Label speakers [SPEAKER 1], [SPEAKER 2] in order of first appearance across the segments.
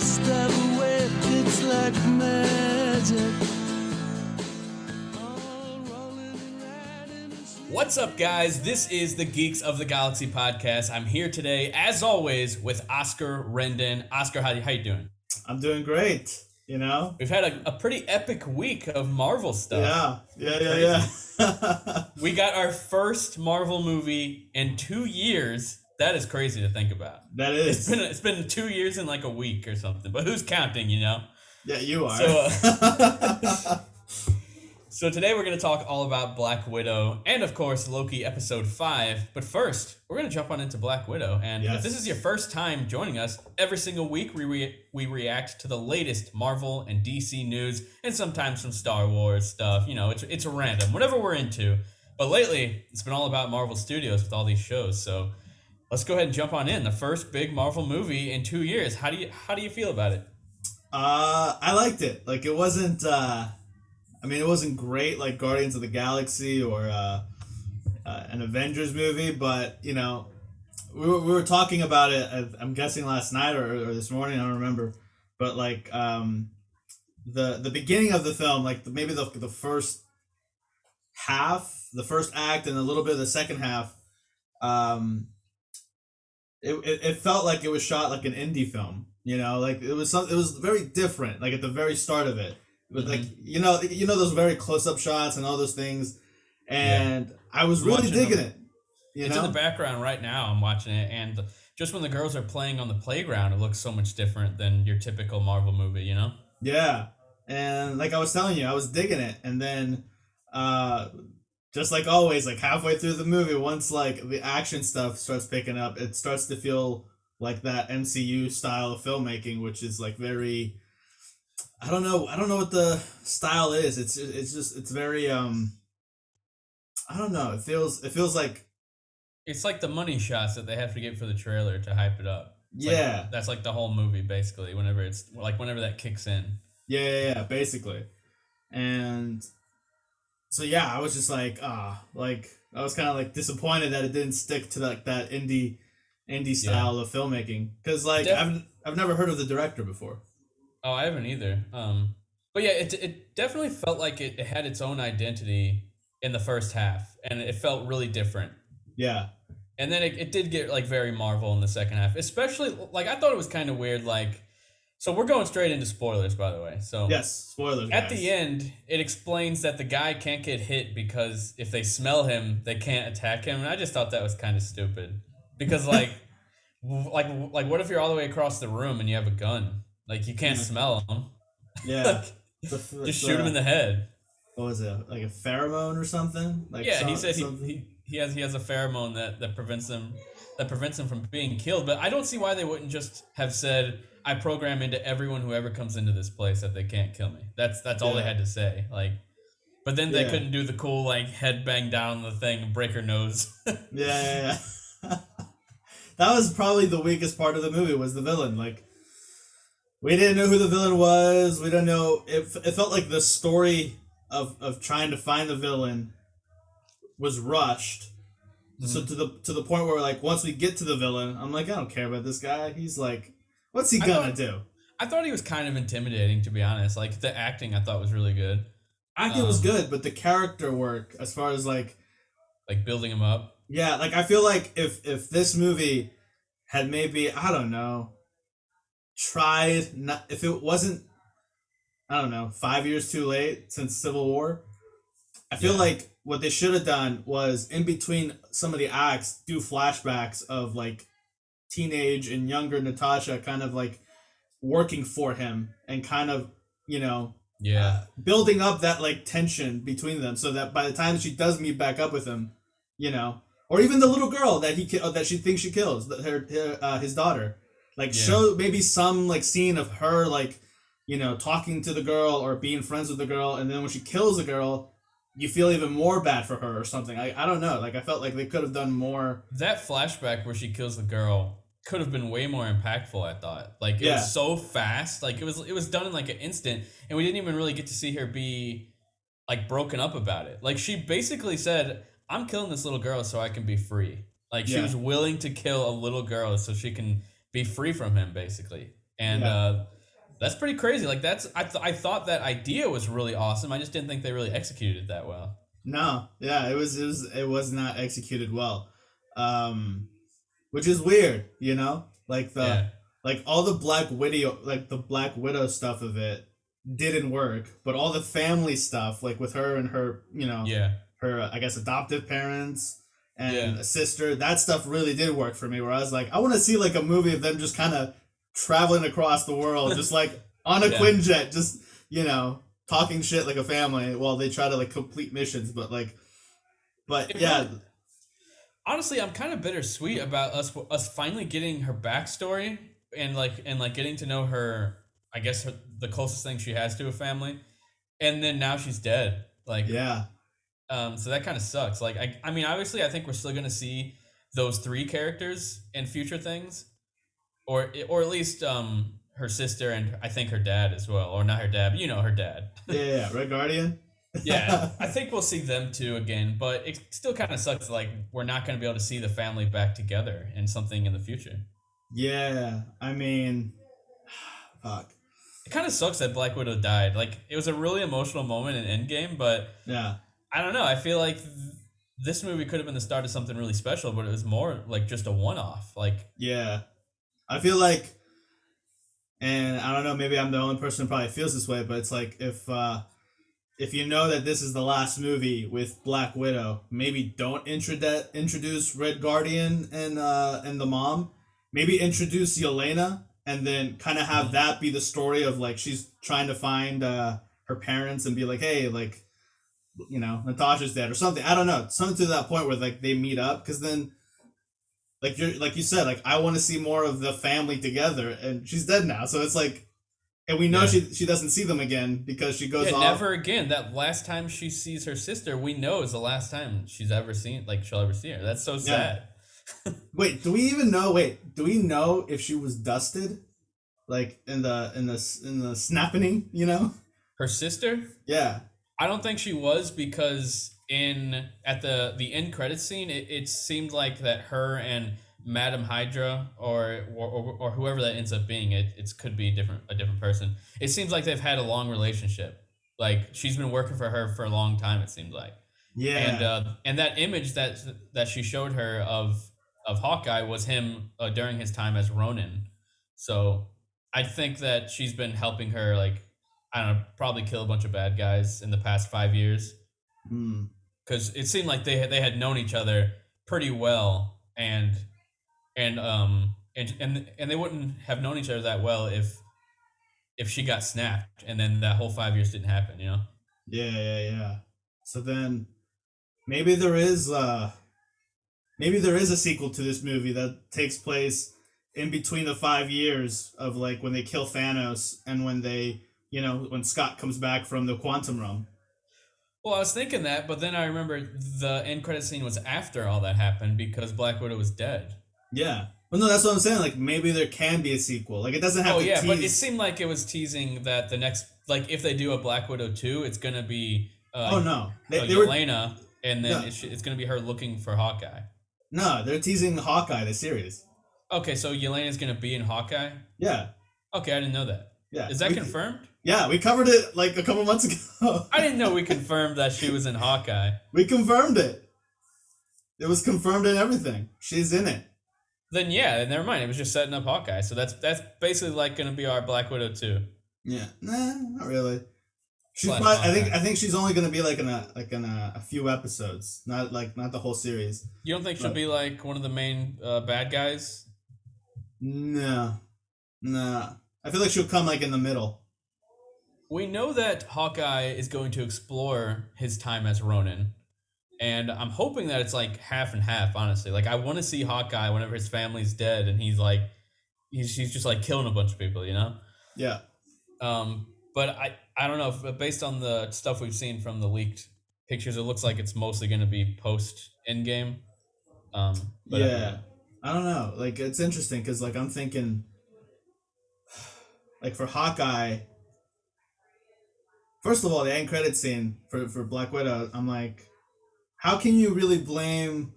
[SPEAKER 1] just step away. It's like magic. All rolling and riding and sleeping.
[SPEAKER 2] What's up, guys? This is the Geeks of the Galaxy podcast. I'm here today, as always, with Oscar Rendon. Oscar, how, how you doing?
[SPEAKER 3] I'm doing great. You know.
[SPEAKER 2] We've had a, a pretty epic week of Marvel stuff.
[SPEAKER 3] Yeah. Yeah. Yeah. Yeah.
[SPEAKER 2] We got our first Marvel movie in two years. That is crazy to think about.
[SPEAKER 3] that
[SPEAKER 2] It's
[SPEAKER 3] is.
[SPEAKER 2] been it's been two years in like a week or something. But who's counting? You know.
[SPEAKER 3] yeah, you are.
[SPEAKER 2] So, uh, So today we're going to talk all about Black Widow and of course Loki episode 5. But first, we're going to jump on into Black Widow and if this is your first time joining us, every single week we re- we react to the latest Marvel and DC news and sometimes some Star Wars stuff. You know, it's it's random, whatever we're into. But lately, it's been all about Marvel Studios with all these shows. So let's go ahead and jump on in. The first big Marvel movie in 2 years. How do you how do you feel about it?
[SPEAKER 3] uh, I liked it. Like it wasn't. uh I mean, it wasn't great like Guardians of the Galaxy or uh, uh, an Avengers movie, but you know, we were, we were talking about it. uh, I'm guessing last night or, or this morning. I don't remember, but like um, the the beginning of the film, like the, maybe the the first half, the first act, and a little bit of the second half. Um, it, it, it felt like it was shot like an indie film you know like it was some it was very different like at the very start of it it was like you know you know those very close-up shots and all those things and i was really
[SPEAKER 2] Watching
[SPEAKER 3] digging
[SPEAKER 2] them.
[SPEAKER 3] it you
[SPEAKER 2] it's
[SPEAKER 3] know
[SPEAKER 2] in the background right now. I'm watching it, and just when the girls are playing on the playground, it looks so much different than your typical Marvel movie. You know?
[SPEAKER 3] yeah and like i was telling you i was digging it and then uh just like always like halfway through the movie once like the action stuff starts picking up it starts to feel like that mcu style of filmmaking which is like very i don't know i don't know what the style is it's it's just it's very um i don't know it feels it feels like
[SPEAKER 2] It's like the money shots that they have to get for the trailer to hype it up. It's like-
[SPEAKER 3] yeah
[SPEAKER 2] that's like the whole movie basically. Whenever it's like whenever that kicks in.
[SPEAKER 3] Yeah, yeah, yeah, basically. And so yeah, I was just like, ah, like I was kind of like disappointed that it didn't stick to like that indie indie style of filmmaking cuz like
[SPEAKER 2] Def-
[SPEAKER 3] I've I've never heard of the director before.
[SPEAKER 2] Oh, I haven't either. Um, but yeah, it it definitely felt like it, it had its own identity in the first half, and it felt really different.
[SPEAKER 3] Yeah.
[SPEAKER 2] And then it, it did get like very Marvel in the second half, especially like I thought it was kind of weird. Like, so we're going straight into spoilers, by the way. So
[SPEAKER 3] Yes, spoilers.
[SPEAKER 2] at
[SPEAKER 3] guys.
[SPEAKER 2] the end, it explains that the guy can't get hit because if they smell him, they can't attack him. And I just thought that was kind of stupid because like, like, like, what if you're all the way across the room and you have a gun? Like you can't smell him.
[SPEAKER 3] Yeah.
[SPEAKER 2] Like,
[SPEAKER 3] The f-
[SPEAKER 2] just shoot him uh, in the head.
[SPEAKER 3] What was it? Like a pheromone or something? Like
[SPEAKER 2] yeah, he
[SPEAKER 3] some-
[SPEAKER 2] said he, he he has he has a pheromone that that prevents him that prevents him from being killed. But I don't see why they wouldn't just have said, "I program into everyone who ever comes into this place that they can't kill me." That's that's all they had to say. Like, but then they
[SPEAKER 3] Yeah.
[SPEAKER 2] couldn't do the cool like head bang down the thing and break her nose.
[SPEAKER 3] Yeah, yeah, yeah. that was probably the weakest part of the movie was the villain. Like, we didn't know who the villain was. We didn't know. It, it felt like the story of, of trying to find the villain was rushed. So to the to the point where like once we get to the villain, I'm like I don't care about this guy. He's like, what's he
[SPEAKER 2] I
[SPEAKER 3] gonna
[SPEAKER 2] thought-
[SPEAKER 3] do?
[SPEAKER 2] I thought he was kind of intimidating, to be honest. Like the acting, I thought was really good.
[SPEAKER 3] Acting was
[SPEAKER 2] Um,
[SPEAKER 3] good, but the character work, as far as like
[SPEAKER 2] Like building him up.
[SPEAKER 3] Yeah, like I feel like if if this movie had maybe I don't know tried not if it wasn't I don't know five years too late since Civil War, I feel
[SPEAKER 2] Yeah.
[SPEAKER 3] like what they should have done was in between some of the acts do flashbacks of like teenage and younger Natasha kind of like working for him and kind of you know
[SPEAKER 2] Yeah.
[SPEAKER 3] building up that like tension between them so that by the time she does meet back up with him you know or even the little girl that he ki- uh, that she thinks she kills that her, her uh, his daughter like
[SPEAKER 2] Yeah.
[SPEAKER 3] show maybe some like scene of her like you know talking to the girl or being friends with the girl and then when she kills the girl you feel even more bad for her or something i, I don't know like i felt like they could have done more
[SPEAKER 2] That flashback where she kills the girl could have been way more impactful. I thought. Like it
[SPEAKER 3] Yeah.
[SPEAKER 2] was so fast. Like it was it was done in like an instant, and we didn't even really get to see her be like broken up about it. Like she basically said, "I'm killing this little girl so I can be free." Like she was willing to kill a little girl so she can be free from him, basically. and
[SPEAKER 3] Yeah.
[SPEAKER 2] uh, that's pretty crazy. Like that's I th- I thought that idea was really awesome. I just didn't think they really executed it that well.
[SPEAKER 3] No, yeah, it was it was it was not executed well, um, which is weird, you know, like the
[SPEAKER 2] yeah,
[SPEAKER 3] like all the Black Widow like the Black Widow stuff of it didn't work, but all the family stuff like with her and her you know
[SPEAKER 2] yeah,
[SPEAKER 3] her I guess adoptive parents and
[SPEAKER 2] Yeah.
[SPEAKER 3] a sister that stuff really did work for me. Where I was like, I want to see like a movie of them just kind of traveling across the world, just like on a
[SPEAKER 2] Yeah.
[SPEAKER 3] Quinjet, just you know talking shit like a family while they try to like complete missions, but like. But
[SPEAKER 2] It
[SPEAKER 3] yeah,
[SPEAKER 2] really- honestly, I'm kind of bittersweet about us us finally getting her backstory and like and like getting to know her. I guess her, the closest thing she has to a family, and then now she's dead. Like,
[SPEAKER 3] yeah,
[SPEAKER 2] um, so that kind of sucks. Like, I, I mean, obviously, I think we're still gonna see those three characters in future things, or or at least um her sister and I think her dad as well, or not her dad, but you know her dad.
[SPEAKER 3] yeah, yeah. Red Guardian.
[SPEAKER 2] yeah, I think we'll see them too again, but it still kind of sucks. Like we're not going to be able to see the family back together in something in the future.
[SPEAKER 3] yeah, I mean, fuck.
[SPEAKER 2] It kind of sucks that Black Widow died. Like it was a really emotional moment in Endgame, but
[SPEAKER 3] Yeah,
[SPEAKER 2] I don't know. I feel like th- this movie could have been the start of something really special, but it was more like just a one-off. Like
[SPEAKER 3] yeah. I feel like, and I don't know, maybe I'm the only person who probably feels this way, but it's like if uh if you know that this is the last movie with Black Widow, maybe don't introdu- introduce Red Guardian and uh and the mom. Maybe introduce Yelena and then kind of have that be the story of like she's trying to find uh her parents and be like, hey, like you know, Natasha's dead or something. I don't know, something to that point where like they meet up because then. Like you're like you said, like I want to see more of the family together, and she's dead now. So it's like, and we know
[SPEAKER 2] Yeah.
[SPEAKER 3] she she doesn't see them again because she goes
[SPEAKER 2] yeah,
[SPEAKER 3] off.
[SPEAKER 2] never again. That last time she sees her sister, we know is the last time she's ever seen. Like she'll ever see her. That's so sad.
[SPEAKER 3] Wait, do we even know? Wait, do we know if she was dusted, like in the in the in the snapping? You know?
[SPEAKER 2] Her sister.
[SPEAKER 3] Yeah,
[SPEAKER 2] I don't think she was because in at the the end credit scene, it, it seemed like that her and Madam Hydra or or, or whoever that ends up being, it it could be different a different person. It seems like they've had a long relationship. Like she's been working for her for a long time. It seems like,
[SPEAKER 3] yeah,
[SPEAKER 2] and uh, and that image that that she showed her of of Hawkeye was him uh, during his time as Ronin. So I think that she's been helping her like I don't know, probably kill a bunch of bad guys in the past five years
[SPEAKER 3] Hmm.
[SPEAKER 2] Because it seemed like they had, they had known each other pretty well and and um and and and they wouldn't have known each other that well if if she got snapped and then that whole five years didn't happen you know
[SPEAKER 3] yeah, yeah, yeah. So then, maybe there is uh, maybe there is a sequel to this movie that takes place in between the five years of like when they kill Thanos and when they, you know, when Scott comes back from the quantum realm.
[SPEAKER 2] Well i was thinking that but then i remember the end credit scene was after all that happened because black widow was dead
[SPEAKER 3] Yeah. Well, no, that's what I'm saying. Like maybe there can be a sequel. Like it doesn't have
[SPEAKER 2] oh
[SPEAKER 3] to
[SPEAKER 2] yeah
[SPEAKER 3] tease.
[SPEAKER 2] but it seemed like it was teasing that the next like if they do a black widow 2 it's gonna be uh,
[SPEAKER 3] oh no, they,
[SPEAKER 2] uh,
[SPEAKER 3] they were
[SPEAKER 2] and then
[SPEAKER 3] Yeah.
[SPEAKER 2] it's, it's gonna be her looking for hawkeye
[SPEAKER 3] no, they're teasing Hawkeye the series.
[SPEAKER 2] Okay, so Yelena's gonna be in Hawkeye.
[SPEAKER 3] Yeah,
[SPEAKER 2] Okay, I didn't know that.
[SPEAKER 3] yeah.
[SPEAKER 2] Is that
[SPEAKER 3] We-
[SPEAKER 2] confirmed?
[SPEAKER 3] Yeah, we covered it like a couple months ago.
[SPEAKER 2] I didn't know we confirmed that she was in Hawkeye.
[SPEAKER 3] we confirmed it. It was confirmed in everything. She's in it.
[SPEAKER 2] Then yeah, never mind. It was just setting up Hawkeye. So that's that's basically like gonna be our Black Widow too.
[SPEAKER 3] Yeah. Nah, not really. She's probably, I think I think she's only gonna be like in a like in a, a few episodes, not like not the whole series.
[SPEAKER 2] You don't think she'll be like one of the main uh, bad guys?
[SPEAKER 3] No, no. I feel like she'll come like in the middle.
[SPEAKER 2] We know that Hawkeye is going to explore his time as Ronin. And I'm hoping that it's like half and half, honestly. Like I want to see Hawkeye whenever his family's dead and he's like he's he's just like killing a bunch of people, you know?
[SPEAKER 3] Yeah.
[SPEAKER 2] Um, but I, I don't know. If, based on the stuff we've seen from the leaked pictures, it looks like it's mostly going to be post Endgame. Um, but I don't
[SPEAKER 3] yeah. I don't know. Like it's interesting because like I'm thinking, like for Hawkeye. First of all, the end credit scene for for Black Widow, I'm like, how can you really blame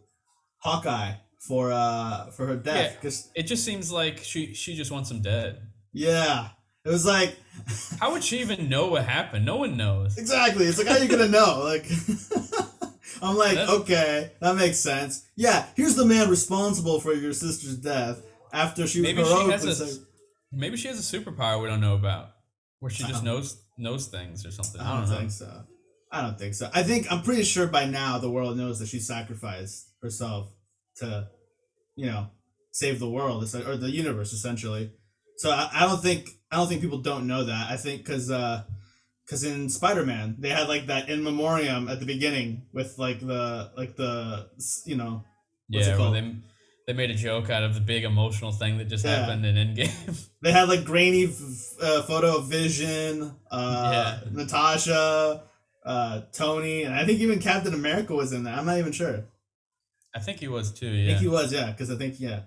[SPEAKER 3] Hawkeye for uh for her death?
[SPEAKER 2] Yeah.
[SPEAKER 3] Because
[SPEAKER 2] It just seems like she she just wants him dead.
[SPEAKER 3] Yeah, it was like
[SPEAKER 2] How would she even know what happened? No one knows.
[SPEAKER 3] exactly. It's like how are you gonna know? Like, I'm like,
[SPEAKER 2] That-
[SPEAKER 3] okay, that makes sense. Yeah, here's the man responsible for your sister's death after she was
[SPEAKER 2] Maybe she has a maybe she has a superpower we don't know about, where she just
[SPEAKER 3] don't-
[SPEAKER 2] knows knows things or something.
[SPEAKER 3] I don't,
[SPEAKER 2] know.
[SPEAKER 3] think so. I don't think so. I think I'm pretty sure by now the world knows that she sacrificed herself to, you know, save the world or the universe essentially. So I, I don't think I don't think people don't know that. I think because because uh, in Spider Man they had like that in memoriam at the beginning with like the like the you know What's it
[SPEAKER 2] yeah, they they made a joke out of the big emotional thing that just
[SPEAKER 3] Yeah.
[SPEAKER 2] happened in Endgame.
[SPEAKER 3] they had like grainy f- uh, photo of Vision, uh,
[SPEAKER 2] Yeah.
[SPEAKER 3] Natasha, uh, Tony, and I think even Captain America was in there. I'm not even sure.
[SPEAKER 2] I think he was too. Yeah, I
[SPEAKER 3] think he was, yeah, because I think yeah,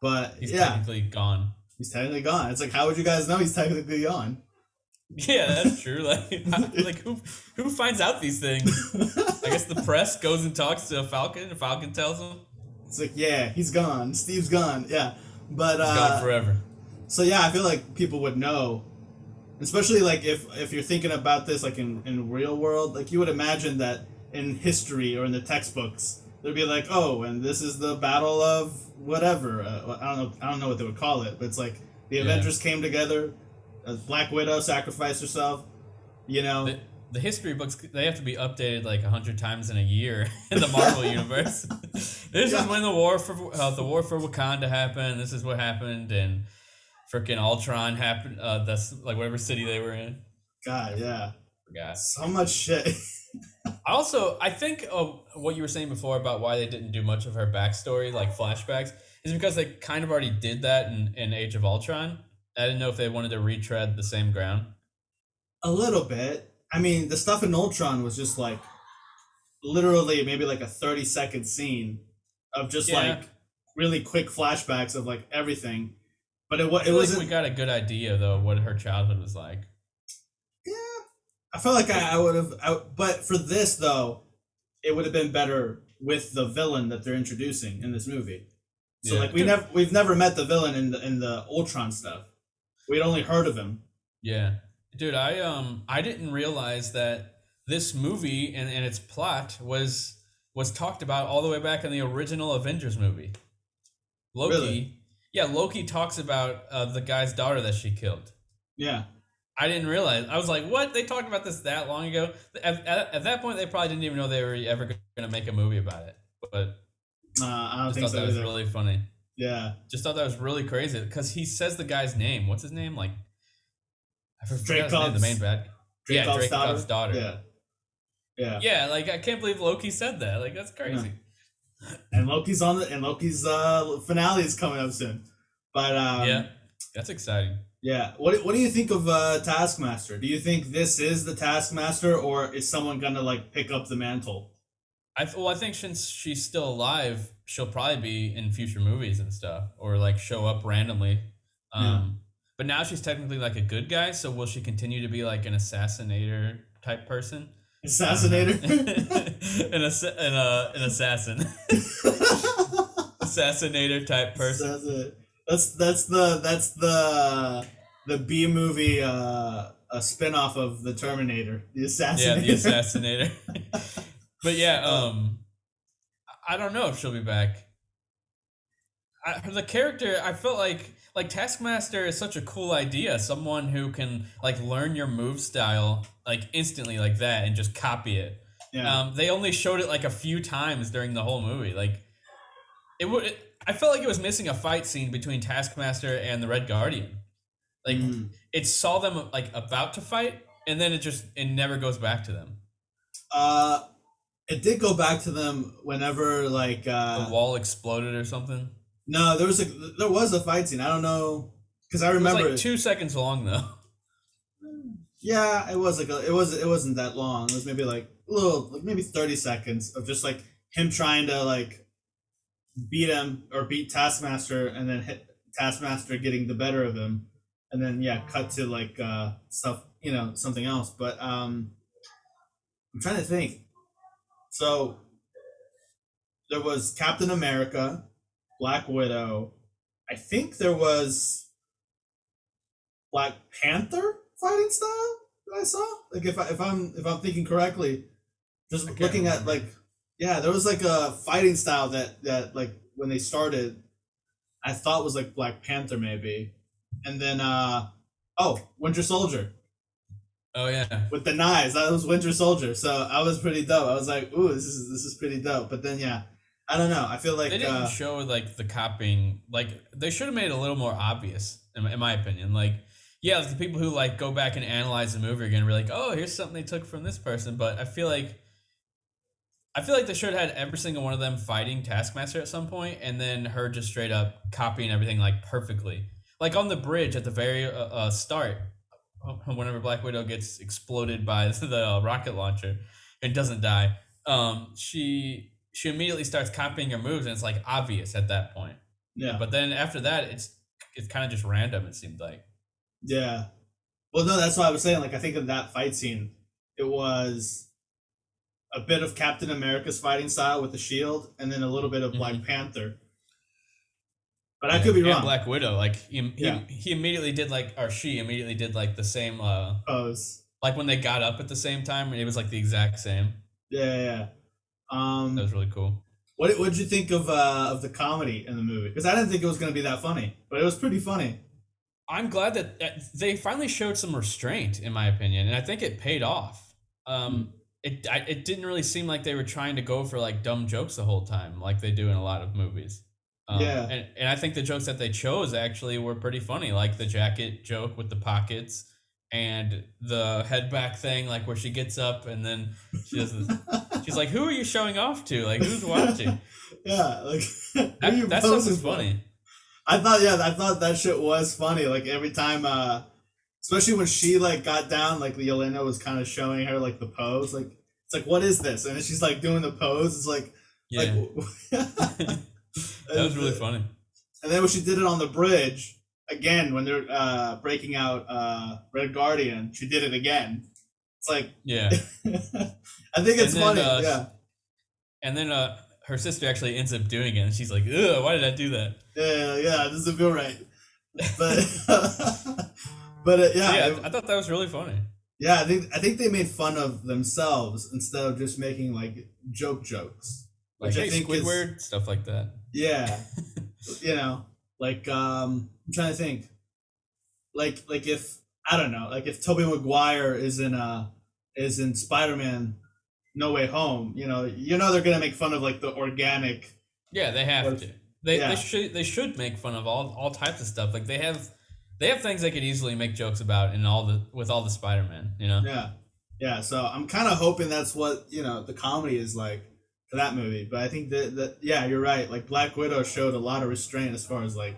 [SPEAKER 3] but
[SPEAKER 2] he's
[SPEAKER 3] yeah,
[SPEAKER 2] technically gone.
[SPEAKER 3] he's technically gone. It's like, how would you guys know he's technically gone?
[SPEAKER 2] Yeah, that's true. Like, how- like who who finds out these things? I guess the press goes and talks to Falcon, and Falcon tells him
[SPEAKER 3] it's like, yeah, he's gone. Steve's gone. Yeah, but uh,
[SPEAKER 2] gone forever.
[SPEAKER 3] so yeah, I feel like people would know, especially like if if you're thinking about this like in in real world, like you would imagine that in history or in the textbooks, they'd be like, oh, and this is the battle of whatever. Uh, I don't know. I don't know what they would call it, but it's like the
[SPEAKER 2] Yeah.
[SPEAKER 3] Avengers came together. Black Widow sacrificed herself. You know.
[SPEAKER 2] The, the history books they have to be updated like a hundred times in a year in the Marvel universe. this
[SPEAKER 3] Yeah.
[SPEAKER 2] is when the war for uh, the war for Wakanda happened. This is what happened, and freaking Ultron happened. Uh, that's like whatever city they were in.
[SPEAKER 3] God, yeah.
[SPEAKER 2] Forgot.
[SPEAKER 3] So much shit.
[SPEAKER 2] Also, I think uh, what you were saying before about why they didn't do much of her backstory, like flashbacks, is because they kind of already did that in, in Age of Ultron. I didn't know if they wanted to retread the same ground.
[SPEAKER 3] A little bit. I mean, the stuff in Ultron was just like literally maybe like a 30 second scene of just
[SPEAKER 2] Yeah.
[SPEAKER 3] like really quick flashbacks of like everything. But it, it
[SPEAKER 2] feel like
[SPEAKER 3] wasn't.
[SPEAKER 2] we got a good idea though of what her childhood was like.
[SPEAKER 3] yeah. I felt like I, I would have. I, but for this, though, it would have been better with the villain that they're introducing in this movie. So
[SPEAKER 2] Yeah.
[SPEAKER 3] like we never we've never met the villain in the in the Ultron stuff. We'd only heard of him.
[SPEAKER 2] Yeah, dude, I um I didn't realize that this movie and, and its plot was was talked about all the way back in the original Avengers movie. Loki,
[SPEAKER 3] Really?
[SPEAKER 2] yeah, Loki talks about uh, the guy's daughter that she killed.
[SPEAKER 3] Yeah.
[SPEAKER 2] I didn't realize. I was like, "What? They talked about this that long ago?" At, at, at that point, they probably didn't even know they were ever going to make a movie about it. But
[SPEAKER 3] Uh, I don't
[SPEAKER 2] just
[SPEAKER 3] think
[SPEAKER 2] thought
[SPEAKER 3] so
[SPEAKER 2] that was really funny.
[SPEAKER 3] yeah.
[SPEAKER 2] Just thought that was really crazy because he says the guy's name. What's his name? Like, I forgot
[SPEAKER 3] Drake
[SPEAKER 2] his name, the main bad. yeah,
[SPEAKER 3] Dreykov's
[SPEAKER 2] Drake
[SPEAKER 3] daughter.
[SPEAKER 2] Cobb's daughter.
[SPEAKER 3] Yeah. Yeah.
[SPEAKER 2] Yeah, like I can't believe Loki said that. Like that's crazy.
[SPEAKER 3] And Loki's on the and Loki's uh finale is coming up soon. But um
[SPEAKER 2] yeah, that's exciting.
[SPEAKER 3] yeah. What what do you think of uh Taskmaster? Do you think this is the Taskmaster or is someone gonna like pick up the mantle?
[SPEAKER 2] I well, I think since she's still alive, she'll probably be in future movies and stuff, or like show up randomly. Um,
[SPEAKER 3] Yeah.
[SPEAKER 2] But now she's technically like a good guy, so will she continue to be like an assassinator type person?
[SPEAKER 3] Assassinator.
[SPEAKER 2] an, ass- an, uh, an assassin, assassinator type person.
[SPEAKER 3] That's. That's the that's the the B movie uh a spin-off of the Terminator. The Assassinator.
[SPEAKER 2] Yeah, the assassinator. but yeah, um, I don't know if she'll be back. I, the character, I felt like like Taskmaster is such a cool idea. Someone who can like learn your move style like instantly like that and just copy it.
[SPEAKER 3] yeah.
[SPEAKER 2] Um, they only showed it like a few times during the whole movie. Like it would. I felt like it was missing a fight scene between Taskmaster and the Red Guardian. Like
[SPEAKER 3] Mm.
[SPEAKER 2] it saw them like about to fight, and then it just it never goes back to them.
[SPEAKER 3] Uh it did go back to them whenever like uh
[SPEAKER 2] the wall exploded or something.
[SPEAKER 3] No, there was a there was a fight scene. I don't know because I
[SPEAKER 2] It was
[SPEAKER 3] remember.
[SPEAKER 2] like two seconds long though.
[SPEAKER 3] yeah, it was like a, it was it wasn't that long. It was maybe like a little like maybe thirty seconds of just like him trying to like beat him or beat Taskmaster and then hit Taskmaster getting the better of him, and then yeah, cut to like uh stuff you know something else. But um, I'm trying to think. So there was Captain America, Black Widow. I think there was Black Panther fighting style that I saw. Like if I, if I'm if I'm thinking correctly, just looking at like yeah, there was like a fighting style that that like when they started, I thought was like Black Panther maybe, and then uh oh Winter Soldier
[SPEAKER 2] Oh yeah.
[SPEAKER 3] with the knives. That was Winter Soldier. So I was pretty dope. I was like, ooh, this is this is pretty dope. But then yeah, I don't know. I feel like
[SPEAKER 2] They didn't
[SPEAKER 3] uh,
[SPEAKER 2] show like the copying. Like they should have made it a little more obvious, in, my- in my opinion. Like, yeah, the people who like go back and analyze the movie again, be like, oh, here's something they took from this person. But I feel like, I feel like they should have had every single one of them fighting Taskmaster at some point, and then her just straight up copying everything like perfectly. Like on the bridge at the very uh, uh, start, whenever Black Widow gets exploded by the uh, rocket launcher and doesn't die, um, she she immediately starts copying her moves, and it's like obvious at that point.
[SPEAKER 3] yeah.
[SPEAKER 2] But then after that, it's it's kind of just random. It seemed like.
[SPEAKER 3] Yeah. Well, no, that's what I was saying. Like, I think of that fight scene, it was a bit of Captain America's fighting style with the shield, and then a little bit of Black Panther. But I could be wrong.
[SPEAKER 2] Black Widow, like he, he,
[SPEAKER 3] Yeah.
[SPEAKER 2] he immediately did like, or she immediately did like the same, uh,
[SPEAKER 3] Pose.
[SPEAKER 2] like when they got up at the same time, it was like the exact same.
[SPEAKER 3] Yeah, yeah. Um,
[SPEAKER 2] That was really cool.
[SPEAKER 3] what what did you think of uh of the comedy in the movie? Because I didn't think it was gonna be that funny, but it was pretty funny.
[SPEAKER 2] I'm glad that that they finally showed some restraint, in my opinion, and I think it paid off. Um, it I, it didn't really seem like they were trying to go for like dumb jokes the whole time, like they do in a lot of movies. Um,
[SPEAKER 3] Yeah.
[SPEAKER 2] and, and I think the jokes that they chose actually were pretty funny, like the jacket joke with the pockets and the head back thing, like where she gets up and then she does this. She's like, "Who are you showing off to? Like, who's watching?"
[SPEAKER 3] yeah, like
[SPEAKER 2] That, that stuff
[SPEAKER 3] for?
[SPEAKER 2] funny.
[SPEAKER 3] I thought yeah, I thought that shit was funny. Like every time, uh especially when she like got down, like Yelena was kind of showing her like the pose. Like it's like what is this? And then she's like doing the pose. It's like
[SPEAKER 2] Yeah,
[SPEAKER 3] like
[SPEAKER 2] that was really funny.
[SPEAKER 3] And then when she did it on the bridge again, when they're uh breaking out uh Red Guardian, she did it again. It's like
[SPEAKER 2] Yeah.
[SPEAKER 3] I think it's
[SPEAKER 2] And then,
[SPEAKER 3] funny.
[SPEAKER 2] uh,
[SPEAKER 3] yeah.
[SPEAKER 2] And then uh, her sister actually ends up doing it, and she's like, "Ugh, why did I do that?"
[SPEAKER 3] Yeah, yeah, this doesn't feel right. But but uh, yeah,
[SPEAKER 2] yeah,
[SPEAKER 3] it-
[SPEAKER 2] I, thought that was really funny.
[SPEAKER 3] Yeah, I think I think they made fun of themselves instead of just making like joke jokes.
[SPEAKER 2] Like,
[SPEAKER 3] Which I
[SPEAKER 2] hey,
[SPEAKER 3] think is-
[SPEAKER 2] Squidward, stuff like that.
[SPEAKER 3] Yeah, you know, like um, I'm trying to think, like like if I don't know, like if Tobey Maguire is in uh is in Spider Man No Way Home, you know, you know they're gonna make fun of like the organic.
[SPEAKER 2] Yeah, they have to. They,
[SPEAKER 3] yeah.
[SPEAKER 2] they should they should make fun of all all types of stuff. Like they have they have things they could easily make jokes about in all the with all the Spider Man. You know.
[SPEAKER 3] Yeah, yeah. So I'm kind of hoping that's what you know the comedy is like for that movie. But I think that that yeah, you're right. Like Black Widow showed a lot of restraint as far as like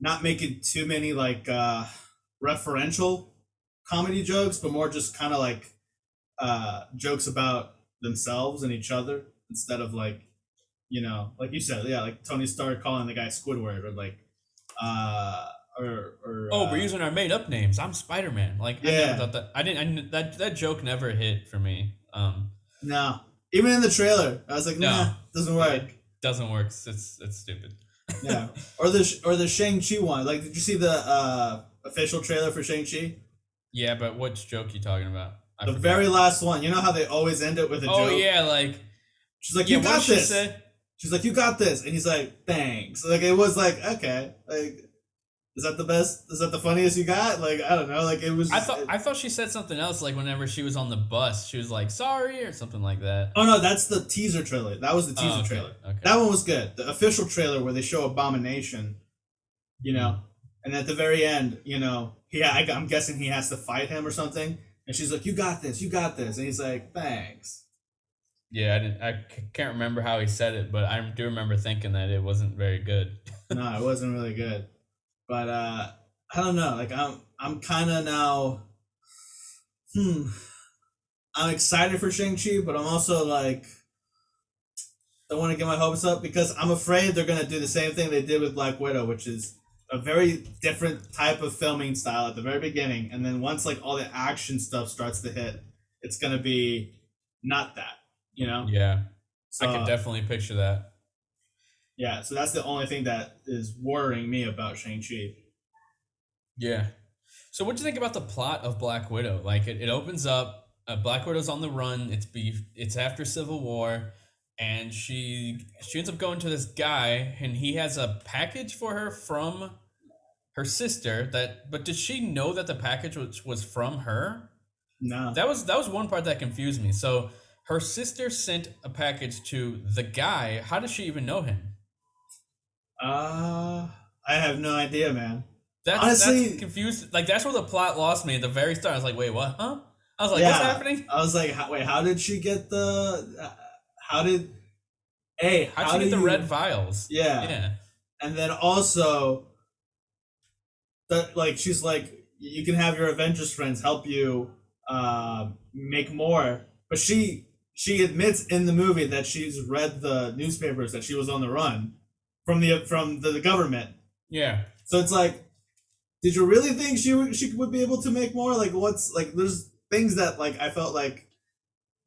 [SPEAKER 3] not making too many like uh referential comedy jokes, but more just kind of like uh jokes about themselves and each other instead of like you know like you said yeah like Tony Stark calling the guy Squidward or like uh or or
[SPEAKER 2] Oh,
[SPEAKER 3] uh,
[SPEAKER 2] we're using our made up names. I'm Spider Man. Like I
[SPEAKER 3] Yeah.
[SPEAKER 2] never thought that. I didn't. I, didn't- that that joke never hit for me. Um,
[SPEAKER 3] no even in the trailer I was like
[SPEAKER 2] No.
[SPEAKER 3] nah doesn't work.
[SPEAKER 2] it doesn't work. It's it's stupid.
[SPEAKER 3] yeah. Or the or the Shang Chi one. Like, did you see the uh, official trailer for Shang Chi?
[SPEAKER 2] Yeah, but which joke you talking about? I
[SPEAKER 3] The
[SPEAKER 2] forgot.
[SPEAKER 3] very last one. You know how they always end it with a
[SPEAKER 2] Oh
[SPEAKER 3] joke.
[SPEAKER 2] Oh yeah, like
[SPEAKER 3] She's like. "You got
[SPEAKER 2] she
[SPEAKER 3] this." She's like, "You got this," and he's like, "Thanks." Like, it was like, okay, like, is that the best? Is that the funniest you got? Like, I don't know. Like, it was.
[SPEAKER 2] I thought
[SPEAKER 3] it-
[SPEAKER 2] I thought she said something else. Like whenever she was on the bus, she was like sorry or something like that.
[SPEAKER 3] oh no, that's the teaser trailer. That was the oh, teaser
[SPEAKER 2] Oh, okay,
[SPEAKER 3] trailer.
[SPEAKER 2] Okay.
[SPEAKER 3] That one was good. The official trailer where they show Abomination, you know, hmm. And at the very end, you know, I, I'm guessing he has to fight him or something, and she's like, "You got this, you got this," and he's like, "Thanks."
[SPEAKER 2] Yeah, I didn't. I c- can't remember how he said it, but I do remember thinking that it wasn't very good.
[SPEAKER 3] no, it wasn't really good, but uh, I don't know. Like I'm, I'm kind of now. Hmm. I'm excited for Shang Chi, but I'm also like, don't want to get my hopes up because I'm afraid they're gonna do the same thing they did with Black Widow, which is a very different type of filming style at the very beginning, and then once like all the action stuff starts to hit, it's gonna be not that, you know.
[SPEAKER 2] Yeah,
[SPEAKER 3] So,
[SPEAKER 2] I can definitely picture that.
[SPEAKER 3] yeah, so that's the only thing that is worrying me about Shang Chi.
[SPEAKER 2] Yeah. So what do you think about the plot of Black Widow? Like it, it opens up, uh, Black Widow's on the run. It's be it's after Civil War, and she she ends up going to this guy, and he has a package for her from her sister. That but did she know that the package was was from her?
[SPEAKER 3] No.
[SPEAKER 2] That was that was one part that confused me. So her sister sent a package to the guy. How does she even know him?
[SPEAKER 3] Uh, I have no idea, man.
[SPEAKER 2] That's
[SPEAKER 3] Honestly-
[SPEAKER 2] that's confused. Like that's where the plot lost me at the very start. I was like, wait, what? Huh? I was like,
[SPEAKER 3] Yeah.
[SPEAKER 2] what's happening?
[SPEAKER 3] I was like, how, wait, how did she get the? Uh, how did? Hey,
[SPEAKER 2] How'd
[SPEAKER 3] how
[SPEAKER 2] she get the
[SPEAKER 3] you-
[SPEAKER 2] red vials?
[SPEAKER 3] Yeah.
[SPEAKER 2] Yeah.
[SPEAKER 3] and then also, that like she's like, you can have your Avengers friends help you uh, make more, but she she admits in the movie that she's read the newspapers that she was on the run from the from the, the government.
[SPEAKER 2] Yeah.
[SPEAKER 3] So it's like, did you really think she would she would be able to make more? Like, what's like? There's things that like I felt like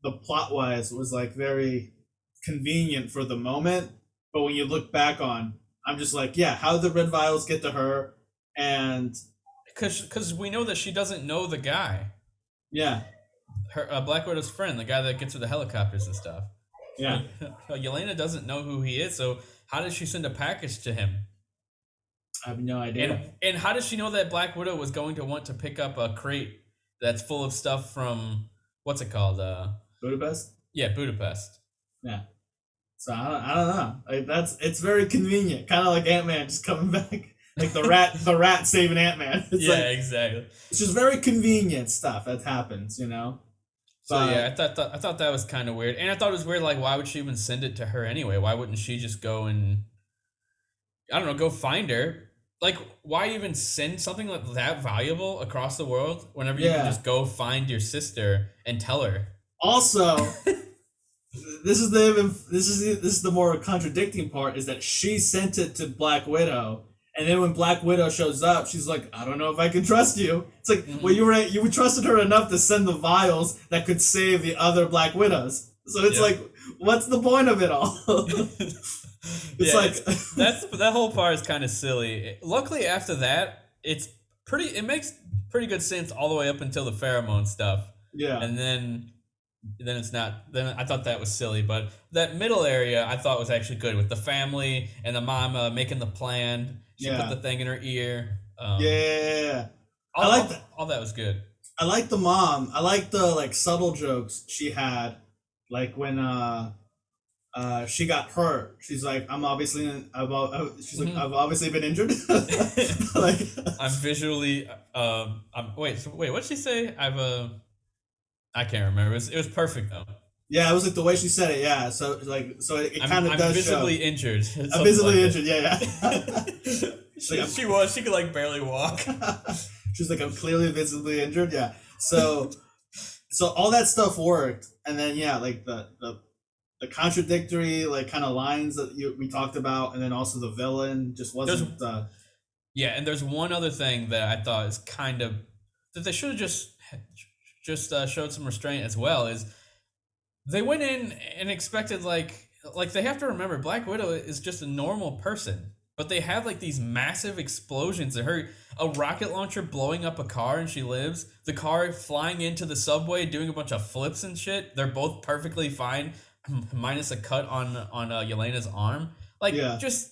[SPEAKER 3] the plot wise was like very convenient for the moment, but when you look back on, I'm just like, yeah, how did the red vials get to her? And
[SPEAKER 2] Cause, cause we know that she doesn't know the guy,
[SPEAKER 3] yeah,
[SPEAKER 2] her uh, Black Widow's friend, the guy that gets her the helicopters and stuff.
[SPEAKER 3] yeah,
[SPEAKER 2] Yelena doesn't know who he is, so how did she send a package to him?
[SPEAKER 3] I have no idea.
[SPEAKER 2] And and how does she know that Black Widow was going to want to pick up a crate that's full of stuff from what's it called? Uh,
[SPEAKER 3] Budapest.
[SPEAKER 2] yeah, Budapest.
[SPEAKER 3] Yeah. So I don't, I don't know. Like that's it's very convenient, kind of like Ant Man just coming back, like the rat, the rat saving Ant Man.
[SPEAKER 2] Yeah,
[SPEAKER 3] like
[SPEAKER 2] exactly.
[SPEAKER 3] it's just very convenient stuff that happens, you know.
[SPEAKER 2] So
[SPEAKER 3] But-
[SPEAKER 2] yeah, I thought that, I thought that was kind of weird, and I thought it was weird. Like, why would she even send it to her anyway? Why wouldn't she just go and I don't know, go find her? Like, why even send something like that valuable across the world whenever you
[SPEAKER 3] Yeah.
[SPEAKER 2] can just go find your sister and tell her?
[SPEAKER 3] Also, this is the even this is the, this is the more contradicting part is that she sent it to Black Widow, and then when Black Widow shows up, she's like, "I don't know if I can trust you." It's like, well, you mm-hmm. were you trusted her enough to send the vials that could save the other Black Widows. So it's
[SPEAKER 2] Yeah.
[SPEAKER 3] like, what's the point of it all? It's
[SPEAKER 2] Yeah,
[SPEAKER 3] like
[SPEAKER 2] That's that whole part is kind of silly. Luckily, after that, it's pretty. It makes pretty good sense all the way up until the pheromone stuff.
[SPEAKER 3] yeah,
[SPEAKER 2] and then then it's not then i thought that was silly but that middle area i thought was actually good with the family and the mama making the plan she
[SPEAKER 3] Yeah.
[SPEAKER 2] put the thing in her ear um,
[SPEAKER 3] yeah,
[SPEAKER 2] all,
[SPEAKER 3] I like
[SPEAKER 2] all,
[SPEAKER 3] that.
[SPEAKER 2] all that was good
[SPEAKER 3] I like the mom. I like the like subtle jokes she had, like when uh, uh, she got hurt. She's like, I'm obviously, in, I've, uh, she's like,
[SPEAKER 2] Mhm.
[SPEAKER 3] I've obviously been injured. like,
[SPEAKER 2] i'm visually um i'm wait so, wait what'd she say i've uh i can't remember it was, it was perfect though
[SPEAKER 3] yeah, it was like the way she said it. Yeah, so like, so it, it kind of
[SPEAKER 2] I'm
[SPEAKER 3] does
[SPEAKER 2] visibly
[SPEAKER 3] show.
[SPEAKER 2] injured
[SPEAKER 3] I'm visibly injured. Yeah, yeah.
[SPEAKER 2] she, she was she could like barely walk
[SPEAKER 3] She's like, I'm clearly visibly injured. Yeah. So, so all that stuff worked, and then yeah, like the the, the contradictory like kind of lines that you, we talked about, and then also the villain just wasn't. Uh,
[SPEAKER 2] Yeah, and there's one other thing that I thought is kind of that they should have just just uh, showed some restraint as well. Is they went in and expected like like they have to remember Black Widow is just a normal person, but they have like these massive explosions. that her a rocket launcher blowing up a car and she lives. The car flying into the subway doing a bunch of flips and shit. They're both perfectly fine, minus a cut on on uh, Yelena's arm. Like
[SPEAKER 3] Yeah.
[SPEAKER 2] just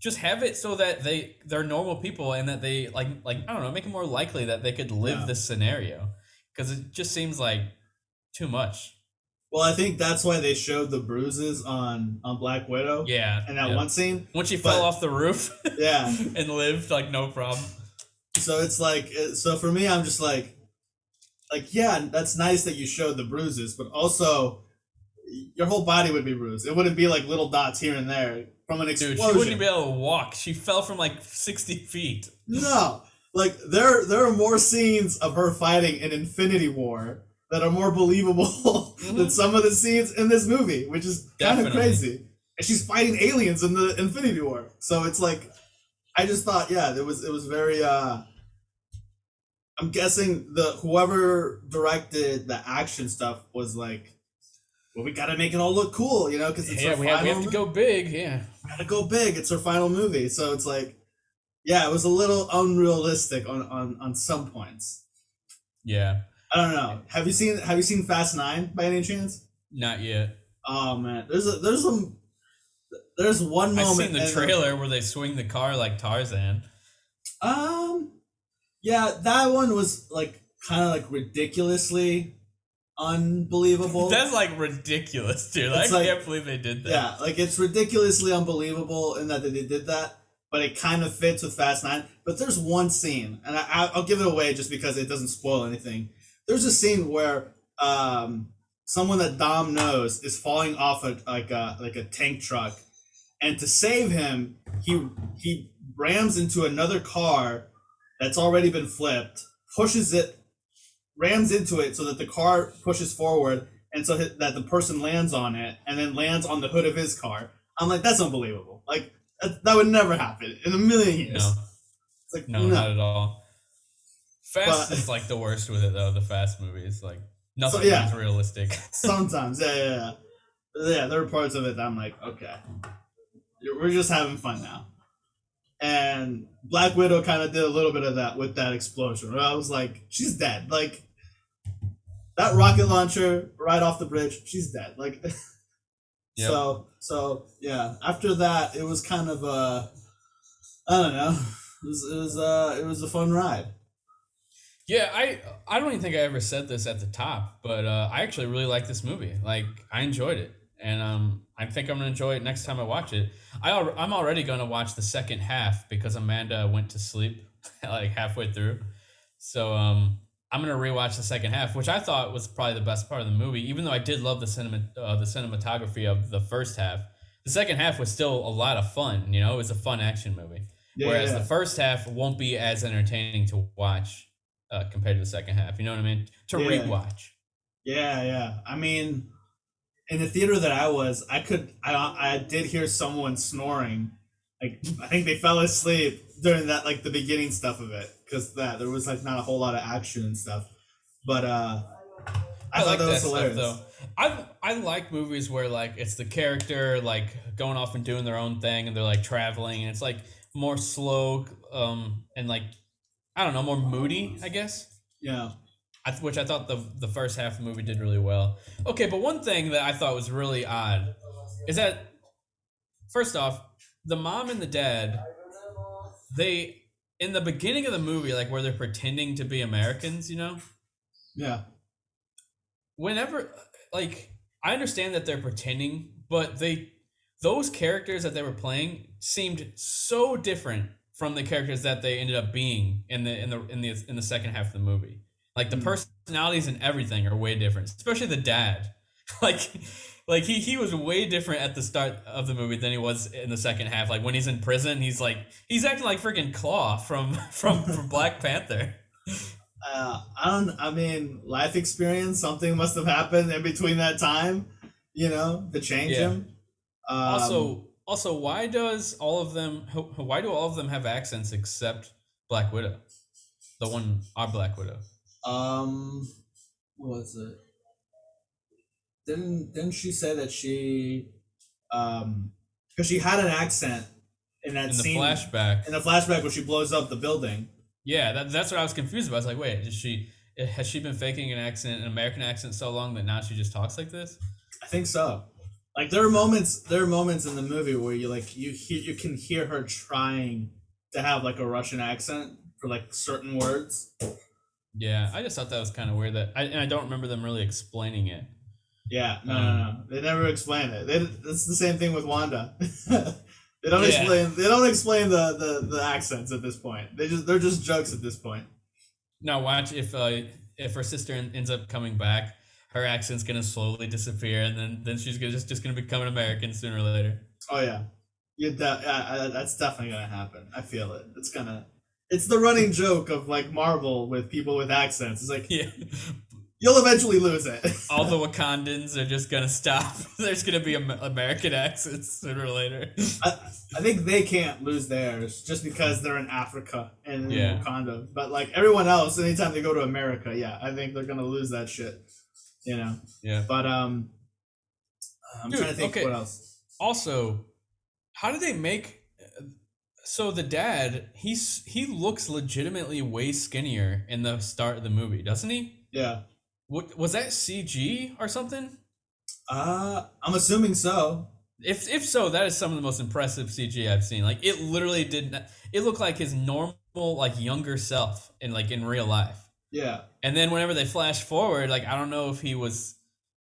[SPEAKER 2] just have it so that they they're normal people and that they like like I don't know make it more likely that they could live
[SPEAKER 3] Yeah.
[SPEAKER 2] this scenario because it just seems like too much.
[SPEAKER 3] Well, I think that's why they showed the bruises on on Black Widow.
[SPEAKER 2] Yeah,
[SPEAKER 3] And that
[SPEAKER 2] yeah.
[SPEAKER 3] one scene.
[SPEAKER 2] when she
[SPEAKER 3] but-
[SPEAKER 2] fell off the roof
[SPEAKER 3] Yeah.
[SPEAKER 2] and lived like no problem.
[SPEAKER 3] So it's like, so for me, I'm just like, like yeah, that's nice that you showed the bruises, but also your whole body would be bruised. It wouldn't be like little dots here and there from an
[SPEAKER 2] Dude,
[SPEAKER 3] explosion.
[SPEAKER 2] she wouldn't be able to walk. She fell from like sixty feet.
[SPEAKER 3] No, like there there are more scenes of her fighting in Infinity War that are more believable than
[SPEAKER 2] Mhm.
[SPEAKER 3] some of the scenes in this movie, which is kind of crazy. And she's fighting aliens in the Infinity War, so it's like, I just thought, yeah, it was it was very. uh I'm guessing the whoever directed the action stuff was like, well, we gotta make it all look cool, you know, because it's
[SPEAKER 2] Yeah, we have, we have to go big. Yeah,
[SPEAKER 3] gotta go big. It's her final movie, so it's like, yeah, it was a little unrealistic on on on some points.
[SPEAKER 2] Yeah,
[SPEAKER 3] I don't know. Have you seen Have you seen Fast Nine by any chance?
[SPEAKER 2] not yet.
[SPEAKER 3] Oh man, there's a there's some there's one moment.
[SPEAKER 2] I've seen the trailer where they swing the car like Tarzan.
[SPEAKER 3] Um, yeah, that one was like kind of like ridiculously unbelievable.
[SPEAKER 2] That's like ridiculous, dude. I
[SPEAKER 3] like-
[SPEAKER 2] can't believe they did that.
[SPEAKER 3] yeah, like it's ridiculously unbelievable in that they did that, but it kind of fits with Fast Nine. But there's one scene, and I- I'll give it away just because it doesn't spoil anything. There's a scene where um someone that Dom knows is falling off a like a like a tank truck, and to save him, he he rams into another car that's already been flipped, pushes it, rams into it so that the car pushes forward, and so that the person lands on it, and then lands on the hood of his car. I'm like, that's unbelievable. Like that, that would never happen in a million years.
[SPEAKER 2] No,
[SPEAKER 3] It's like
[SPEAKER 2] no,
[SPEAKER 3] no.
[SPEAKER 2] not at all. Fast
[SPEAKER 3] But-
[SPEAKER 2] is like the worst with it though. The Fast movies, like nothing
[SPEAKER 3] yeah.
[SPEAKER 2] is realistic.
[SPEAKER 3] Sometimes, yeah, yeah, yeah. Yeah, there are parts of it that I'm like, okay, we're just having fun now. And Black Widow kind of did a little bit of that with that explosion. I was like, she's dead. Like that rocket launcher right off the bridge, she's dead. Like,
[SPEAKER 2] Yep.
[SPEAKER 3] so so yeah. After that, it was kind of uh, I don't know. It was it was uh it was a fun ride.
[SPEAKER 2] Yeah, I I don't even think I ever said this at the top, but uh, I actually really like this movie. Like I enjoyed it, and um, I think I'm gonna enjoy it next time I watch it. I al- I'm already gonna watch the second half because Amanda went to sleep like halfway through, so um, I'm gonna rewatch the second half, which I thought was probably the best part of the movie. Even though I did love the cinema uh, the cinematography of the first half, the second half was still a lot of fun. You know, it was a fun action movie.
[SPEAKER 3] Yeah,
[SPEAKER 2] Whereas
[SPEAKER 3] yeah.
[SPEAKER 2] the first half won't be as entertaining to watch uh, compared to the second half. You know what I mean? To
[SPEAKER 3] Yeah.
[SPEAKER 2] rewatch.
[SPEAKER 3] Yeah, yeah. I mean, in the theater that I was, I could, I, I did hear someone snoring. Like, I think they fell asleep during that, like the beginning stuff of it, because that there was like not a whole lot of action and stuff. But uh, I, thought that, was hilarious.
[SPEAKER 2] though. I I like movies where like it's the character like going off and doing their own thing, and they're like traveling, and it's like more slow, um, and like I don't know, more moody, I guess.
[SPEAKER 3] Yeah,
[SPEAKER 2] I, th- which I thought the the first half of the movie did really well. Okay, but one thing that I thought was really odd is that first off, the mom and the dad, they in the beginning of the movie, like where they're pretending to be Americans, you know,
[SPEAKER 3] yeah,
[SPEAKER 2] whenever like I understand that they're pretending, but they those characters that they were playing seemed so different from the characters that they ended up being in the in the in the in the second half of the movie. Like the
[SPEAKER 3] Hmm.
[SPEAKER 2] personalities and everything are way different, especially the dad. Like like he he was way different at the start of the movie than he was in the second half. Like when he's in prison, he's like he's acting like freaking Klaue from from from Black Panther.
[SPEAKER 3] uh, I don't. I mean, life experience. Something must have happened in between that time. You know, to change
[SPEAKER 2] Yeah.
[SPEAKER 3] him. Um,
[SPEAKER 2] also also why does all of them why do all of them have accents except black widow the one our black widow
[SPEAKER 3] Um, what was it? Didn't didn't she say that she, um, because she had an accent in that
[SPEAKER 2] in the
[SPEAKER 3] scene
[SPEAKER 2] flashback
[SPEAKER 3] in the flashback where she blows up the building.
[SPEAKER 2] yeah that, that's what i was confused about i was like wait is she has she been faking an accent an american accent so long that now she just talks like this
[SPEAKER 3] I think so. Like there are moments, there are moments in the movie where you like you hear you can hear her trying to have like a Russian accent for like certain words.
[SPEAKER 2] yeah i just thought that was kind of weird that I, and i don't remember them really explaining it
[SPEAKER 3] Yeah, no,
[SPEAKER 2] Um,
[SPEAKER 3] no, no. They never explain it. They, it's the same thing with Wanda. they don't
[SPEAKER 2] Yeah.
[SPEAKER 3] explain. They don't explain the, the the accents at this point. They just they're just jokes at this point.
[SPEAKER 2] now watch if uh if her sister ends up coming back her accent's gonna slowly disappear and then then she's gonna just, just gonna become an american sooner or later
[SPEAKER 3] Oh yeah, you de- yeah, uh, that's definitely gonna happen. I feel it. It's gonna. It's the running joke of like Marvel with people with accents. It's like
[SPEAKER 2] yeah
[SPEAKER 3] you'll eventually lose it.
[SPEAKER 2] all the Wakandans are just gonna stop. There's gonna be Am- American accents sooner or later.
[SPEAKER 3] I, I think they can't lose theirs just because they're in Africa and
[SPEAKER 2] Yeah.
[SPEAKER 3] Wakanda. But like everyone else, anytime they go to America, yeah, I think they're gonna lose that shit. You know.
[SPEAKER 2] Yeah.
[SPEAKER 3] But um, I'm
[SPEAKER 2] Dude,
[SPEAKER 3] trying to think
[SPEAKER 2] okay.
[SPEAKER 3] what else.
[SPEAKER 2] Also, how do they make? So the dad, he's he looks legitimately way skinnier in the start of the movie, doesn't he?
[SPEAKER 3] Yeah.
[SPEAKER 2] What was that CG or something?
[SPEAKER 3] Uh, I'm assuming so.
[SPEAKER 2] If if so, that is some of the most impressive CG I've seen. Like it literally did not. It looked like his normal, like younger self in like in real life.
[SPEAKER 3] Yeah.
[SPEAKER 2] And then whenever they flash forward, like I don't know if he was,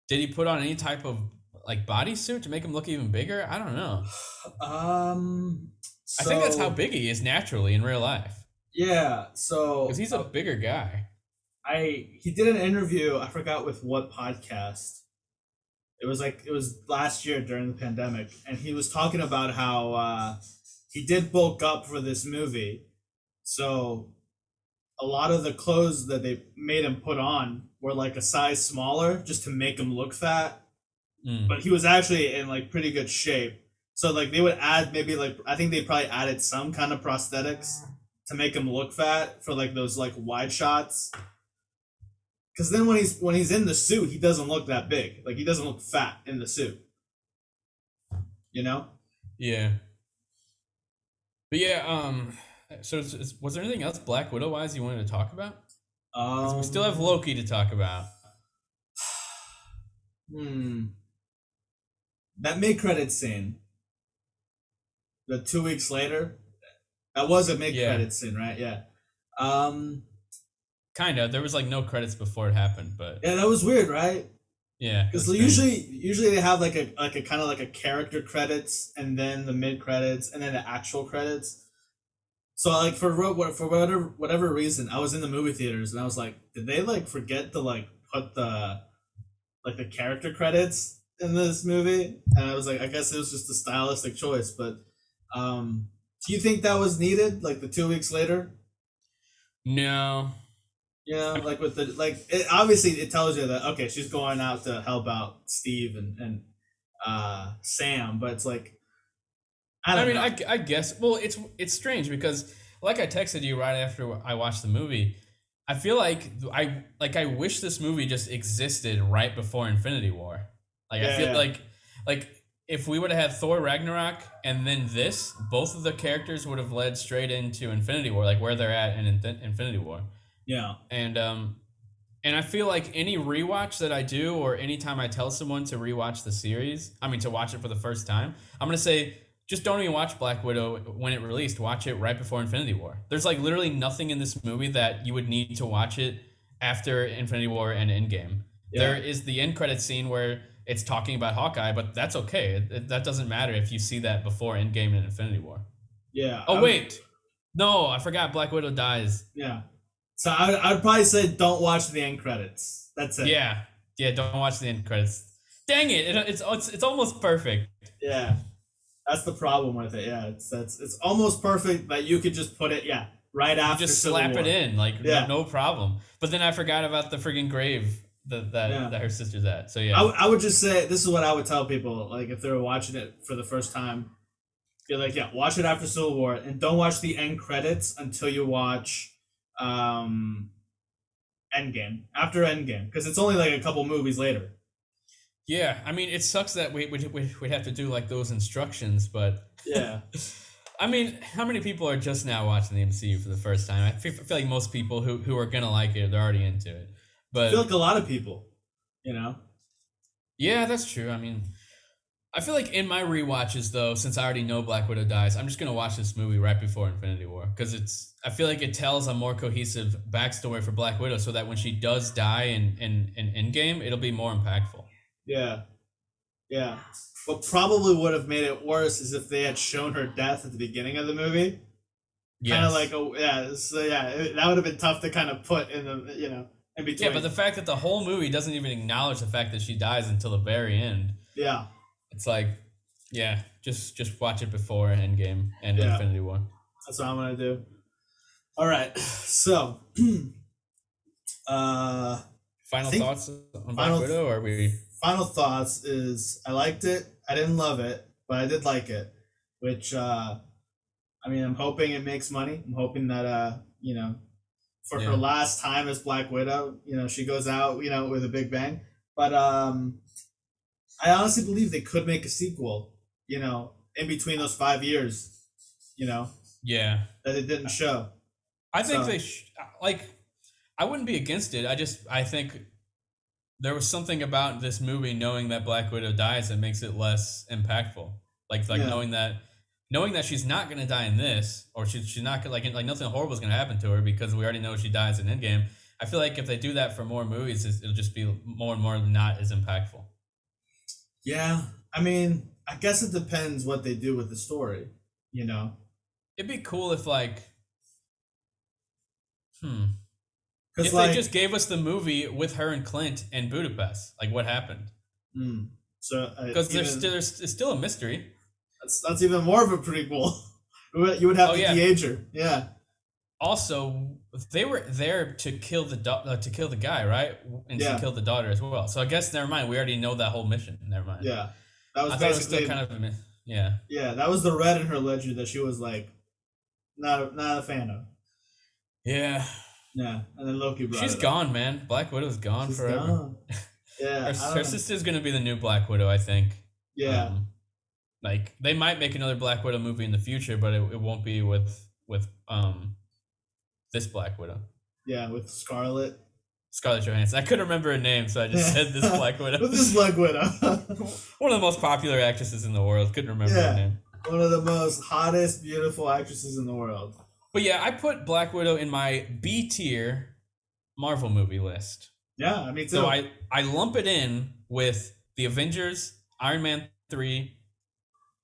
[SPEAKER 2] did he put on any type of like bodysuit to make him look even bigger? I don't know.
[SPEAKER 3] Um.
[SPEAKER 2] I think that's how big he is naturally in real life
[SPEAKER 3] Yeah. So
[SPEAKER 2] because he's a bigger guy.
[SPEAKER 3] I he did an interview. I forgot with what podcast. It was like it was last year during the pandemic, and he was talking about how uh, he did bulk up for this movie. So a lot of the clothes that they made him put on were like a size smaller, just to make him look fat.
[SPEAKER 2] Mm.
[SPEAKER 3] But he was actually in like pretty good shape. So like they would add maybe like I think they probably added some kind of prosthetics to make him look fat for like those like wide shots. Cause then when he's when he's in the suit, he doesn't look that big. Like he doesn't look fat in the suit. You know?
[SPEAKER 2] Yeah. But yeah, um, so is, is- was there anything else Black Widow wise you wanted to talk about?
[SPEAKER 3] Um,
[SPEAKER 2] we still have Loki to talk about.
[SPEAKER 3] Hmm. That mid credit scene. The two weeks later, that was a mid
[SPEAKER 2] Yeah.
[SPEAKER 3] scene, right? Yeah. Um.
[SPEAKER 2] Kinda. There was like no credits before it happened, but
[SPEAKER 3] Yeah, that was weird, right?
[SPEAKER 2] yeah.
[SPEAKER 3] Because usually, usually they have like a like a kind of like a character credits and then the mid credits and then the actual credits. So like for for whatever whatever reason, I was in the movie theaters and I was like, did they like forget to like put the like the character credits in this movie? And I was like, I guess it was just a stylistic choice. But um, do you think that was needed? Like the two weeks later?
[SPEAKER 2] no.
[SPEAKER 3] Yeah, like with the like, it, obviously it tells you that okay, she's going out to help out Steve and and uh Sam, but it's like, I
[SPEAKER 2] I, mean,
[SPEAKER 3] know.
[SPEAKER 2] I, I guess. Well, it's it's strange because, like I texted you right after I watched the movie, I feel like I like I wish this movie just existed right before Infinity War. Like I feel
[SPEAKER 3] yeah.
[SPEAKER 2] like like if we would have had Thor Ragnarok and then this, both of the characters would have led straight into Infinity War, like where they're at in In- Infinity War.
[SPEAKER 3] yeah,
[SPEAKER 2] And um and I feel like any rewatch that I do or anytime I tell someone to rewatch the series, I mean to watch it for the first time, I'm going to say just don't even watch Black Widow when it released. Watch it right before Infinity War. There's like literally nothing in this movie that you would need to watch it after Infinity War and Endgame.
[SPEAKER 3] Yeah.
[SPEAKER 2] There is the end credit scene where it's talking about Hawkeye, but that's okay. It- that doesn't matter if you see that before Endgame and Infinity War.
[SPEAKER 3] yeah.
[SPEAKER 2] Oh
[SPEAKER 3] I would-
[SPEAKER 2] wait. No, I forgot Black Widow dies.
[SPEAKER 3] yeah. So I I'd probably say don't watch the end credits. That's it.
[SPEAKER 2] Yeah, yeah. Don't watch the end credits. Dang it! it it's it's it's almost perfect.
[SPEAKER 3] yeah. That's the problem with it. Yeah, it's that's it's almost perfect that you could just put it. Yeah, right
[SPEAKER 2] You
[SPEAKER 3] after.
[SPEAKER 2] just
[SPEAKER 3] Civil
[SPEAKER 2] slap
[SPEAKER 3] War.
[SPEAKER 2] it in, like
[SPEAKER 3] Yeah.
[SPEAKER 2] no, no problem. But then I forgot about the friggin' grave that that,
[SPEAKER 3] Yeah.
[SPEAKER 2] that her sister's at. So yeah,
[SPEAKER 3] I, w- I would just say this is what I would tell people like if they were watching it for the first time. Be like, yeah, watch it after Civil War, and don't watch the end credits until you watch um, Endgame. After Endgame, because it's only like a couple movies later.
[SPEAKER 2] Yeah. I mean, it sucks that we we we we'd have to do like those instructions, but
[SPEAKER 3] Yeah,
[SPEAKER 2] I mean, how many people are just now watching the MCU for the first time? I feel, I feel like most people who who are gonna like it, they're already into it. But I
[SPEAKER 3] feel like a lot of people, you know.
[SPEAKER 2] Yeah, that's true. I mean, I feel like in my rewatches though, since I already know Black Widow dies, I'm just gonna watch this movie right before Infinity War because it's. I feel like it tells a more cohesive backstory for Black Widow, so that when she does die in in in Endgame, it'll be more impactful.
[SPEAKER 3] Yeah, yeah. What probably would have made it worse is if they had shown her death at the beginning of the movie. Yeah. Kind of
[SPEAKER 2] Yes.
[SPEAKER 3] like a yeah, so yeah, it- that would have been tough to kind of put in the you know in between.
[SPEAKER 2] yeah, but the fact that the whole movie doesn't even acknowledge the fact that she dies until the very end,
[SPEAKER 3] yeah.
[SPEAKER 2] it's like, yeah, just just watch it before Endgame and
[SPEAKER 3] Yeah.
[SPEAKER 2] Infinity War.
[SPEAKER 3] That's what I'm gonna do. All right, so, uh,
[SPEAKER 2] Final
[SPEAKER 3] think-
[SPEAKER 2] thoughts on
[SPEAKER 3] final-
[SPEAKER 2] Black Widow, or are we?
[SPEAKER 3] Final thoughts is I liked it. I didn't love it, but I did like it. Which, uh, I mean, I'm hoping it makes money. I'm hoping that, uh, you know, for her last time as Black Widow, you know, she goes out, you know, with a big bang. But um, I honestly believe they could make a sequel. You know, in between those five years, you know,
[SPEAKER 2] Yeah.
[SPEAKER 3] that it didn't show.
[SPEAKER 2] I think
[SPEAKER 3] So-
[SPEAKER 2] they sh- like. I wouldn't be against it. I just I think there was something about this movie knowing that Black Widow dies that makes it less impactful. Like like
[SPEAKER 3] Yeah.
[SPEAKER 2] knowing that knowing that she's not gonna die in this, or she's she's not gonna like like nothing horrible is gonna happen to her because we already know she dies in Endgame. I feel like if they do that for more movies, it'll just be more and more not as impactful.
[SPEAKER 3] Yeah, I mean, I guess it depends what they do with the story. You know,
[SPEAKER 2] It'd be cool if like, hmm, if
[SPEAKER 3] like,
[SPEAKER 2] they just gave us the movie with her and Clint in Budapest, like what happened?
[SPEAKER 3] mm, so uh,
[SPEAKER 2] Because there's still there's it's still a mystery.
[SPEAKER 3] that's, that's even more of a prequel. You would- you would have
[SPEAKER 2] Oh,
[SPEAKER 3] to
[SPEAKER 2] yeah.
[SPEAKER 3] de-age her. Yeah,
[SPEAKER 2] Also, they were there to kill the da- uh, to kill the guy, right? And
[SPEAKER 3] Yeah.
[SPEAKER 2] to kill the daughter as well. So I guess never mind. We already know that whole mission. Never mind.
[SPEAKER 3] yeah. That was
[SPEAKER 2] I thought it was still kind of a yeah.
[SPEAKER 3] yeah. That was the red in her ledger that she was like not not a fan of.
[SPEAKER 2] Yeah,
[SPEAKER 3] Yeah, and then Loki brought
[SPEAKER 2] she's
[SPEAKER 3] it up.
[SPEAKER 2] gone, man. Black Widow's gone
[SPEAKER 3] She's
[SPEAKER 2] forever.
[SPEAKER 3] gone. Yeah,
[SPEAKER 2] Her, her sister's gonna be the new Black Widow, I think.
[SPEAKER 3] yeah.
[SPEAKER 2] Um, like they might make another Black Widow movie in the future, but it, it won't be with with um this Black Widow,
[SPEAKER 3] Yeah, with Scarlet.
[SPEAKER 2] Scarlett Johansson. I couldn't remember her name, so I just said this Black Widow.
[SPEAKER 3] with this Black Widow.
[SPEAKER 2] One of the most popular actresses in the world. Couldn't remember
[SPEAKER 3] Yeah.
[SPEAKER 2] her name.
[SPEAKER 3] One of the most hottest, beautiful actresses in the world.
[SPEAKER 2] But yeah, I put Black Widow in my B tier Marvel movie list.
[SPEAKER 3] Yeah, I mean.
[SPEAKER 2] So I I lump it in with the Avengers, Iron Man three,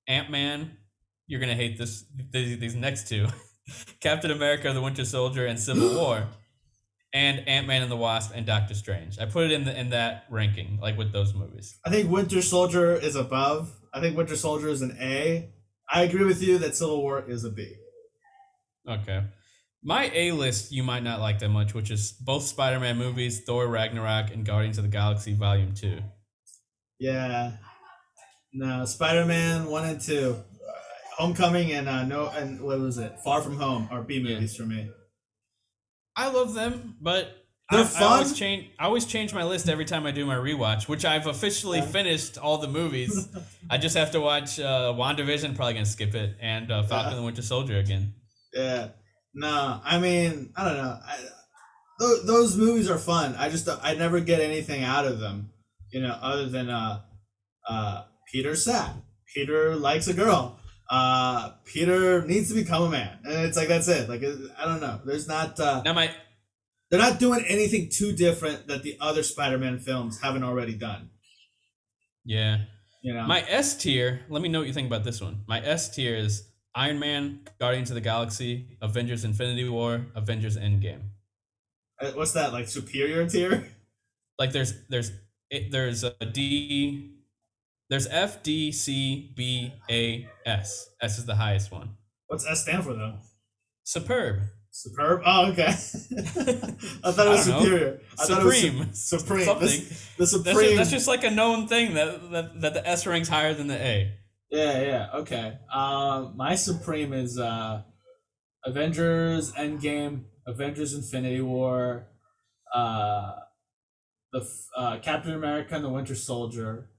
[SPEAKER 2] Ant Man. You're gonna hate this these, these next two, Captain America: The Winter Soldier and Civil War, and Ant Man and the Wasp and Doctor Strange. I put it in the, in that ranking, like with those movies.
[SPEAKER 3] I think Winter Soldier is above. I think Winter Soldier is an A. I agree with you that Civil War is a B.
[SPEAKER 2] Okay. My A list you might not like that much, which is both Spider Man movies, Thor Ragnarok, and Guardians of the Galaxy Volume 2.
[SPEAKER 3] Yeah. No, Spider Man one and two, Homecoming and uh, no and what was it? Far From Home are B movies for me.
[SPEAKER 2] I love them, but
[SPEAKER 3] They're
[SPEAKER 2] I, I always
[SPEAKER 3] fun.
[SPEAKER 2] change. I always change my list every time I do my rewatch, which I've officially
[SPEAKER 3] Yeah.
[SPEAKER 2] finished all the movies. I just have to watch uh, WandaVision. Probably gonna skip it, and uh, Falcon
[SPEAKER 3] Yeah.
[SPEAKER 2] and the Winter Soldier again.
[SPEAKER 3] Yeah. No, I mean, I don't know. I, those, those movies are fun. I just I never get anything out of them, you know, other than uh, uh, Peter sad. Peter likes a girl. Uh, Peter needs to become a man, and it's like that's it. Like I don't know. There's not. Uh,
[SPEAKER 2] Now my
[SPEAKER 3] they're not doing anything too different that the other Spider-Man films haven't already done.
[SPEAKER 2] yeah,
[SPEAKER 3] You know.
[SPEAKER 2] my S tier. Let me know what you think about this one. My S tier is Iron Man, Guardians of the Galaxy, Avengers: Infinity War, Avengers: Endgame.
[SPEAKER 3] Uh, What's that like? Superior tier?
[SPEAKER 2] like there's there's it, there's a D there's F D C B A S. S is the highest one.
[SPEAKER 3] What's S stand for though?
[SPEAKER 2] Superb.
[SPEAKER 3] Superb. Oh, okay. I thought it was
[SPEAKER 2] know.
[SPEAKER 3] superior. I thought it was su-
[SPEAKER 2] Supreme.
[SPEAKER 3] supreme.
[SPEAKER 2] Something.
[SPEAKER 3] This- the
[SPEAKER 2] That's
[SPEAKER 3] supreme.
[SPEAKER 2] just, that's just like a known thing that, that that the S ranks higher than the A.
[SPEAKER 3] yeah, yeah. Okay. Um, my supreme is uh, Avengers Endgame, Avengers Infinity War, uh, the uh, Captain America and the Winter Soldier,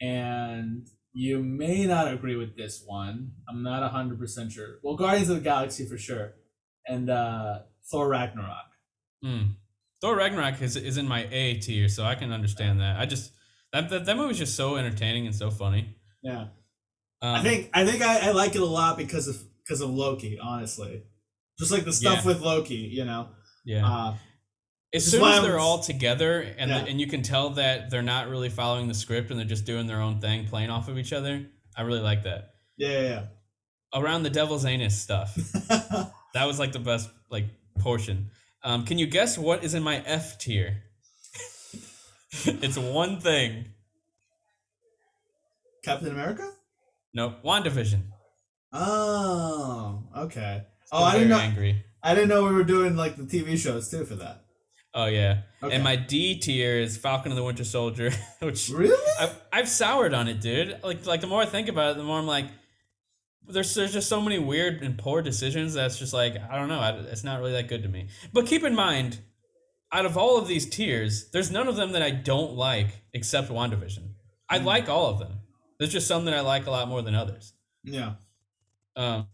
[SPEAKER 3] and you may not agree with this one. I'm not hundred percent sure. Well, Guardians of the Galaxy for sure, and uh, Thor Ragnarok.
[SPEAKER 2] Hmm. Thor Ragnarok is is in my A tier, so I can understand that. I just that that, that movie's just so entertaining and so funny.
[SPEAKER 3] Yeah.
[SPEAKER 2] Um,
[SPEAKER 3] I think I think I, I like it a lot because of because of Loki, honestly. Just like the stuff
[SPEAKER 2] Yeah.
[SPEAKER 3] with Loki, you know.
[SPEAKER 2] yeah.
[SPEAKER 3] Uh,
[SPEAKER 2] As soon as they're all together and
[SPEAKER 3] Yeah.
[SPEAKER 2] the, and you can tell that they're not really following the script and they're just doing their own thing, playing off of each other, I really like that.
[SPEAKER 3] yeah,
[SPEAKER 2] Around the devil's anus stuff, that was like the best like portion. Um, can you guess what is in my F tier? it's one thing.
[SPEAKER 3] Captain America?
[SPEAKER 2] Nope, WandaVision.
[SPEAKER 3] Oh, okay.
[SPEAKER 2] Still
[SPEAKER 3] Oh, I didn't know.
[SPEAKER 2] Angry.
[SPEAKER 3] I didn't know we were doing like the TV shows too for that.
[SPEAKER 2] Oh yeah.
[SPEAKER 3] Okay.
[SPEAKER 2] And my D tier is Falcon and the Winter Soldier, which
[SPEAKER 3] Really?
[SPEAKER 2] I've, I've soured on it, dude. Like like the more I think about it, the more I'm like, there's there's just so many weird and poor decisions that's just like I don't know. I, it's not really that good to me. But keep in mind, out of all of these tiers, there's none of them that I don't like except WandaVision. I
[SPEAKER 3] Mm.
[SPEAKER 2] like all of them. There's just some that I like a lot more than others.
[SPEAKER 3] Yeah.
[SPEAKER 2] Um,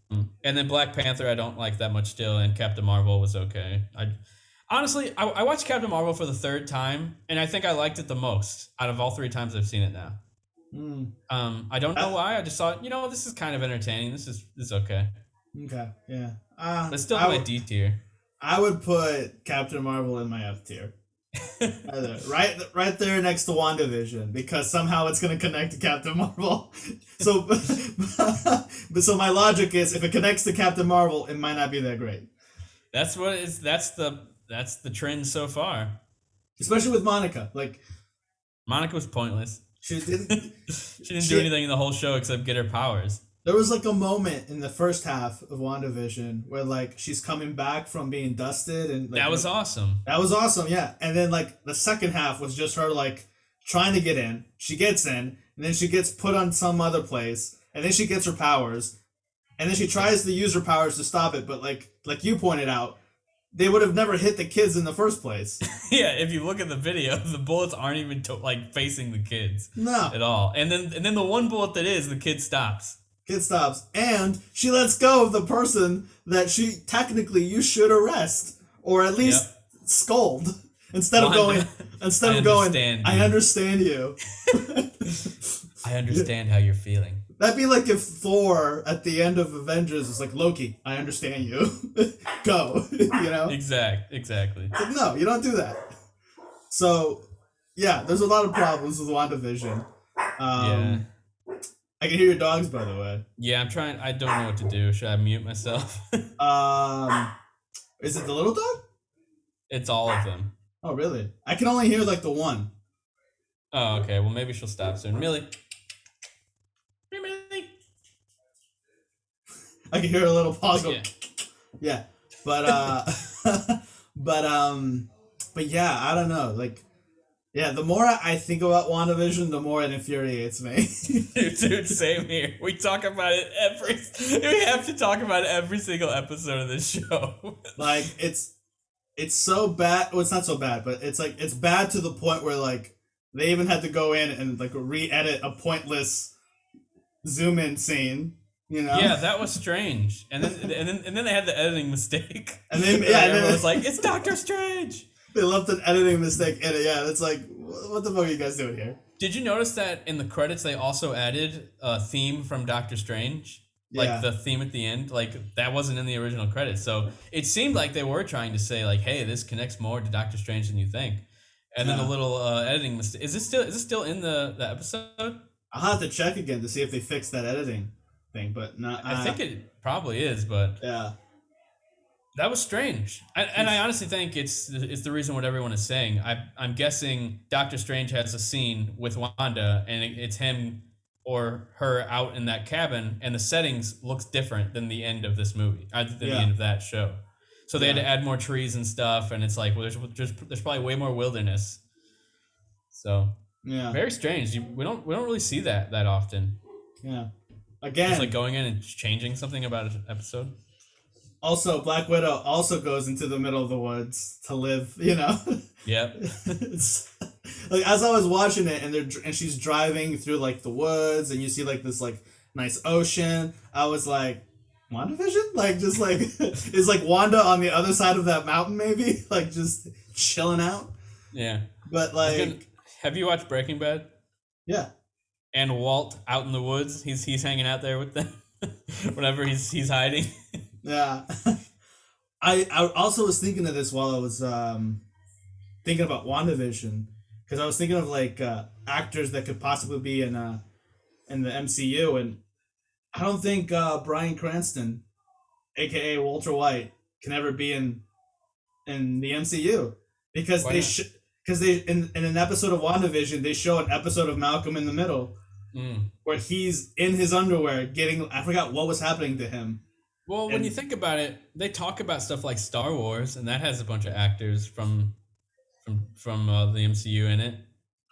[SPEAKER 2] and then Black Panther, I don't like that much still, and Captain Marvel was okay. I honestly, I, I watched Captain Marvel for the third time, and I think I liked it the most out of all three times I've seen it now.
[SPEAKER 3] Mm,
[SPEAKER 2] Um, I don't know why. I just thought, you know, this is kind of entertaining. This is this is okay.
[SPEAKER 3] okay, yeah. Uh,
[SPEAKER 2] But still
[SPEAKER 3] I,
[SPEAKER 2] D tier.
[SPEAKER 3] I would put Captain Marvel in my F tier. Right there, right, right there next to WandaVision because somehow it's gonna connect to Captain Marvel. So, but so my logic is if it connects to Captain Marvel, it might not be that great,
[SPEAKER 2] That's what is. That's the that's the trend so far.
[SPEAKER 3] especially with Monica. Like
[SPEAKER 2] Monica was pointless.
[SPEAKER 3] she didn't.
[SPEAKER 2] She didn't
[SPEAKER 3] She-
[SPEAKER 2] do anything in the whole show except get her powers.
[SPEAKER 3] There was like a moment in the first half of WandaVision where like she's coming back from being dusted and like,
[SPEAKER 2] that was awesome.
[SPEAKER 3] that was awesome, yeah. And then like the second half was just her like trying to get in. She gets in, and then she gets put on some other place, and then she gets her powers, and then she tries to use her powers to stop it, but like like you pointed out, they would have never hit the kids in the first place.
[SPEAKER 2] yeah, if you look at the video, the bullets aren't even to, like facing the kids
[SPEAKER 3] No,
[SPEAKER 2] at all. And then and then the one bullet that is, the kid stops.
[SPEAKER 3] Kid stops, and she lets go of the person that she technically you should arrest or at least scold instead of going instead
[SPEAKER 2] I
[SPEAKER 3] of going.
[SPEAKER 2] understand
[SPEAKER 3] I
[SPEAKER 2] you."
[SPEAKER 3] understand you.
[SPEAKER 2] I understand how you're feeling.
[SPEAKER 3] That'd be like if Thor at the end of Avengers was like Loki. I understand you. Go. you know.
[SPEAKER 2] Exact, exactly.
[SPEAKER 3] Like, no, you don't do that. So, yeah, there's a lot of problems with WandaVision. Um, I can hear your dogs, by the way.
[SPEAKER 2] Yeah, I'm trying. I don't know what to do. Should I mute myself?
[SPEAKER 3] Um, is it the little dog?
[SPEAKER 2] it's all of them.
[SPEAKER 3] Oh, really? I can only hear like the one.
[SPEAKER 2] Oh, okay. Well, maybe she'll stop soon. Millie. Hey, Millie.
[SPEAKER 3] I can hear a little pause. go.
[SPEAKER 2] Yeah.
[SPEAKER 3] Yeah, but uh, but um, but yeah, I don't know. Like, yeah, the more I think about WandaVision, the more it infuriates me.
[SPEAKER 2] Dude, dude, same here. We talk about it every. We have to talk about it every single episode of this show.
[SPEAKER 3] like, it's it's so bad. Well, it's not so bad, but it's like it's bad to the point where like they even had to go in and like re-edit a pointless zoom in scene. You know?
[SPEAKER 2] yeah, that was strange. And then and then and then they had the editing mistake.
[SPEAKER 3] And then- yeah, and then-
[SPEAKER 2] everyone was like, "It's Doctor Strange."
[SPEAKER 3] They left an editing mistake in it. Yeah, it's like, what the fuck are you guys doing here?
[SPEAKER 2] Did you notice that in the credits they also added a theme from Doctor Strange? Like
[SPEAKER 3] Yeah.
[SPEAKER 2] the theme at the end, like that wasn't in the original credits. So it seemed like they were trying to say, like, "Hey, this connects more to Doctor Strange than you think." And then a little uh, editing mistake is this still is this still in the the episode?
[SPEAKER 3] I'll have to check again to see if they fixed that editing thing, but not.
[SPEAKER 2] I think it probably is, but
[SPEAKER 3] Yeah.
[SPEAKER 2] That was strange. And, and I honestly think it's it's the reason what everyone is saying. I I'm guessing Doctor Strange has a scene with Wanda, and it, it's him or her out in that cabin, and the settings looks different than the end of this movie, uh, than the end of that show. So they had to add more trees and stuff, and it's like well, there's there's, there's probably way more wilderness. So
[SPEAKER 3] Yeah.
[SPEAKER 2] very strange. You, we don't we don't really see that that often.
[SPEAKER 3] Yeah. Again,
[SPEAKER 2] Just like going in and changing something about an episode.
[SPEAKER 3] Also Black Widow also goes into the middle of the woods to live. You know.
[SPEAKER 2] Yep.
[SPEAKER 3] it's, like as I was watching it, and they're and she's driving through like the woods, and you see like this like nice ocean. I was like, WandaVision? Like just like is like Wanda on the other side of that mountain, maybe like just chilling out.
[SPEAKER 2] Yeah.
[SPEAKER 3] But like,
[SPEAKER 2] gonna- have you watched Breaking Bad?
[SPEAKER 3] yeah,
[SPEAKER 2] And Walt out in the woods, he's he's hanging out there with them whenever he's he's hiding.
[SPEAKER 3] Yeah. I I also was thinking of this while I was um thinking about WandaVision because I was thinking of like uh, actors that could possibly be in uh in the MCU and I don't think uh Bryan Cranston, aka Walter White, can ever be in in the MCU because
[SPEAKER 2] Why
[SPEAKER 3] they sh- because they in, in an episode of WandaVision they show an episode of Malcolm in the Middle
[SPEAKER 2] Mm.
[SPEAKER 3] where he's in his underwear getting I forgot what was happening to him.
[SPEAKER 2] Well, when
[SPEAKER 3] And-
[SPEAKER 2] you think about it, they talk about stuff like Star Wars, and that has a bunch of actors from from from uh, the MCU in it,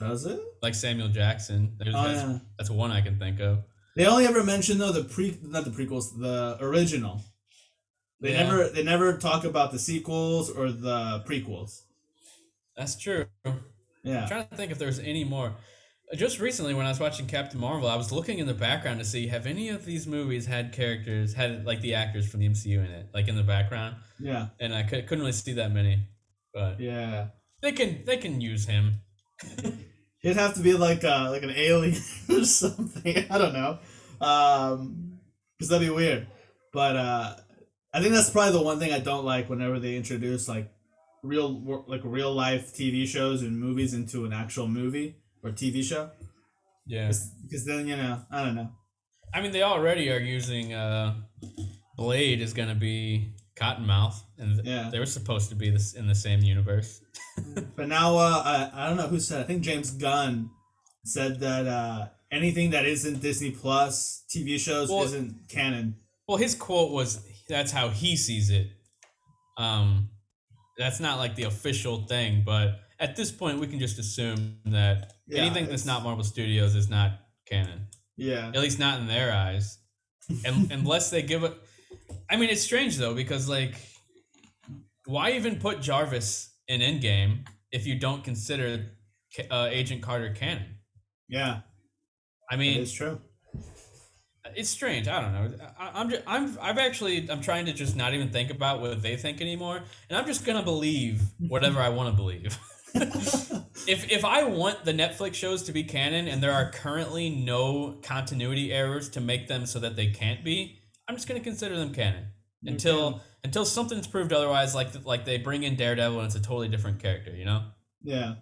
[SPEAKER 3] Does it?
[SPEAKER 2] like Samuel Jackson. There's,
[SPEAKER 3] Oh,
[SPEAKER 2] that's,
[SPEAKER 3] yeah.
[SPEAKER 2] that's one I can think of.
[SPEAKER 3] They only ever mention though the pre not the prequels, the original. They
[SPEAKER 2] Yeah.
[SPEAKER 3] never they never talk about the sequels or the prequels.
[SPEAKER 2] That's true. I'm
[SPEAKER 3] Yeah.
[SPEAKER 2] trying to think if there's any more. Just recently when I was watching Captain Marvel, I was looking in the background to see have any of these movies had characters had like the actors from the MCU in it, like in the background,
[SPEAKER 3] Yeah,
[SPEAKER 2] and I could, couldn't really see that many, but
[SPEAKER 3] yeah.
[SPEAKER 2] they can they can use him.
[SPEAKER 3] It'd have to be like uh like an alien or something. I don't know, um, because that'd be weird. But uh, I think that's probably the one thing I don't like whenever they introduce like real like real life TV shows and movies into an actual movie or TV show.
[SPEAKER 2] Yeah,
[SPEAKER 3] Because then you know I don't know.
[SPEAKER 2] I mean they already are using uh, Blade is gonna be Cottonmouth, and
[SPEAKER 3] Yeah.
[SPEAKER 2] they were supposed to be this in the same universe.
[SPEAKER 3] But now uh, I I don't know who said. I think James Gunn said that uh anything that isn't Disney Plus TV shows
[SPEAKER 2] Well-
[SPEAKER 3] isn't canon.
[SPEAKER 2] Well, his quote was that's how he sees it. Um, that's not like the official thing, but at this point, we can just assume that
[SPEAKER 3] Yeah,
[SPEAKER 2] anything that's not Marvel Studios is not canon,
[SPEAKER 3] Yeah.
[SPEAKER 2] at least not in their eyes, and unless they give it. I mean, it's strange though because like, why even put Jarvis in Endgame if you don't consider uh, Agent Carter canon?
[SPEAKER 3] Yeah.
[SPEAKER 2] I mean,
[SPEAKER 3] It's true.
[SPEAKER 2] it's strange. I don't know. I, I'm just, I'm I've actually I'm trying to just not even think about what they think anymore, and I'm just gonna believe whatever I want to believe. if if I want the Netflix shows to be canon and there are currently no continuity errors to make them so that they can't be, I'm just gonna consider them canon until until something's proved otherwise. Like like they bring in Daredevil and it's a totally different character, you know.
[SPEAKER 3] Yeah.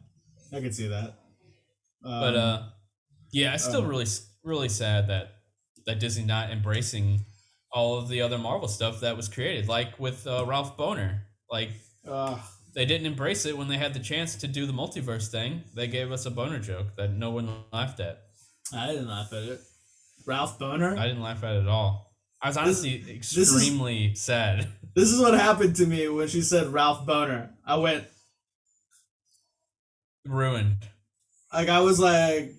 [SPEAKER 3] I can see that. Um,
[SPEAKER 2] But uh, yeah, it's still
[SPEAKER 3] um,
[SPEAKER 2] really really sad that that Disney not embracing all of the other Marvel stuff that was created, like with uh, Ralph Bohner. Like
[SPEAKER 3] uh,
[SPEAKER 2] they didn't embrace it when they had the chance to do the multiverse thing. They gave us a boner joke that no one laughed at.
[SPEAKER 3] I didn't laugh at it. Ralph Bohner.
[SPEAKER 2] I didn't laugh at it at all. I was honestly
[SPEAKER 3] this is-
[SPEAKER 2] extremely sad.
[SPEAKER 3] This is what happened to me when she said Ralph Bohner. I went
[SPEAKER 2] Ruined.
[SPEAKER 3] like I was like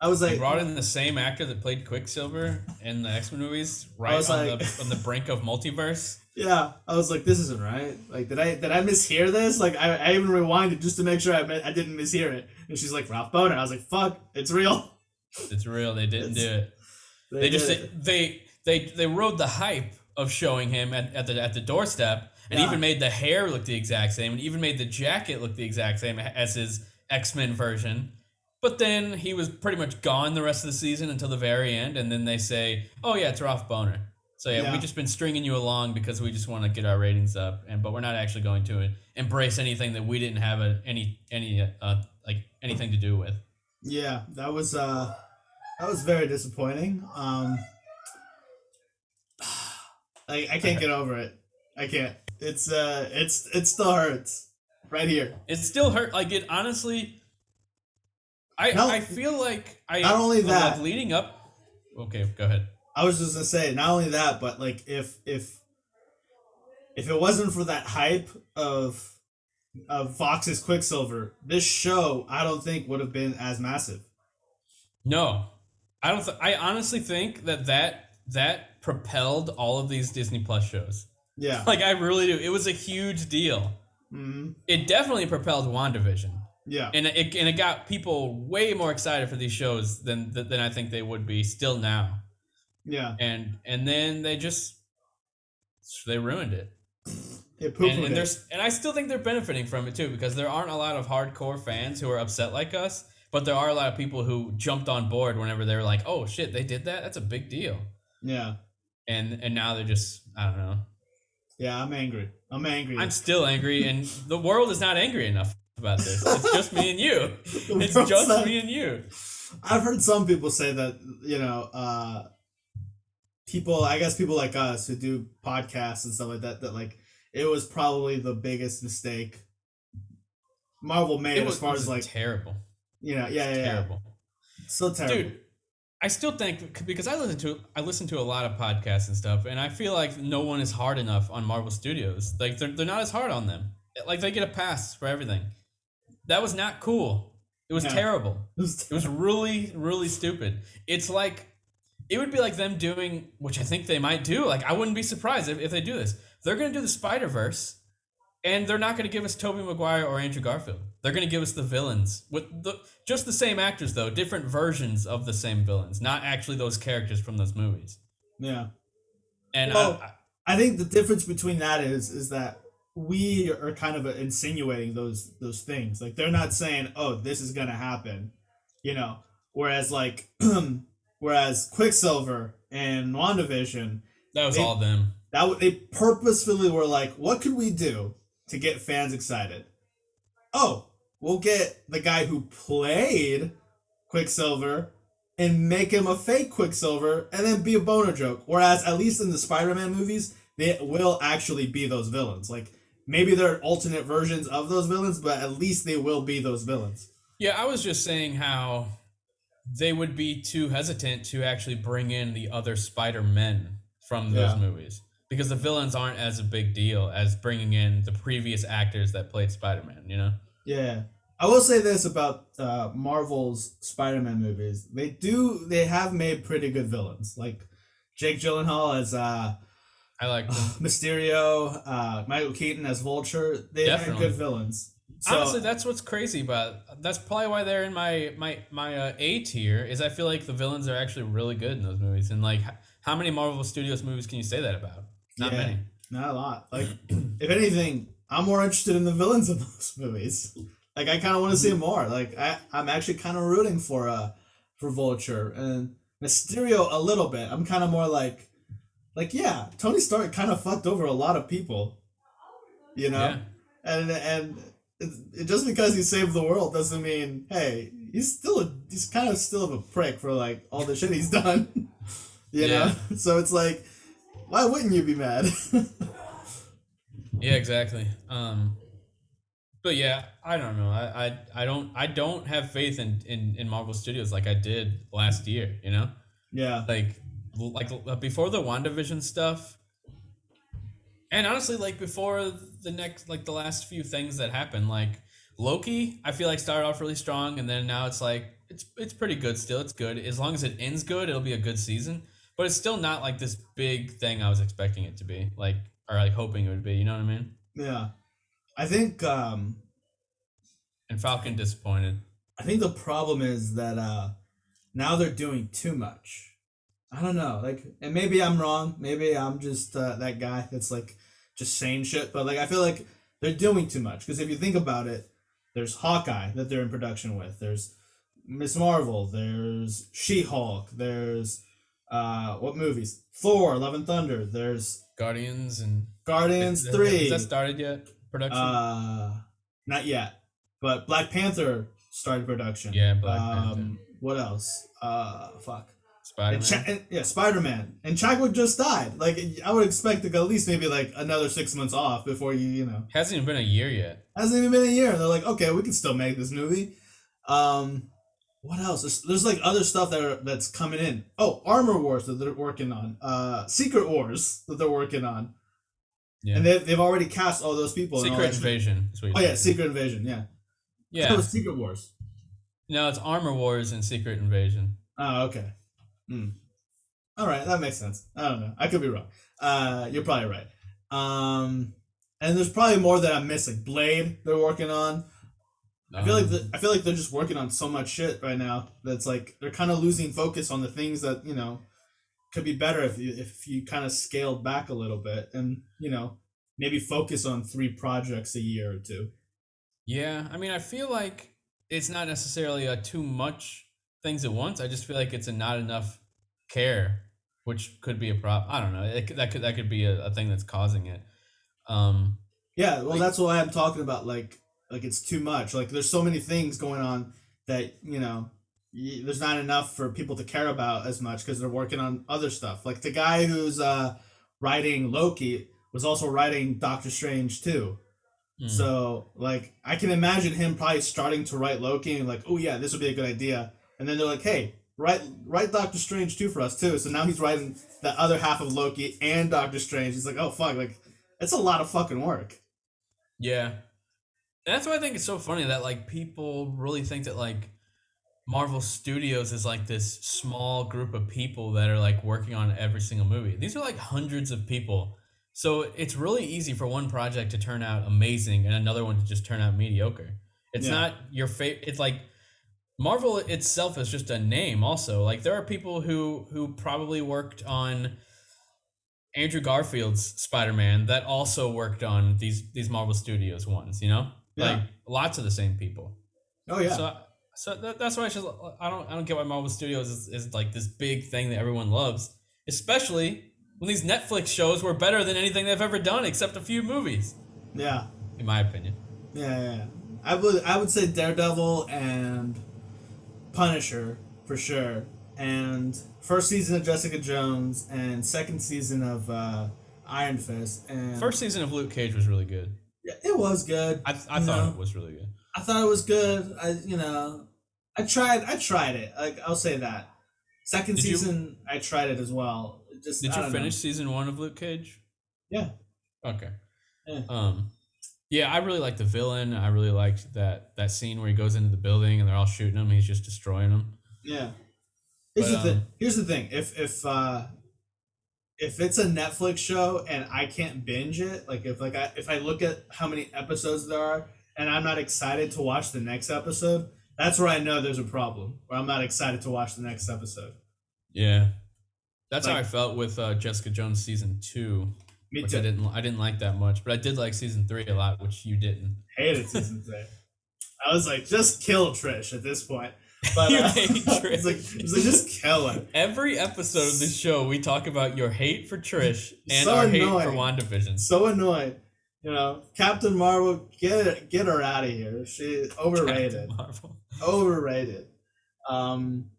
[SPEAKER 3] I was
[SPEAKER 2] They
[SPEAKER 3] like
[SPEAKER 2] brought in the same actor that played Quicksilver in the X Men movies, right on
[SPEAKER 3] like-
[SPEAKER 2] the on the brink of multiverse.
[SPEAKER 3] Yeah I was like this isn't right like did I did I mishear this like I, I even rewinded just to make sure I I didn't mishear it and she's like Ralph Bohner I was like fuck it's real
[SPEAKER 2] It's real. They didn't do it. They just
[SPEAKER 3] did it.
[SPEAKER 2] they they they rode the hype of showing him at, at the at the doorstep and
[SPEAKER 3] Yeah.
[SPEAKER 2] even made the hair look the exact same and even made the jacket look the exact same as his X-Men version. But then he was pretty much gone the rest of the season until the very end and then they say, "Oh yeah, it's Ralph Bohner." So yeah,
[SPEAKER 3] Yeah.
[SPEAKER 2] we've just been stringing you along because we just want to get our ratings up and but we're not actually going to embrace anything that we didn't have a, any any uh like anything to do with.
[SPEAKER 3] yeah that was uh that was very disappointing um I, I can't get over it I can't it's uh it's it still hurts right here
[SPEAKER 2] It still hurt. Like it honestly. I
[SPEAKER 3] No,
[SPEAKER 2] I feel like I
[SPEAKER 3] not only that-
[SPEAKER 2] leading up. Okay, go ahead.
[SPEAKER 3] I was just gonna say, not only that, but like if if if it wasn't for that hype of of Fox's Quicksilver, this show I don't think would have been as massive.
[SPEAKER 2] No, I don't. Th- I honestly think that that that propelled all of these Disney Plus shows.
[SPEAKER 3] Yeah.
[SPEAKER 2] Like I really do. It was a huge deal.
[SPEAKER 3] hmm
[SPEAKER 2] It definitely propelled WandaVision.
[SPEAKER 3] Yeah.
[SPEAKER 2] and it and it got people way more excited for these shows than than I think they would be still now.
[SPEAKER 3] Yeah.
[SPEAKER 2] And and then they just they ruined it. And, and there's and I still think they're benefiting from it too because there aren't a lot of hardcore fans who are upset like us, but there are a lot of people who jumped on board whenever they were like, "Oh shit, they did that? That's a big deal."
[SPEAKER 3] Yeah.
[SPEAKER 2] And and now they're just I don't know.
[SPEAKER 3] Yeah, I'm angry. I'm angry.
[SPEAKER 2] I'm still angry, and the world is not angry enough about this. It's just me and you. It's just
[SPEAKER 3] not-
[SPEAKER 2] me and you.
[SPEAKER 3] I've heard some people say that, you know, uh people I guess people like us who do podcasts and stuff like that, that like it was probably the biggest mistake Marvel made
[SPEAKER 2] It
[SPEAKER 3] as
[SPEAKER 2] was,
[SPEAKER 3] far
[SPEAKER 2] it was
[SPEAKER 3] as like
[SPEAKER 2] terrible.
[SPEAKER 3] you know, yeah, yeah, yeah.
[SPEAKER 2] terrible.
[SPEAKER 3] So terrible.
[SPEAKER 2] dude i still think because i listen to i listen to a lot of podcasts and stuff and i feel like no one is hard enough on marvel studios like they're, they're not as hard on them like they get a pass for everything that was not cool it was
[SPEAKER 3] Yeah.
[SPEAKER 2] terrible
[SPEAKER 3] It was
[SPEAKER 2] it was really really stupid it's like it would be like them doing which i think they might do like i wouldn't be surprised if, if they do this they're gonna do the spider-verse And they're not going to give us Tobey Maguire or Andrew Garfield. They're going to give us the villains with the just the same actors though, different versions of the same villains, not actually those characters from those movies.
[SPEAKER 3] Yeah.
[SPEAKER 2] And
[SPEAKER 3] Well,
[SPEAKER 2] I,
[SPEAKER 3] I think the difference between that is is that we are kind of insinuating those those things. Like they're not saying, "Oh, this is gonna happen," you know. Whereas like, whereas Quicksilver and WandaVision,
[SPEAKER 2] that was
[SPEAKER 3] they-
[SPEAKER 2] all them.
[SPEAKER 3] that w- they purposefully were like, "What could we do to get fans excited?" Oh, we'll get the guy who played Quicksilver and make him a fake Quicksilver and then be a boner joke. Whereas at least in the Spider-Man movies, they will actually be those villains. Like maybe they're alternate versions of those villains, but at least they will be those villains.
[SPEAKER 2] Yeah, I was just saying how they would be too hesitant to actually bring in the other Spider Men from those
[SPEAKER 3] Yeah.
[SPEAKER 2] movies because the villains aren't as a big deal as bringing in the previous actors that played Spider Man. You know?
[SPEAKER 3] Yeah. I will say this about uh, Marvel's Spider-Man movies. They do they have made pretty good villains. Like Jake Gyllenhaal as uh,
[SPEAKER 2] I like them.
[SPEAKER 3] Mysterio, uh, Michael Keaton as Vulture. They have
[SPEAKER 2] Definitely.
[SPEAKER 3] good villains. So,
[SPEAKER 2] Honestly, that's what's crazy about. That's probably why they're in my my my uh, A tier. Is I feel like the villains are actually really good in those movies. And like, how many Marvel Studios movies can you say that about? Not
[SPEAKER 3] Yeah.
[SPEAKER 2] many.
[SPEAKER 3] not a lot. Like if anything, I'm more interested in the villains in those movies. Like I kind of want to see more. Like I, I'm actually kind of rooting for uh for Vulture and Mysterio a little bit. I'm kind of more like, like yeah, Tony Stark kind of fucked over a lot of people, you know,
[SPEAKER 2] Yeah.
[SPEAKER 3] and and it, just because he saved the world doesn't mean hey he's still a he's kind of still of a prick for like all the shit he's done, you
[SPEAKER 2] Yeah.
[SPEAKER 3] know. So it's like, why wouldn't you be mad?
[SPEAKER 2] Yeah, exactly. Um, but yeah, I don't know. I, I, I don't I don't have faith in, in, in Marvel Studios like I did last year. You know,
[SPEAKER 3] yeah.
[SPEAKER 2] like like before the WandaVision stuff, and honestly, like before the next like the last few things that happened, like Loki, I feel like started off really strong, and then now it's like it's it's pretty good still. It's good as long as it ends good. It'll be a good season, but it's still not like this big thing I was expecting it to be, like or like hoping it would be. You know what I mean?
[SPEAKER 3] Yeah. I think um
[SPEAKER 2] And Falcon disappointed.
[SPEAKER 3] I think the problem is that uh now they're doing too much. I don't know. Like and maybe I'm wrong. Maybe I'm just uh, that guy that's like just saying shit, but like I feel like they're doing too much because if you think about it, there's Hawkeye that they're in production with. There's Miss Marvel, there's She-Hulk, there's uh what movies? Thor, Love and Thunder, there's
[SPEAKER 2] Guardians and
[SPEAKER 3] Guardians 3.
[SPEAKER 2] Has that started yet? Production.
[SPEAKER 3] Uh, not yet. But Black Panther started production.
[SPEAKER 2] Yeah, Black
[SPEAKER 3] um,
[SPEAKER 2] Panther.
[SPEAKER 3] What else? Uh, fuck.
[SPEAKER 2] Spider
[SPEAKER 3] And
[SPEAKER 2] Man.
[SPEAKER 3] Cha- yeah, Spider Man. And Chadwick just died. Like I would expect to go at least maybe like another six months off before you you know
[SPEAKER 2] Hasn't even been a year yet.
[SPEAKER 3] hasn't even been a year. They're like, okay, we can still make this movie. Um, what else? There's, there's like other stuff that are, that's coming in. Oh, Armor Wars that they're working on. Uh, Secret Wars that they're working on,
[SPEAKER 2] Yeah.
[SPEAKER 3] and they've, they've already cast all those people.
[SPEAKER 2] Secret. Invasion. is what you
[SPEAKER 3] Oh yeah. Secret Invasion. Yeah.
[SPEAKER 2] Yeah.
[SPEAKER 3] Secret Wars.
[SPEAKER 2] No, it's Armor Wars and Secret Invasion.
[SPEAKER 3] Oh, okay. Hmm. All right, that makes sense. I don't know. I could be wrong. Uh, you're probably right. Um, and there's probably more that I'm missing. Blade, they're working on. I feel like
[SPEAKER 2] Um,
[SPEAKER 3] the, I feel like they're just working on so much shit right now that's like they're kind of losing focus on the things that you know could be better if you if you kind of scaled back a little bit and you know maybe focus on three projects a year or two.
[SPEAKER 2] Yeah, I mean, I feel like it's not necessarily a too much things at once. I just feel like it's a not enough care, which could be a problem. I don't know. It, that could that could be a, a thing that's causing it. Um,
[SPEAKER 3] Yeah, well,
[SPEAKER 2] Like-
[SPEAKER 3] that's why I'm talking about. Like, like it's too much. Like, there's so many things going on that you know, y- there's not enough for people to care about as much because they're working on other stuff. Like the guy who's uh writing Loki was also writing Doctor Strange too.
[SPEAKER 2] mm.
[SPEAKER 3] So, like, I can imagine him probably starting to write Loki and like, oh yeah, this would be a good idea. And then they're like, hey, write write Doctor Strange too for us too. So now he's writing the other half of Loki and Doctor Strange. He's like, oh fuck, like, it's a lot of fucking work.
[SPEAKER 2] Yeah. That's why I think it's so funny that like people really think that like Marvel Studios is like this small group of people that are like working on every single movie. These are like hundreds of people So it's really easy for one project to turn out amazing and another one to just turn out mediocre. It's
[SPEAKER 3] Yeah.
[SPEAKER 2] not your favorite. It's like Marvel itself is just a name. Also, like there are people who who probably worked on Andrew Garfield's Spider Man that also worked on these these Marvel Studios ones. You know,
[SPEAKER 3] Yeah.
[SPEAKER 2] like lots of the same people.
[SPEAKER 3] Oh yeah.
[SPEAKER 2] So, so that, that's why I just I don't I don't get why Marvel Studios is, is like this big thing that everyone loves, especially when these Netflix shows were better than anything they've ever done except a few movies,
[SPEAKER 3] yeah.
[SPEAKER 2] in my opinion.
[SPEAKER 3] Yeah, yeah, yeah. I would I would say Daredevil and Punisher for sure, and first season of Jessica Jones and second season of uh, Iron Fist. And
[SPEAKER 2] First season of Luke Cage was really good.
[SPEAKER 3] yeah, it was good.
[SPEAKER 2] I, I thought
[SPEAKER 3] know?
[SPEAKER 2] it was really good.
[SPEAKER 3] I thought it was good. I you know, I tried I tried it. Like I'll say that. Second
[SPEAKER 2] Did you-
[SPEAKER 3] season I tried it as well. Just
[SPEAKER 2] Did you finish season one of Luke Cage?
[SPEAKER 3] Yeah.
[SPEAKER 2] Okay.
[SPEAKER 3] Yeah.
[SPEAKER 2] Um, yeah, I really like the villain. I really liked that that scene where he goes into the building and they're all shooting him. He's just destroying them.
[SPEAKER 3] Yeah. Here's
[SPEAKER 2] But,
[SPEAKER 3] the thing.
[SPEAKER 2] um,
[SPEAKER 3] Here's the thing. If if uh if it's a Netflix show and I can't binge it, like if like I if I look at how many episodes there are and I'm not excited to watch the next episode, that's where I know there's a problem. Where I'm not excited to watch the next episode.
[SPEAKER 2] Yeah. That's how I felt with uh, Jessica Jones season two.
[SPEAKER 3] Me
[SPEAKER 2] which
[SPEAKER 3] too.
[SPEAKER 2] I didn't I didn't like that much, but I did like season three a lot, which you didn't.
[SPEAKER 3] hated season three. I was like, just kill Trish at this point. But
[SPEAKER 2] You
[SPEAKER 3] uh,
[SPEAKER 2] hate
[SPEAKER 3] it's like,
[SPEAKER 2] Trish.
[SPEAKER 3] it's like just kill her.
[SPEAKER 2] Every episode of this show, we talk about your hate for Trish and
[SPEAKER 3] So
[SPEAKER 2] our hate for WandaVision.
[SPEAKER 3] So annoyed. You know, Captain Marvel, get it, get her out of here. She overrated.
[SPEAKER 2] Captain Marvel.
[SPEAKER 3] Overrated. Um,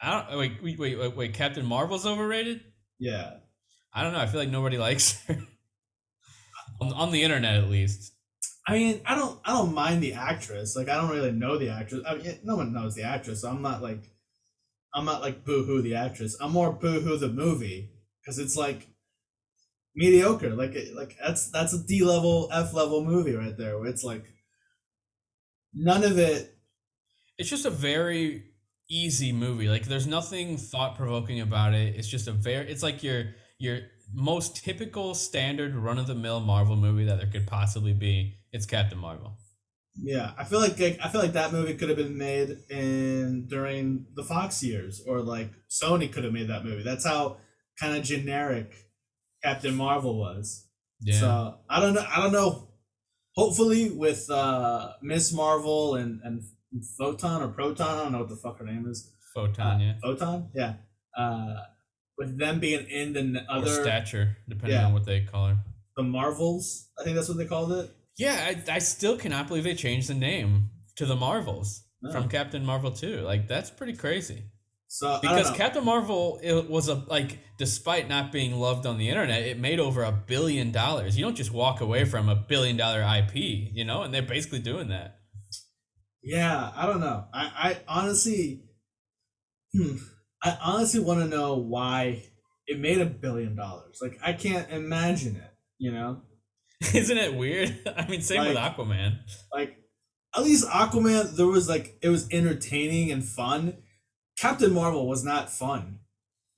[SPEAKER 2] I don't wait, wait, wait, wait. Captain Marvel's overrated?
[SPEAKER 3] yeah.
[SPEAKER 2] I don't know. I feel like nobody likes her. on, on the internet, at least.
[SPEAKER 3] I mean, I don't, I don't mind the actress. Like, I don't really know the actress. I mean, no one knows the actress. So I'm not like, I'm not like boo hoo the actress. I'm more boo hoo the movie because it's like mediocre. Like, like that's that's a D level, F level movie right there. Where it's like none of it.
[SPEAKER 2] It's just a very easy movie. Like there's nothing thought provoking about it. It's just a very it's like your your most typical standard run of the mill Marvel movie that there could possibly be. It's Captain Marvel.
[SPEAKER 3] Yeah, I feel like like, I feel like that movie could have been made in during the Fox years, or like Sony could have made that movie. That's how kind of generic Captain Marvel was.
[SPEAKER 2] Yeah.
[SPEAKER 3] So I don't know. I don't know. Hopefully, with uh, Miss Marvel and and Photon or Proton, I don't know what the fuck her name is.
[SPEAKER 2] Photon, yeah.
[SPEAKER 3] Photon, yeah. Uh, with them being in the n-
[SPEAKER 2] Or
[SPEAKER 3] other
[SPEAKER 2] stature, depending
[SPEAKER 3] Yeah.
[SPEAKER 2] on what they call her.
[SPEAKER 3] the Marvels, I think that's what they called it.
[SPEAKER 2] Yeah, I, I still cannot believe they changed the name to the Marvels from Captain Marvel 2. Like that's pretty crazy.
[SPEAKER 3] So
[SPEAKER 2] Because. Captain Marvel it was a like despite not being loved on the internet, it made over a billion dollars. You don't just walk away from a billion dollar IP, you know, and they're basically doing that.
[SPEAKER 3] Yeah, I don't know. I, I honestly, hmm, I honestly want to know why it made a billion dollars. Like I can't imagine it. You know,
[SPEAKER 2] Isn't it weird? I mean, same with Aquaman.
[SPEAKER 3] like at least Aquaman, there was like it was entertaining and fun. Captain Marvel was not fun.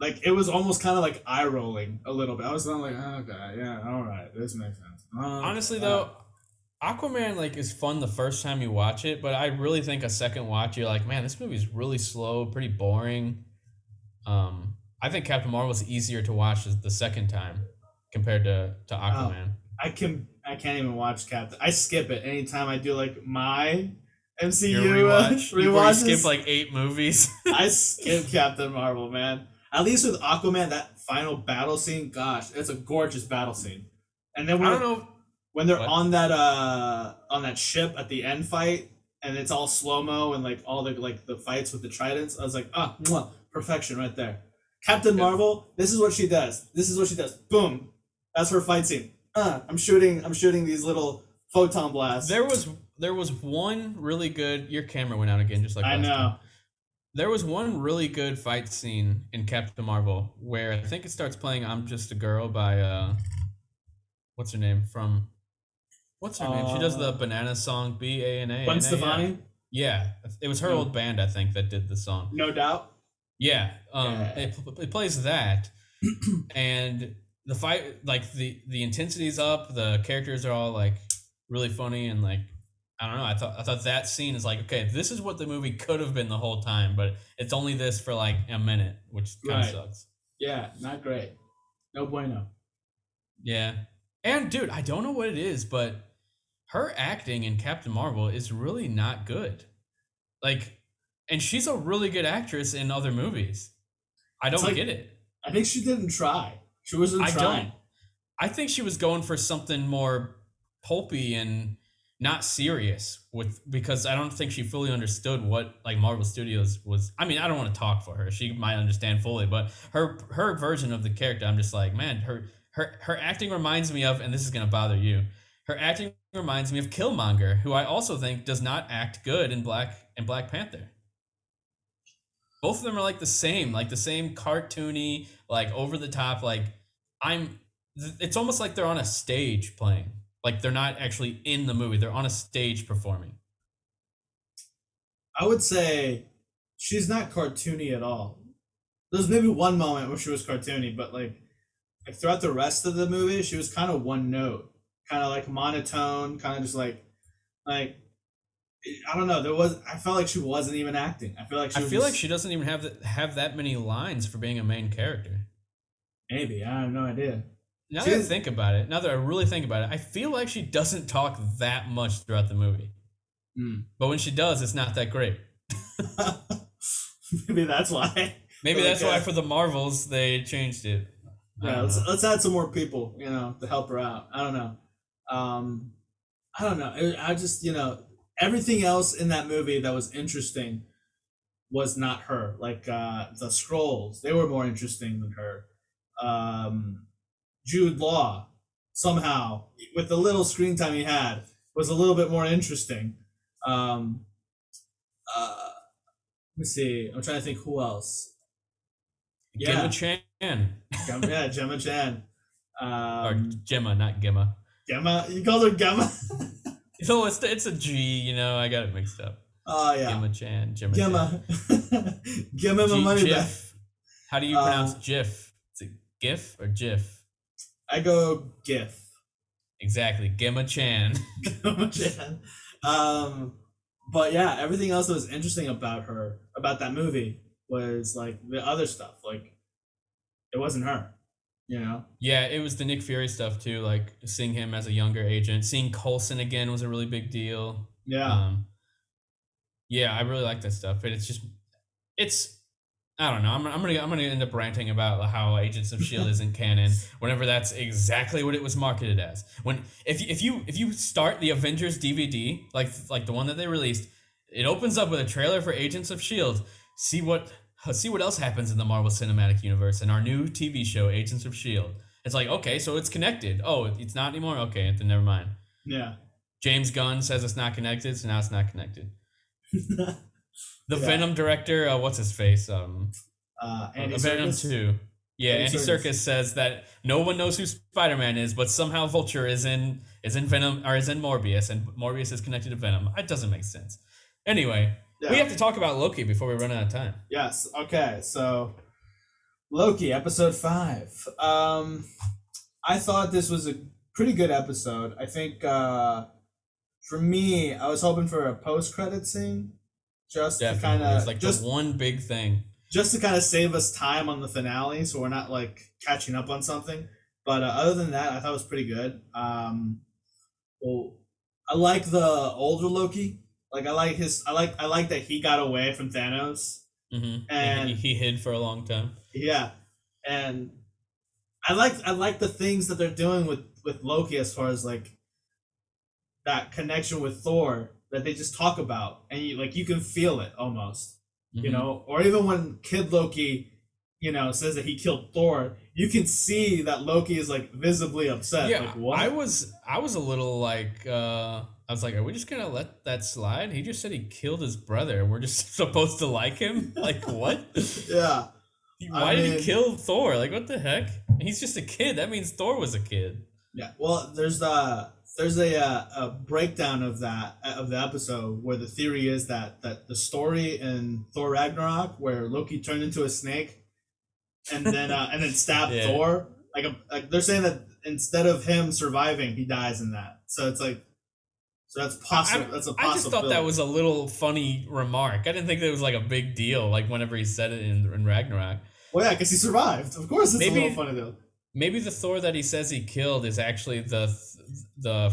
[SPEAKER 3] Like it was almost kind of like eye rolling a little bit. I was kind of like, oh, okay, yeah, all right, this makes sense. Uh,
[SPEAKER 2] Honestly
[SPEAKER 3] uh,
[SPEAKER 2] though, Aquaman like is fun the first time you watch it, but I really think a second watch you're like, man, this movie's really slow, pretty boring. Um, I think Captain Marvel's easier to watch the second time compared to to Aquaman.
[SPEAKER 3] I can I can't even watch Captain. I skip it anytime I do like my MCU
[SPEAKER 2] Your
[SPEAKER 3] uh,
[SPEAKER 2] rewatch, you
[SPEAKER 3] rewatches.
[SPEAKER 2] skip like eight movies.
[SPEAKER 3] I skip Captain Marvel, man. At least with Aquaman, that final battle scene, gosh, it's a gorgeous battle scene. And then
[SPEAKER 2] I
[SPEAKER 3] when,
[SPEAKER 2] don't know.
[SPEAKER 3] when they're
[SPEAKER 2] What?
[SPEAKER 3] on that uh on that ship at the end fight, and it's all slow mo and like all the like the fights with the tridents, I was like, ah, mwah, perfection right there. Captain. Marvel, this is what she does. This is what she does. Boom, that's her fight scene. Uh, I'm shooting. I'm shooting these little photon blasts.
[SPEAKER 2] There was there was one really good. Your camera went out again, just like
[SPEAKER 3] I know.
[SPEAKER 2] time. There was one really good fight scene in Captain Marvel where I think it starts playing "I'm Just a Girl" by uh, what's her name from? What's her name? She does the
[SPEAKER 3] Uh,
[SPEAKER 2] banana song B A N A.
[SPEAKER 3] Gwen Stefani,
[SPEAKER 2] Yeah, it was her
[SPEAKER 3] Hmm.
[SPEAKER 2] old band I think that did the song.
[SPEAKER 3] no doubt.
[SPEAKER 2] Yeah, um,
[SPEAKER 3] Yeah.
[SPEAKER 2] It, it plays that, and the fight like the the intensity's up the characters are all like really funny and like i don't know i thought i thought that scene is like okay this is what the movie could have been the whole time but it's only this for like a minute which kind of
[SPEAKER 3] Right.
[SPEAKER 2] sucks
[SPEAKER 3] Yeah, not great. No bueno.
[SPEAKER 2] yeah and dude i don't know what it is but her acting in captain marvel is really not good like and she's a really good actress in other movies i don't
[SPEAKER 3] like-
[SPEAKER 2] get it
[SPEAKER 3] I think she didn't try. She wasn't
[SPEAKER 2] I
[SPEAKER 3] trying.
[SPEAKER 2] don't. I think she was going for something more pulpy and not serious with because I don't think she fully understood what like Marvel Studios was. I mean, I don't want to talk for her. She might understand fully, but her her version of the character, I'm just like, man, her her her acting reminds me of, and this is gonna bother you. Her acting reminds me of Killmonger, who I also think does not act good in Black in Black Panther. Both of them are like the same, like the same cartoony, like over the top. Like I'm, it's almost like they're on a stage playing. Like they're not actually in the movie; they're on a stage performing.
[SPEAKER 3] I would say she's not cartoony at all. There's maybe one moment where she was cartoony, but like, like throughout the rest of the movie, she was kind of one note, kind of like monotone, kind of just like, like, I don't know. There was I felt like she wasn't even acting. I feel like she
[SPEAKER 2] I feel like she doesn't even have the, have that many lines for being a main character.
[SPEAKER 3] maybe I have no idea.
[SPEAKER 2] Now
[SPEAKER 3] She
[SPEAKER 2] that I think about it, now that I really think about it, I feel like she doesn't talk that much throughout the movie.
[SPEAKER 3] Hmm.
[SPEAKER 2] But when she does, it's not that great.
[SPEAKER 3] maybe that's why.
[SPEAKER 2] Maybe
[SPEAKER 3] Like,
[SPEAKER 2] that's why for the Marvels they changed it.
[SPEAKER 3] Yeah, let's,
[SPEAKER 2] know.
[SPEAKER 3] let's add some more people, you know, to help her out. I don't know. Um, I don't know. I just, you know, everything else in that movie that was interesting was not her. Like uh, the scrolls, they were more interesting than her. Um, Jude Law, somehow, with the little screen time he had, was a little bit more interesting. Um, uh, let me see. I'm trying to think who else. Yeah.
[SPEAKER 2] Gemma Chan.
[SPEAKER 3] Gem- yeah, Gemma Chan.
[SPEAKER 2] or
[SPEAKER 3] Um,
[SPEAKER 2] Gemma, not Gemma.
[SPEAKER 3] Gemma, you called her Gemma?
[SPEAKER 2] So it's it's a G, you know. I got it mixed up.
[SPEAKER 3] Oh yeah,
[SPEAKER 2] Gemma Chan, Gemma.
[SPEAKER 3] Gemma. Me my
[SPEAKER 2] G-
[SPEAKER 3] money back.
[SPEAKER 2] How do you
[SPEAKER 3] Uh,
[SPEAKER 2] pronounce GIF? Is it GIF or GIF?
[SPEAKER 3] I go GIF.
[SPEAKER 2] Exactly, Gemma Chan.
[SPEAKER 3] Gemma Chan. Um, but yeah, everything else that was interesting about her, about that movie, was like the other stuff. Like, it wasn't her. Know?
[SPEAKER 2] Yeah, it was the Nick Fury stuff too. Like seeing him as a younger agent, seeing Coulson again was a really big deal.
[SPEAKER 3] Yeah.
[SPEAKER 2] Um, yeah, I really like that stuff, but it's just, it's, I don't know. I'm, I'm gonna I'm gonna end up ranting about how Agents of Shield isn't canon. Whenever that's exactly what it was marketed as. When if you- if you if you start the Avengers DVD like like the one that they released, it opens up with a trailer for Agents of Shield. See what see what else happens in the Marvel Cinematic Universe and our new TV show Agents of Shield. It's like okay, so it's connected. Oh, it's not anymore. Okay, then never mind.
[SPEAKER 3] yeah.
[SPEAKER 2] James Gunn says it's not connected, so now it's not connected. The
[SPEAKER 3] Yeah.
[SPEAKER 2] Venom director, uh, what's his face? Um,
[SPEAKER 3] uh, Andy
[SPEAKER 2] uh, Venom
[SPEAKER 3] Serkis?
[SPEAKER 2] Two. Yeah,
[SPEAKER 3] Andy
[SPEAKER 2] Andy.
[SPEAKER 3] Serkis
[SPEAKER 2] says that no one knows who Spider Man is, but somehow Vulture is in is in Venom or is in Morbius, and Morbius is connected to Venom. It doesn't make sense. Anyway,
[SPEAKER 3] Yeah.
[SPEAKER 2] we have to talk about Loki before we run out of time.
[SPEAKER 3] Yes. Okay. So Loki, episode five. Um, I thought this was a pretty good episode. I think uh, for me, I was hoping for a post-credit scene, just to kind of
[SPEAKER 2] like
[SPEAKER 3] just
[SPEAKER 2] one big thing.
[SPEAKER 3] just to kind of save us time on the finale, so we're not like catching up on something. But uh, other than that, I thought it was pretty good. Um, well, I like the older Loki. Like I like his. I like. I like that he got away from Thanos.
[SPEAKER 2] hmm
[SPEAKER 3] And-
[SPEAKER 2] he, he hid for a long time.
[SPEAKER 3] Yeah, and I like I like the things that they're doing with with Loki as far as like that connection with Thor that they just talk about, and you like you can feel it almost, you
[SPEAKER 2] Mhm.
[SPEAKER 3] know, or even when Kid Loki, you know, says that he killed Thor, you can see that Loki is like visibly upset.
[SPEAKER 2] Yeah,
[SPEAKER 3] like, what?
[SPEAKER 2] I was I was a little like uh I was like, are we just gonna let that slide? He just said he killed his brother. We're just supposed to like him? Like what?
[SPEAKER 3] yeah, I
[SPEAKER 2] Why did
[SPEAKER 3] mean-
[SPEAKER 2] he kill Thor? Like what the heck? He's just a kid. That means Thor was a kid.
[SPEAKER 3] Yeah, well, there's a there's a uh, a breakdown of that of the episode where the theory is that that the story in Thor Ragnarok where Loki turned into a snake and then uh, and then stabbed
[SPEAKER 2] Yeah.
[SPEAKER 3] Thor like a, like they're saying that instead of him surviving, he dies in that. So it's like, so that's possible.
[SPEAKER 2] I,
[SPEAKER 3] that's a
[SPEAKER 2] I just thought that was a little funny remark. I didn't think that was like a big deal. Like whenever he said it in, in Ragnarok.
[SPEAKER 3] Well, yeah, because he survived. Of course, it's
[SPEAKER 2] Maybe-
[SPEAKER 3] a little funny though.
[SPEAKER 2] Maybe the Thor that he says he killed is actually the th- the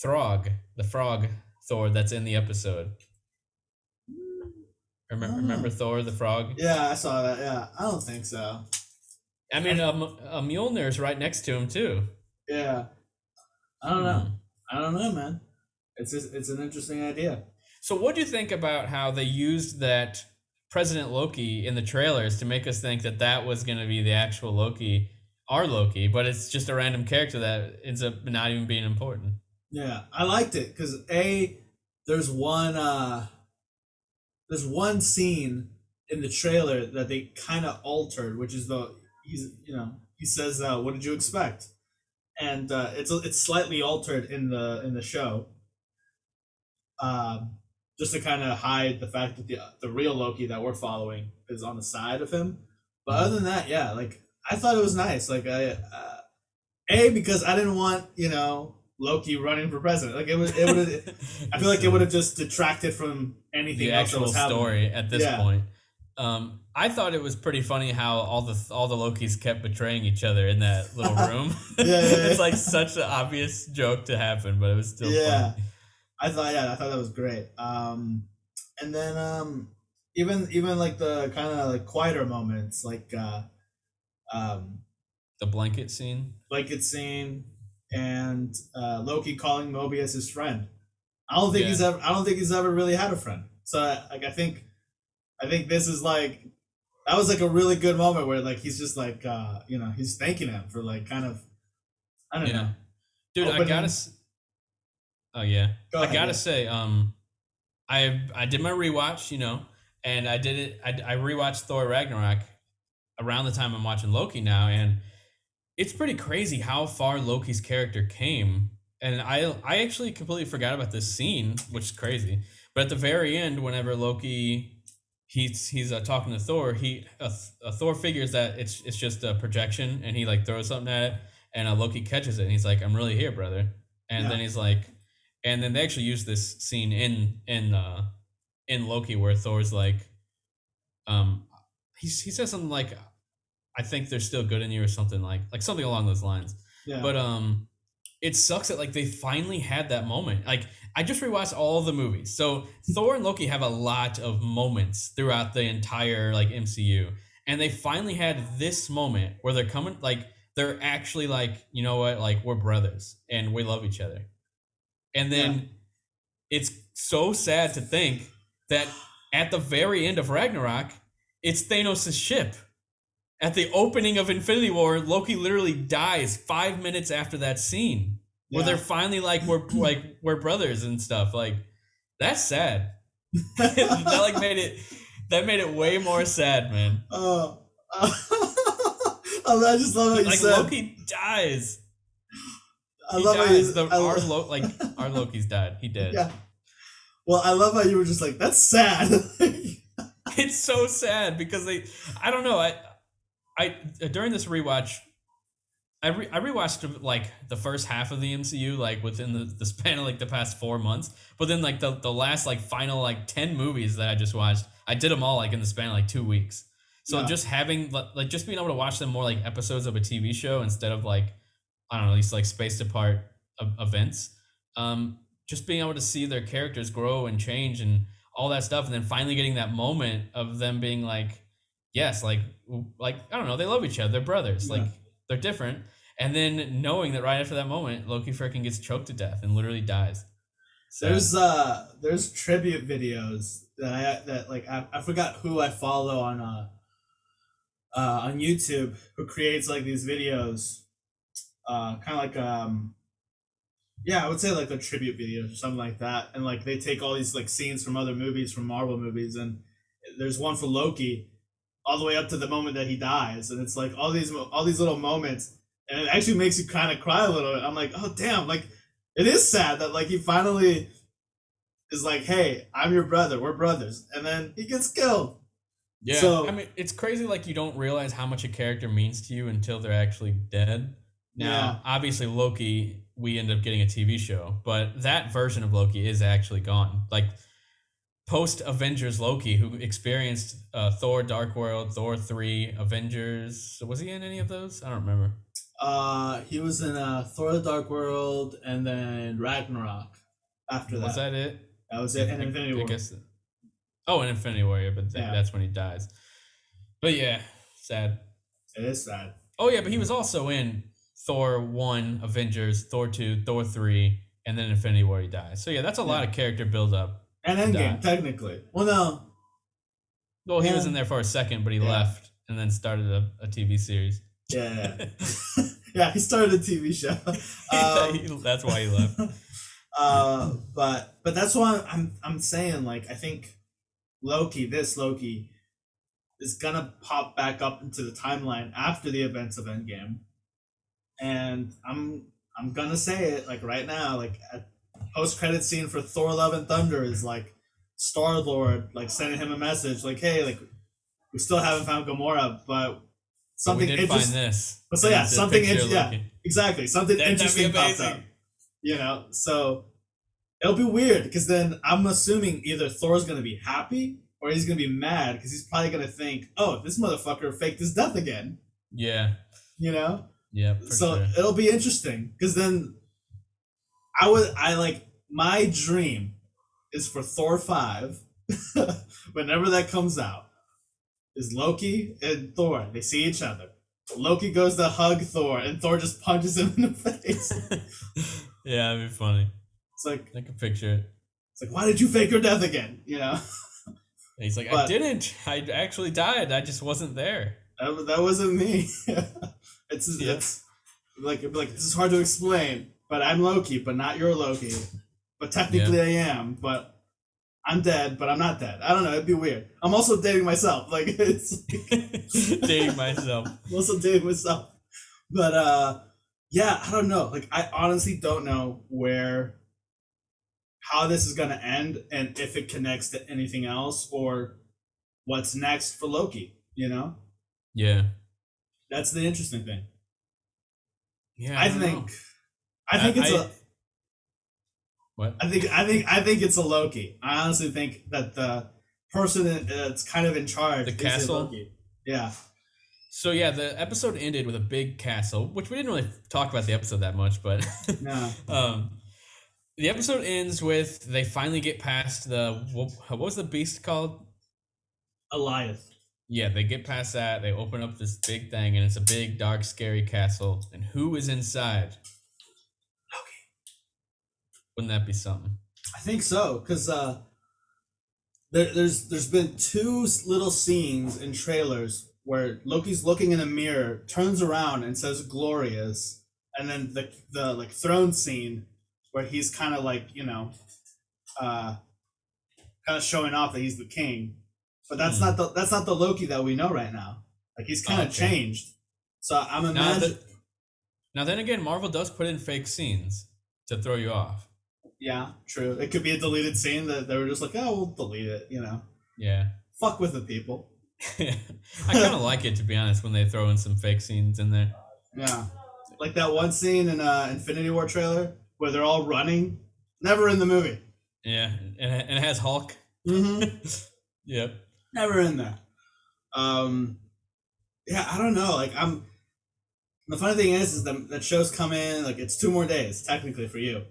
[SPEAKER 2] Throg, the frog Thor that's in the episode. Remember,
[SPEAKER 3] Oh.
[SPEAKER 2] remember Thor the frog?
[SPEAKER 3] Yeah, I saw that. Yeah, I don't think so.
[SPEAKER 2] I mean, a Mjolnir is right next to him too.
[SPEAKER 3] Yeah, I don't know.
[SPEAKER 2] Hmm.
[SPEAKER 3] I don't know, man. It's just, it's an interesting idea.
[SPEAKER 2] So, what do you think about how they used that President Loki in the trailers to make us think that that was going to be the actual Loki, our Loki, but it's just a random character that ends up not even being important?
[SPEAKER 3] Yeah, I liked it because a there's one uh there's one scene in the trailer that they kind of altered, which is the he's you know he says uh, what did you expect, and uh, it's it's slightly altered in the in the show, um, just to kind of hide the fact that the the real Loki that we're following is on the side of him. But other than that, yeah, like I thought it was nice. Like I, uh, a because I didn't want you know Loki running for president. Like it was, it would. I feel like it would have just detracted from anything
[SPEAKER 2] the actual
[SPEAKER 3] was happening.
[SPEAKER 2] story at this
[SPEAKER 3] Yeah.
[SPEAKER 2] point. Um, I thought it was pretty funny how all the all the Lokis kept betraying each other in that little room.
[SPEAKER 3] Yeah, yeah,
[SPEAKER 2] it's like such an obvious joke to happen, but it was still
[SPEAKER 3] Yeah.
[SPEAKER 2] funny.
[SPEAKER 3] I thought, yeah, I thought that was great. Um, and then um, even even like the kind of like quieter moments, like uh, um,
[SPEAKER 2] The blanket scene.
[SPEAKER 3] blanket scene and uh, Loki calling Mobius his friend. I don't think
[SPEAKER 2] Yeah.
[SPEAKER 3] he's ever. I don't think he's ever really had a friend. So like I think, I think this is like that was like a really good moment where like he's just like uh you know he's thanking him for like kind of I don't
[SPEAKER 2] Yeah.
[SPEAKER 3] know.
[SPEAKER 2] Dude, I gotta. Oh yeah,
[SPEAKER 3] Go
[SPEAKER 2] I
[SPEAKER 3] ahead,
[SPEAKER 2] gotta say, um, I I did my rewatch, you know, and I did it. I, I rewatched Thor Ragnarok around the time I'm watching Loki now, and it's pretty crazy how far Loki's character came. And I I actually completely forgot about this scene, which is crazy. But at the very end, whenever Loki he's he's uh, talking to Thor, he uh, uh, Thor figures that it's it's just a projection, and he like throws something at it, and uh, Loki catches it, and he's like, "I'm really here, brother." And
[SPEAKER 3] Yeah.
[SPEAKER 2] then he's like, and then they actually use this scene in in uh in Loki where Thor's like, um, he he says something like, "I think they're still good in you" or something like like something along those lines.
[SPEAKER 3] Yeah.
[SPEAKER 2] But um, it sucks that like they finally had that moment. Like I just rewatched all the movies, so Thor and Loki have a lot of moments throughout the entire like MCU, and they finally had this moment where they're coming like they're actually like you know what like we're brothers and we love each other, and then it's so sad to think that at the very end of Ragnarok, it's Thanos' ship. At the opening of Infinity War, Loki literally dies five minutes after that scene, where they're finally like we're like we're brothers and stuff. Like that's sad. that like made it that made it way more sad, man.
[SPEAKER 3] Oh, I just love how you
[SPEAKER 2] Like
[SPEAKER 3] said.
[SPEAKER 2] Loki dies.
[SPEAKER 3] I
[SPEAKER 2] He
[SPEAKER 3] love how you.
[SPEAKER 2] dies. The,
[SPEAKER 3] I
[SPEAKER 2] our
[SPEAKER 3] lo-
[SPEAKER 2] Lo- like our Loki's died. He did.
[SPEAKER 3] yeah. Well, I love how you were just like, "That's sad."
[SPEAKER 2] it's so sad because they i don't know i i uh, during this rewatch i re, i rewatched like the first half of the mcu like within the, the span of like the past four months but then like the, the last like final like 10 movies that i just watched i did them all like in the span of like two weeks so
[SPEAKER 3] Yeah.
[SPEAKER 2] just having like just being able to watch them more like episodes of a tv show instead of like i don't know these like spaced apart events. Um just being able to see their characters grow and change and all that stuff and then finally getting that moment of them being like yes like like i don't know they love each other they're brothers
[SPEAKER 3] Yeah.
[SPEAKER 2] like they're different. And then knowing that right after that moment loki freaking gets choked to death and literally dies. So-
[SPEAKER 3] There's uh there's tribute videos that I that like I, I forgot who I follow on uh uh on YouTube who creates like these videos uh kind of like um yeah I would say like a tribute videos or something like that and like they take all these like scenes from other movies from Marvel movies and there's one for Loki all the way up to the moment that he dies and it's like all these all these little moments and it actually makes you kind of cry a little bit. I'm like oh damn like it is sad that like he finally is like, "Hey, I'm your brother. We're brothers," and then he gets killed.
[SPEAKER 2] Yeah,
[SPEAKER 3] So-
[SPEAKER 2] I mean, it's crazy. Like you don't realize how much a character means to you until they're actually dead. Now,
[SPEAKER 3] Yeah.
[SPEAKER 2] obviously, Loki, we end up getting a TV show, but that version of Loki is actually gone. Like post Avengers Loki, who experienced uh, Thor: Dark World, Thor three, Avengers. Was he in any of those? I don't remember.
[SPEAKER 3] Uh, he was in uh, Thor: The Dark World, and then Ragnarok. After that,
[SPEAKER 2] Was that it?
[SPEAKER 3] that was it. And
[SPEAKER 2] I-
[SPEAKER 3] Infinity
[SPEAKER 2] I
[SPEAKER 3] War.
[SPEAKER 2] guess. Oh, an Infinity Warrior, but th-
[SPEAKER 3] Yeah.
[SPEAKER 2] that's when he dies. But yeah, sad.
[SPEAKER 3] It is sad.
[SPEAKER 2] Oh yeah, but he was also in Thor one, Avengers, Thor two, Thor three, and then Infinity War he dies. So yeah, that's a lot of character build up.
[SPEAKER 3] And Endgame, technically. Well, no.
[SPEAKER 2] Well, he was in there for a second, but he
[SPEAKER 3] Yeah.
[SPEAKER 2] left and then started a, a TV series.
[SPEAKER 3] Yeah. yeah. yeah, he started a TV show. Um,
[SPEAKER 2] that's why he left.
[SPEAKER 3] uh, but but that's why I'm, I'm I'm saying like I think Loki, this Loki, is gonna pop back up into the timeline after the events of Endgame, and I'm I'm gonna say it like right now, like a post credit scene for Thor: Love and Thunder is like Star Lord like sending him a message like, hey, like we still haven't found Gamora, but
[SPEAKER 2] But we
[SPEAKER 3] something
[SPEAKER 2] did
[SPEAKER 3] interest-
[SPEAKER 2] find this.
[SPEAKER 3] But so yeah, something
[SPEAKER 2] of
[SPEAKER 3] yeah. Exactly something
[SPEAKER 2] That'd
[SPEAKER 3] interesting pops up you know so it'll be weird because then i'm assuming either thor's gonna be happy or he's gonna be mad because he's probably gonna think oh this motherfucker faked his death again
[SPEAKER 2] Yeah,
[SPEAKER 3] you know
[SPEAKER 2] yeah, for
[SPEAKER 3] so
[SPEAKER 2] sure.
[SPEAKER 3] it'll be interesting because then i would i like my dream is for thor 5 whenever that comes out is loki and thor they see each other loki goes to hug thor and thor just punches him in the face
[SPEAKER 2] yeah, that'd be funny.
[SPEAKER 3] it's like
[SPEAKER 2] I can picture it.
[SPEAKER 3] It's like, why did you fake your death again? You know,
[SPEAKER 2] And he's like, I didn't. I actually died. I just wasn't there.
[SPEAKER 3] that, that wasn't me. It's
[SPEAKER 2] Yeah.
[SPEAKER 3] it's like like this is hard to explain, but I'm Loki, but not your Loki. But technically, I am. But I'm dead, but I'm not dead. I don't know. It'd be weird. I'm also dating myself. Like it's
[SPEAKER 2] Dating myself.
[SPEAKER 3] I'm also dating myself. But uh, yeah, I don't know. Like I honestly don't know where how this is gonna end and if it connects to anything else or what's next for Loki. You know.
[SPEAKER 2] Yeah.
[SPEAKER 3] That's the interesting thing.
[SPEAKER 2] Yeah.
[SPEAKER 3] I,
[SPEAKER 2] don't
[SPEAKER 3] think.
[SPEAKER 2] know.
[SPEAKER 3] I think it's
[SPEAKER 2] I-
[SPEAKER 3] a.
[SPEAKER 2] What?
[SPEAKER 3] I think. I think. I think it's a Loki. I honestly think that the person that's kind of in charge
[SPEAKER 2] The
[SPEAKER 3] is
[SPEAKER 2] castle?
[SPEAKER 3] Loki. Yeah.
[SPEAKER 2] So yeah, the episode ended with a big castle, which we didn't really talk about the episode that much, but
[SPEAKER 3] No.
[SPEAKER 2] um, the episode ends with they finally get past the what was the beast called?
[SPEAKER 3] Elias.
[SPEAKER 2] Yeah, they get past that. They open up this big thing, and it's a big, dark, scary castle. And who is inside?
[SPEAKER 3] Loki.
[SPEAKER 2] Wouldn't that be something?
[SPEAKER 3] I think so, because uh, there, there's there's been two little scenes in trailers where Loki's looking in a mirror, turns around and says "glorious," and then the the like throne scene where he's kind of like you know, uh, kind of showing off that he's the king, but that's
[SPEAKER 2] Hmm.
[SPEAKER 3] not the that's not the Loki that we know right now. Like he's kind of
[SPEAKER 2] Okay.
[SPEAKER 3] changed. So I'm
[SPEAKER 2] Now,
[SPEAKER 3] imagining.
[SPEAKER 2] the, now then again, Marvel does put in fake scenes to throw you off.
[SPEAKER 3] Yeah, true. It could be a deleted scene that they were just like, oh, we'll delete it. You know,
[SPEAKER 2] Yeah.
[SPEAKER 3] fuck with the people.
[SPEAKER 2] I kind of like it to be honest when they throw in some fake scenes in there.
[SPEAKER 3] Yeah, like that one scene in uh, Infinity War trailer where they're all running. Never in the movie.
[SPEAKER 2] Yeah, and it and it has Hulk.
[SPEAKER 3] Mm-hmm.
[SPEAKER 2] Yep.
[SPEAKER 3] Never in there. Um, yeah, I don't know. Like I'm. The funny thing is, is that that shows come in like it's two more days technically for you,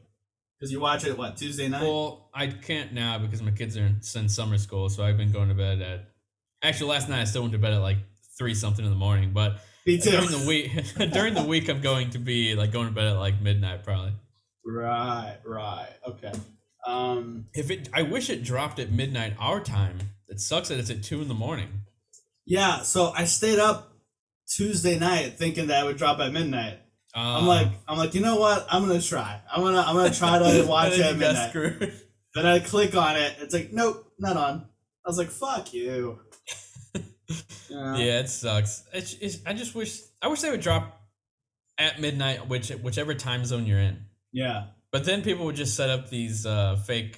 [SPEAKER 3] because you watch it what Tuesday night.
[SPEAKER 2] Well, I can't now because my kids are in, in summer school, so I've been going to bed at. Actually, last night I still went to bed at like three something in the morning, but
[SPEAKER 3] Me too.
[SPEAKER 2] during the week, during the week, I'm going to be like going to bed at like midnight probably.
[SPEAKER 3] right, right, okay. Um,
[SPEAKER 2] If it, I wish it dropped at midnight our time. It sucks that it's at two in the morning.
[SPEAKER 3] yeah. So I stayed up Tuesday night thinking that it would drop at midnight.
[SPEAKER 2] Uh,
[SPEAKER 3] I'm like, I'm like, you know what? I'm gonna try. I'm gonna, I'm gonna try to watch it at midnight.
[SPEAKER 2] screwed.
[SPEAKER 3] Then I click on it. It's like, nope, not on. I was like, fuck you. Yeah.
[SPEAKER 2] Yeah, it sucks. It's, it's, I just wish I wish they would drop at midnight, which whichever time zone you're in.
[SPEAKER 3] Yeah.
[SPEAKER 2] But then people would just set up these uh, fake,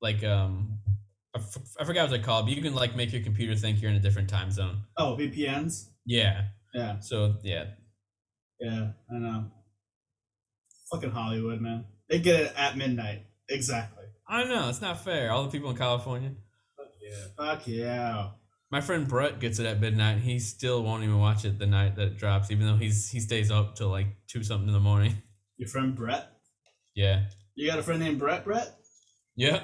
[SPEAKER 2] like um, I, f- I forgot what they're called, but you can like make your computer think you're in a different time zone.
[SPEAKER 3] Oh, VPNs.
[SPEAKER 2] Yeah.
[SPEAKER 3] Yeah,
[SPEAKER 2] So yeah,
[SPEAKER 3] yeah, I know. Fucking Hollywood, man. They get it at midnight. Exactly.
[SPEAKER 2] I know it's not fair. All the people in California.
[SPEAKER 3] Fuck yeah. Fuck yeah.
[SPEAKER 2] My friend Brett gets it at midnight. He still won't even watch it the night that it drops, even though he's he stays up till like two something in the morning.
[SPEAKER 3] Your friend Brett.
[SPEAKER 2] Yeah.
[SPEAKER 3] You got a friend named Brett? Brett?
[SPEAKER 2] Yeah.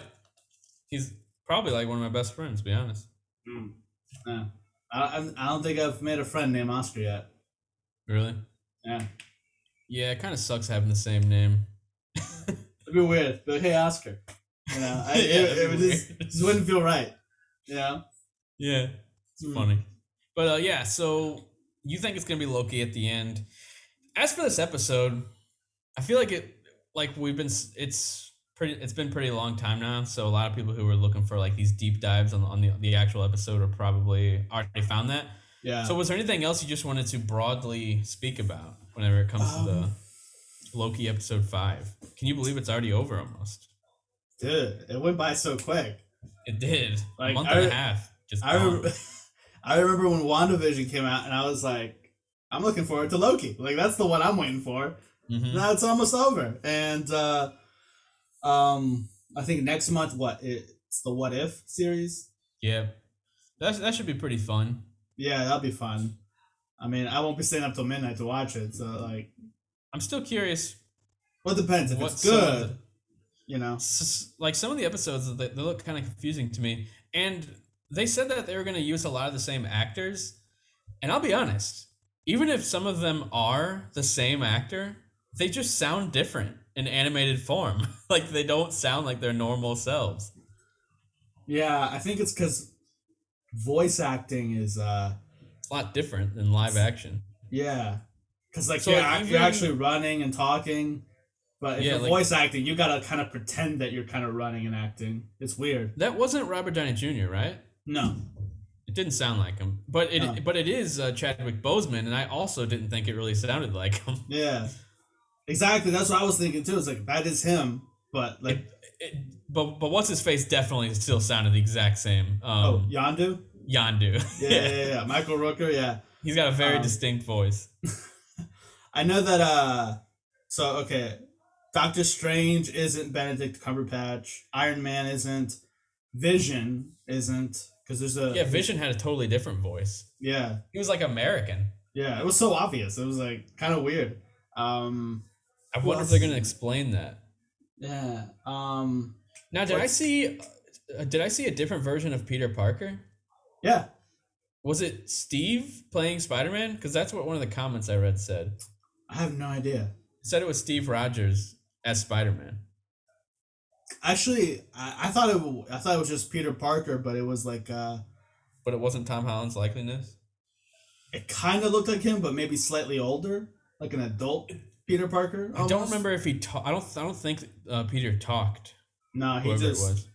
[SPEAKER 2] He's probably like one of my best friends, to be honest.
[SPEAKER 3] Hmm. No. I, I don't think I've made a friend named Oscar yet.
[SPEAKER 2] Really?
[SPEAKER 3] Yeah.
[SPEAKER 2] Yeah, it kind of sucks having the same name.
[SPEAKER 3] It'd be weird. But hey, Oscar. You know, I,
[SPEAKER 2] Yeah,
[SPEAKER 3] it, it,
[SPEAKER 2] that'd
[SPEAKER 3] would
[SPEAKER 2] be
[SPEAKER 3] just, just wouldn't feel right. You know?
[SPEAKER 2] Yeah. It's
[SPEAKER 3] Hmm.
[SPEAKER 2] funny. But uh, yeah, so you think it's gonna be Loki at the end? As for this episode, I feel like it, like we've been, it's pretty, it's been pretty long time now. So a lot of people who were looking for like these deep dives on, on the the actual episode are probably already found that.
[SPEAKER 3] Yeah.
[SPEAKER 2] So was there anything else you just wanted to broadly speak about whenever it comes to the
[SPEAKER 3] Um,
[SPEAKER 2] Loki episode five? Can you believe it's already over almost?
[SPEAKER 3] Dude, it went by so quick.
[SPEAKER 2] It did.
[SPEAKER 3] Like,
[SPEAKER 2] a month
[SPEAKER 3] I
[SPEAKER 2] and a half. Just
[SPEAKER 3] I I remember when WandaVision came out, and I was like, I'm looking forward to Loki. Like that's the one I'm waiting for.
[SPEAKER 2] Mhm.
[SPEAKER 3] Now it's almost over, and uh, um, I think next month, what it's the What If series.
[SPEAKER 2] Yeah. That, that should be pretty fun.
[SPEAKER 3] Yeah, that'll be fun. I mean, I won't be staying up till midnight to watch it, so like,
[SPEAKER 2] I'm still curious
[SPEAKER 3] well, it depends if it's good.
[SPEAKER 2] the-
[SPEAKER 3] You know,
[SPEAKER 2] s- like some of the episodes they, they look kind of confusing to me and they said that they were going to use a lot of the same actors and i'll be honest even if some of them are the same actor they just sound different in animated form like they don't sound like their normal selves
[SPEAKER 3] yeah, I think it's because voice acting is, uh,
[SPEAKER 2] a lot different than live action
[SPEAKER 3] yeah, because like
[SPEAKER 2] So,
[SPEAKER 3] you're,
[SPEAKER 2] like,
[SPEAKER 3] you're actually running and talking. But if
[SPEAKER 2] Yeah,
[SPEAKER 3] you're
[SPEAKER 2] like-
[SPEAKER 3] voice acting, you gotta kind of pretend that you're kind of running and acting. It's weird.
[SPEAKER 2] that wasn't robert downey jr right
[SPEAKER 3] No,
[SPEAKER 2] it didn't sound like him but it
[SPEAKER 3] No.
[SPEAKER 2] but it is uh, chadwick boseman and i also didn't think it really sounded like him
[SPEAKER 3] Yeah, exactly. That's what I was thinking too. It's like that is him, but like
[SPEAKER 2] it, but but what's his face definitely still sounded the exact same. Um,
[SPEAKER 3] oh Yondu.
[SPEAKER 2] Yondu.
[SPEAKER 3] Yeah, yeah, yeah, yeah. Michael Rooker. Yeah,
[SPEAKER 2] he's got a very
[SPEAKER 3] Um,
[SPEAKER 2] distinct voice.
[SPEAKER 3] I know that. Uh, so okay, Doctor Strange isn't Benedict Cumberbatch. Iron Man isn't. Vision isn't because there's a
[SPEAKER 2] Yeah, Vision had a totally different voice.
[SPEAKER 3] Yeah,
[SPEAKER 2] He was like American.
[SPEAKER 3] yeah. It was so obvious. It was like kind of weird. Um,
[SPEAKER 2] I wonder if they're gonna explain that.
[SPEAKER 3] yeah. Um,
[SPEAKER 2] Now, did I see? Uh, did I see a different version of Peter Parker?
[SPEAKER 3] yeah.
[SPEAKER 2] Was it Steve playing Spider Man? Because that's what one of the comments I read said.
[SPEAKER 3] I have no idea.
[SPEAKER 2] It said it was Steve Rogers as Spider Man.
[SPEAKER 3] Actually, I, I thought it. I thought it was just Peter Parker, but it was like uh,
[SPEAKER 2] But it wasn't Tom Holland's likeliness.
[SPEAKER 3] it kind of looked like him, but maybe slightly older, like an adult Peter Parker.
[SPEAKER 2] I don't remember if he. Ta- I don't. I don't think uh, Peter talked.
[SPEAKER 3] No, he just,
[SPEAKER 2] it was.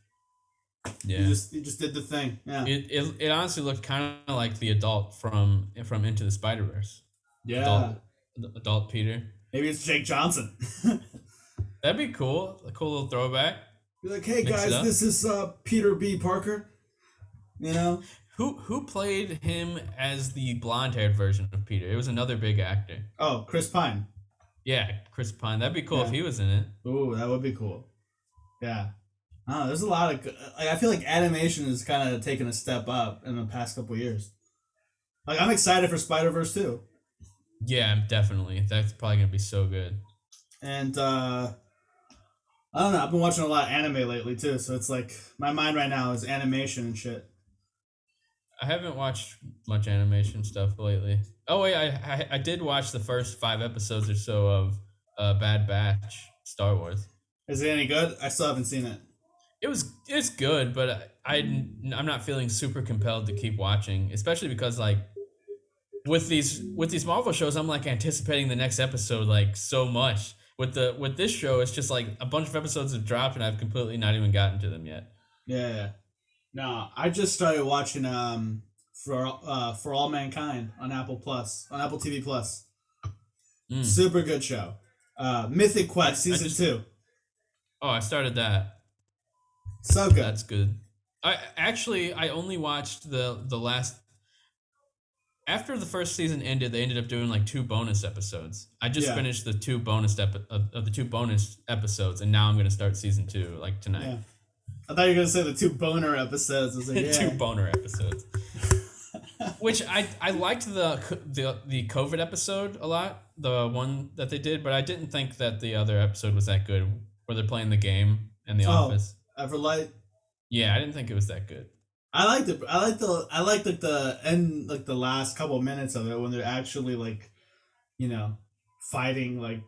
[SPEAKER 2] Yeah.
[SPEAKER 3] he just he just did the thing. Yeah,
[SPEAKER 2] It, it, it honestly looked kind of like the adult from from Into the Spider Verse.
[SPEAKER 3] yeah.
[SPEAKER 2] Adult, adult Peter.
[SPEAKER 3] Maybe it's Jake Johnson.
[SPEAKER 2] That'd be cool. A cool little throwback.
[SPEAKER 3] Be like, hey
[SPEAKER 2] Mix
[SPEAKER 3] guys, this is uh, Peter B. Parker. You know,
[SPEAKER 2] Who who played him as the blonde haired version of Peter? It was another big actor.
[SPEAKER 3] oh Chris Pine.
[SPEAKER 2] Yeah, Chris Pine. That'd be cool if he was in it.
[SPEAKER 3] Ooh, that would be cool. Yeah. Oh, there's a lot of. Like, I feel like animation has kind of taken a step up in the past couple years. Like I'm excited for Spider Verse too,
[SPEAKER 2] Yeah, definitely. That's probably gonna be so good.
[SPEAKER 3] and uh I don't know. I've been watching a lot of anime lately too, so it's like my mind right now is animation and shit.
[SPEAKER 2] I haven't watched much animation stuff lately. Oh wait, I I, I did watch the first five episodes or so of uh, Bad Batch Star Wars.
[SPEAKER 3] Is it any good? I still haven't seen it.
[SPEAKER 2] It was it's good, but I I'm not feeling super compelled to keep watching, especially because like with these with these Marvel shows, I'm like anticipating the next episode like so much. With the with this show, it's just like a bunch of episodes have dropped and I've completely not even gotten to them yet.
[SPEAKER 3] Yeah, yeah. No, I just started watching um for uh for all mankind on Apple Plus on Apple TV Plus.
[SPEAKER 2] Mm.
[SPEAKER 3] Super good show. Uh, Mythic Quest
[SPEAKER 2] I
[SPEAKER 3] season
[SPEAKER 2] just-
[SPEAKER 3] two.
[SPEAKER 2] Oh, I started that.
[SPEAKER 3] So good.
[SPEAKER 2] That's good. I actually I only watched the the last after the first season ended, they ended up doing like two bonus episodes. I just
[SPEAKER 3] Yeah.
[SPEAKER 2] finished the two bonus epi- of, of the two bonus episodes, and now I'm gonna start season two like tonight.
[SPEAKER 3] Yeah. I thought you were gonna say the two boner episodes. I was like, yeah.
[SPEAKER 2] two boner episodes. Which I I liked the the the COVID episode a lot, the one that they did, but I didn't think that the other episode was that good, where they're playing the game in the
[SPEAKER 3] Oh.
[SPEAKER 2] office.
[SPEAKER 3] Everlight.
[SPEAKER 2] Yeah, I didn't think it was that good.
[SPEAKER 3] I liked it. I like the. I liked like the end, like the last couple minutes of it when they're actually like, you know, fighting like?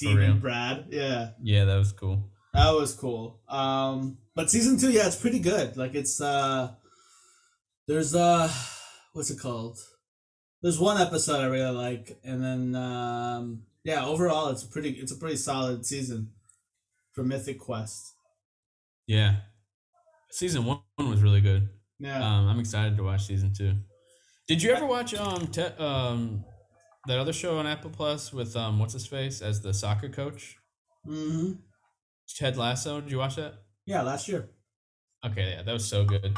[SPEAKER 3] Demon Brad. Yeah,
[SPEAKER 2] Yeah, that was cool.
[SPEAKER 3] that was cool. Um, but season two, yeah, it's pretty good. Like it's uh, there's uh, what's it called? There's one episode I really like, and then um, yeah, overall it's a pretty. It's a pretty solid season for Mythic Quest.
[SPEAKER 2] Yeah, season one was really good.
[SPEAKER 3] Yeah.
[SPEAKER 2] Um, I'm excited to watch season two. Did you ever watch um te- um that other show on Apple Plus with um what's his face as the soccer coach
[SPEAKER 3] mm-hmm.
[SPEAKER 2] Ted Lasso? Did you watch that?
[SPEAKER 3] Yeah, last year.
[SPEAKER 2] Okay, yeah, that was so good.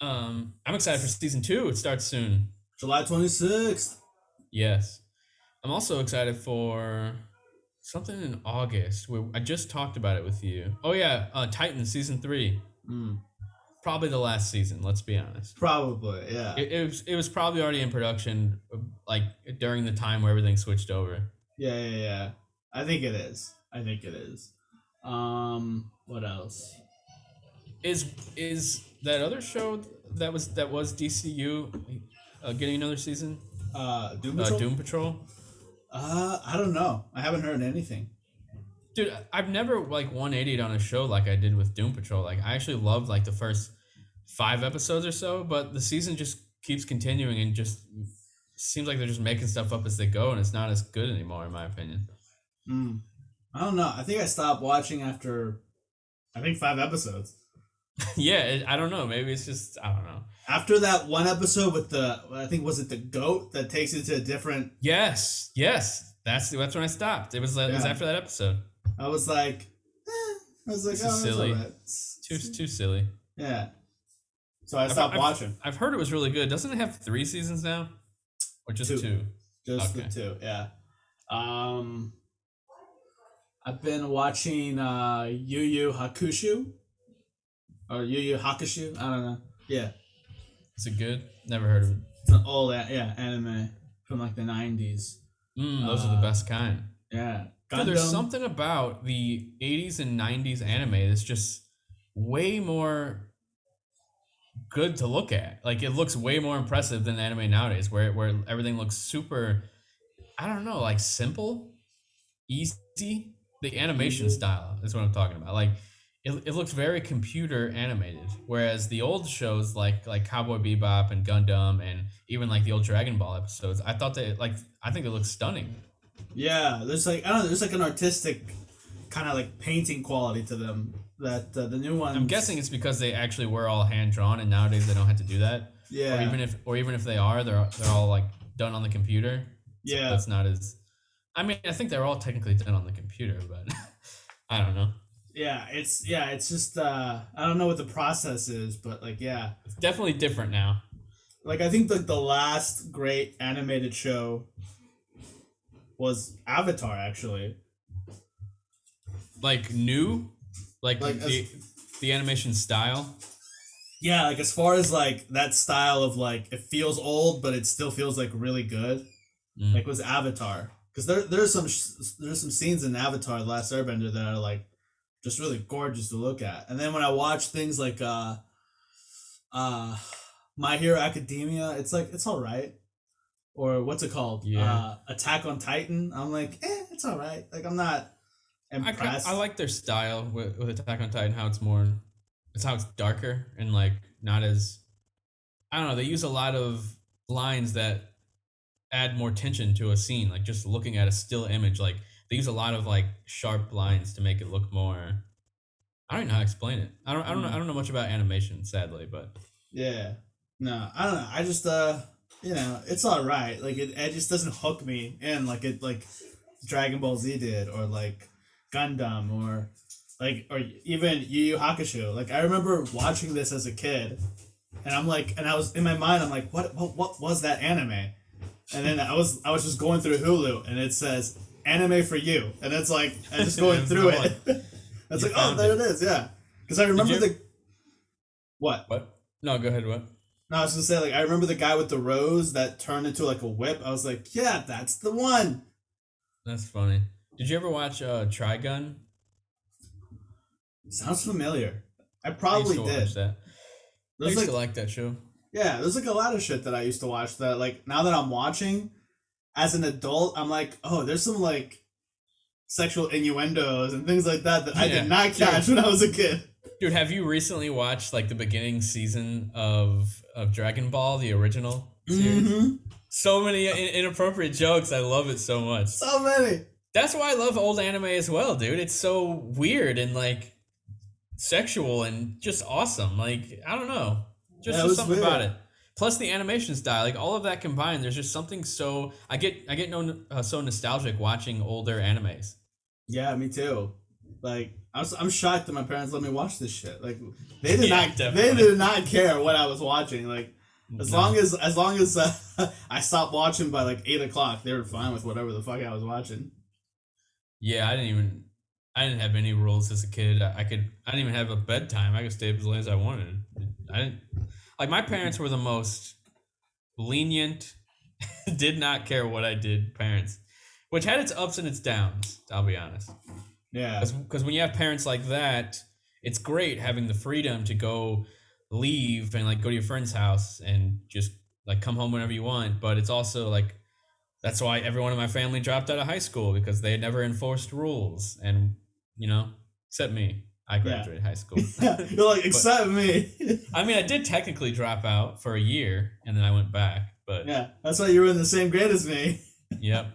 [SPEAKER 2] Um, I'm excited for season two. It starts soon.
[SPEAKER 3] July 26th.
[SPEAKER 2] Yes, I'm also excited for something in August. Where I just talked about it with you. Oh yeah, uh, Titan season three.
[SPEAKER 3] Mm,
[SPEAKER 2] Probably the last season. Let's be honest.
[SPEAKER 3] probably, yeah.
[SPEAKER 2] It, it was it was probably already in production, uh, like during the time where everything switched over.
[SPEAKER 3] Yeah, yeah, yeah. I think it is. I think it is. Um, what else?
[SPEAKER 2] Is is that other show that was that was DCU uh, getting another season?
[SPEAKER 3] Uh, Doom
[SPEAKER 2] Uh,
[SPEAKER 3] Patrol.
[SPEAKER 2] Doom Patrol.
[SPEAKER 3] Uh, I don't know. I haven't heard anything.
[SPEAKER 2] Dude, I've never like 180'd on a show like I did with Doom Patrol. Like I actually loved like the first five episodes or so, but the season just keeps continuing and just seems like they're just making stuff up as they go, and it's not as good anymore, in my opinion.
[SPEAKER 3] Mm. I don't know. I think I stopped watching after, I think five episodes.
[SPEAKER 2] yeah, I don't know. Maybe it's just I don't know.
[SPEAKER 3] After that one episode with the, I think was it the goat that takes it to a different.
[SPEAKER 2] Yes, yes, that's that's when I stopped. It was it was
[SPEAKER 3] Yeah.
[SPEAKER 2] after that episode.
[SPEAKER 3] I was like, eh. I was like,
[SPEAKER 2] This
[SPEAKER 3] oh,
[SPEAKER 2] is silly.
[SPEAKER 3] alright. It's-
[SPEAKER 2] Too too silly.
[SPEAKER 3] Yeah. So I
[SPEAKER 2] I've-
[SPEAKER 3] stopped
[SPEAKER 2] I've-
[SPEAKER 3] watching.
[SPEAKER 2] I've heard it was really good. Doesn't it have three seasons now, or just
[SPEAKER 3] Two.
[SPEAKER 2] two?
[SPEAKER 3] Just
[SPEAKER 2] Okay.
[SPEAKER 3] the two, yeah. Um, I've been watching uh, Yu Yu Hakusho or Yu Yu Hakusho. I don't know. Yeah,
[SPEAKER 2] Is it good? Never heard of it.
[SPEAKER 3] it's an old yeah anime from like the nineties.
[SPEAKER 2] Mm, those are
[SPEAKER 3] Uh,
[SPEAKER 2] the best kind.
[SPEAKER 3] Yeah,
[SPEAKER 2] there's
[SPEAKER 3] Gundam.
[SPEAKER 2] something about the 80s and 90s anime that's just way more good to look at. Like it looks way more impressive than anime nowadays, where where everything looks super. I don't know, like simple, easy. The animation
[SPEAKER 3] Mhm.
[SPEAKER 2] style is what I'm talking about. Like it, it looks very computer animated, whereas the old shows like like Cowboy Bebop and Gundam and even like the old Dragon Ball episodes, I thought that like I think it looks stunning.
[SPEAKER 3] Yeah, there's like I don't know. There's like an artistic kind of like painting quality to them that uh, the new ones.
[SPEAKER 2] I'm guessing it's because they actually were all hand drawn, and nowadays they don't have to do that.
[SPEAKER 3] Yeah.
[SPEAKER 2] Or even if, or even if they are, they're they're all like done on the computer. So
[SPEAKER 3] Yeah.
[SPEAKER 2] That's not as. I mean, I think they're all technically done on the computer, but I don't know.
[SPEAKER 3] Yeah, it's yeah, it's just uh I don't know what the process is, but like yeah,
[SPEAKER 2] It's definitely different now.
[SPEAKER 3] like I think like the last great animated show was Avatar actually.
[SPEAKER 2] Like new, like,
[SPEAKER 3] Like,
[SPEAKER 2] the, the animation style.
[SPEAKER 3] Yeah, like as far as like that style of like it feels old but it still feels like really good.
[SPEAKER 2] Mm.
[SPEAKER 3] Like was Avatar because there there's some sh- there's some scenes in Avatar: The Last Airbender that are like just really gorgeous to look at. And then when I watch things like uh uh My Hero Academia, it's like it's all right. Or what's it called?
[SPEAKER 2] Yeah.
[SPEAKER 3] Uh, Attack on Titan. I'm like, eh, it's all right. Like I'm not
[SPEAKER 2] I,
[SPEAKER 3] impressed.
[SPEAKER 2] I like their style with, with Attack on Titan. How it's more, it's how it's darker and like not as. I don't know. They use a lot of lines that add more tension to a scene. Like just looking at a still image. Like they use a lot of like sharp lines to make it look more. I don't know how to explain it. I don't. I don't know. I don't know much about animation, sadly, but
[SPEAKER 3] Yeah. No, I don't know. I just uh you know, it's all right. Like it, it just doesn't hook me in like it like Dragon Ball Z did or like Gundam or like or even Yu Yu Hakusho. Like I remember watching this as a kid, and I'm like, and I was in my mind, I'm like, what what what was that anime? And then I was I was just going through Hulu, and it says anime for you, and it's like I just going through it. it's
[SPEAKER 2] You
[SPEAKER 3] like oh there
[SPEAKER 2] it.
[SPEAKER 3] it is, yeah. Because I remember
[SPEAKER 2] you-
[SPEAKER 3] the what?
[SPEAKER 2] What? No, go ahead. What?
[SPEAKER 3] No, I was gonna say like I remember the guy with the rose that turned into like a whip. I was like, yeah, that's the one.
[SPEAKER 2] That's funny. Did you ever watch uh, Trigun?
[SPEAKER 3] Sounds familiar. I
[SPEAKER 2] I
[SPEAKER 3] probably
[SPEAKER 2] to
[SPEAKER 3] did.
[SPEAKER 2] that. I used
[SPEAKER 3] like
[SPEAKER 2] to like that show.
[SPEAKER 3] yeah, there's like a lot of shit that I used to watch that like now that I'm watching as an adult, I'm like, oh, there's some like sexual innuendos and things like that that I did not catch when I was a kid.
[SPEAKER 2] Dude, have you recently watched like the beginning season of of Dragon Ball, the original series?
[SPEAKER 3] Mhm.
[SPEAKER 2] So many in- inappropriate jokes. I love it so much.
[SPEAKER 3] So many.
[SPEAKER 2] That's why I love old anime as well, dude. It's so weird and like sexual and just awesome. Like I don't know, just,
[SPEAKER 3] Yeah,
[SPEAKER 2] just something
[SPEAKER 3] weird.
[SPEAKER 2] about it. Plus the animation style, like all of that combined, there's just something so I get I get no uh, so nostalgic watching older animes.
[SPEAKER 3] Yeah, me too. Like I was, I'm shocked that my parents let me watch this shit. Like they did
[SPEAKER 2] Yeah,
[SPEAKER 3] not,
[SPEAKER 2] definitely.
[SPEAKER 3] they did not care what I was watching. Like as
[SPEAKER 2] No.
[SPEAKER 3] long as, as long as uh, I stopped watching by like eight o'clock, they were fine with whatever the fuck I was watching.
[SPEAKER 2] Yeah, I didn't even I didn't have any rules as a kid. I, I could I didn't even have a bedtime. I could stay up as late as I wanted. I didn't like my parents were the most lenient, did not care what I did parents, which had its ups and its downs. I'll be honest,
[SPEAKER 3] Yeah,
[SPEAKER 2] because when you have parents like that, it's great having the freedom to go leave and like go to your friend's house and just like come home whenever you want. But it's also like that's why everyone in my family dropped out of high school because they had never enforced rules and you know except me i graduated high school
[SPEAKER 3] you're like accept me.
[SPEAKER 2] i mean i did technically drop out for a year and then i went back but
[SPEAKER 3] yeah, that's why you were in the same grade as me.
[SPEAKER 2] yep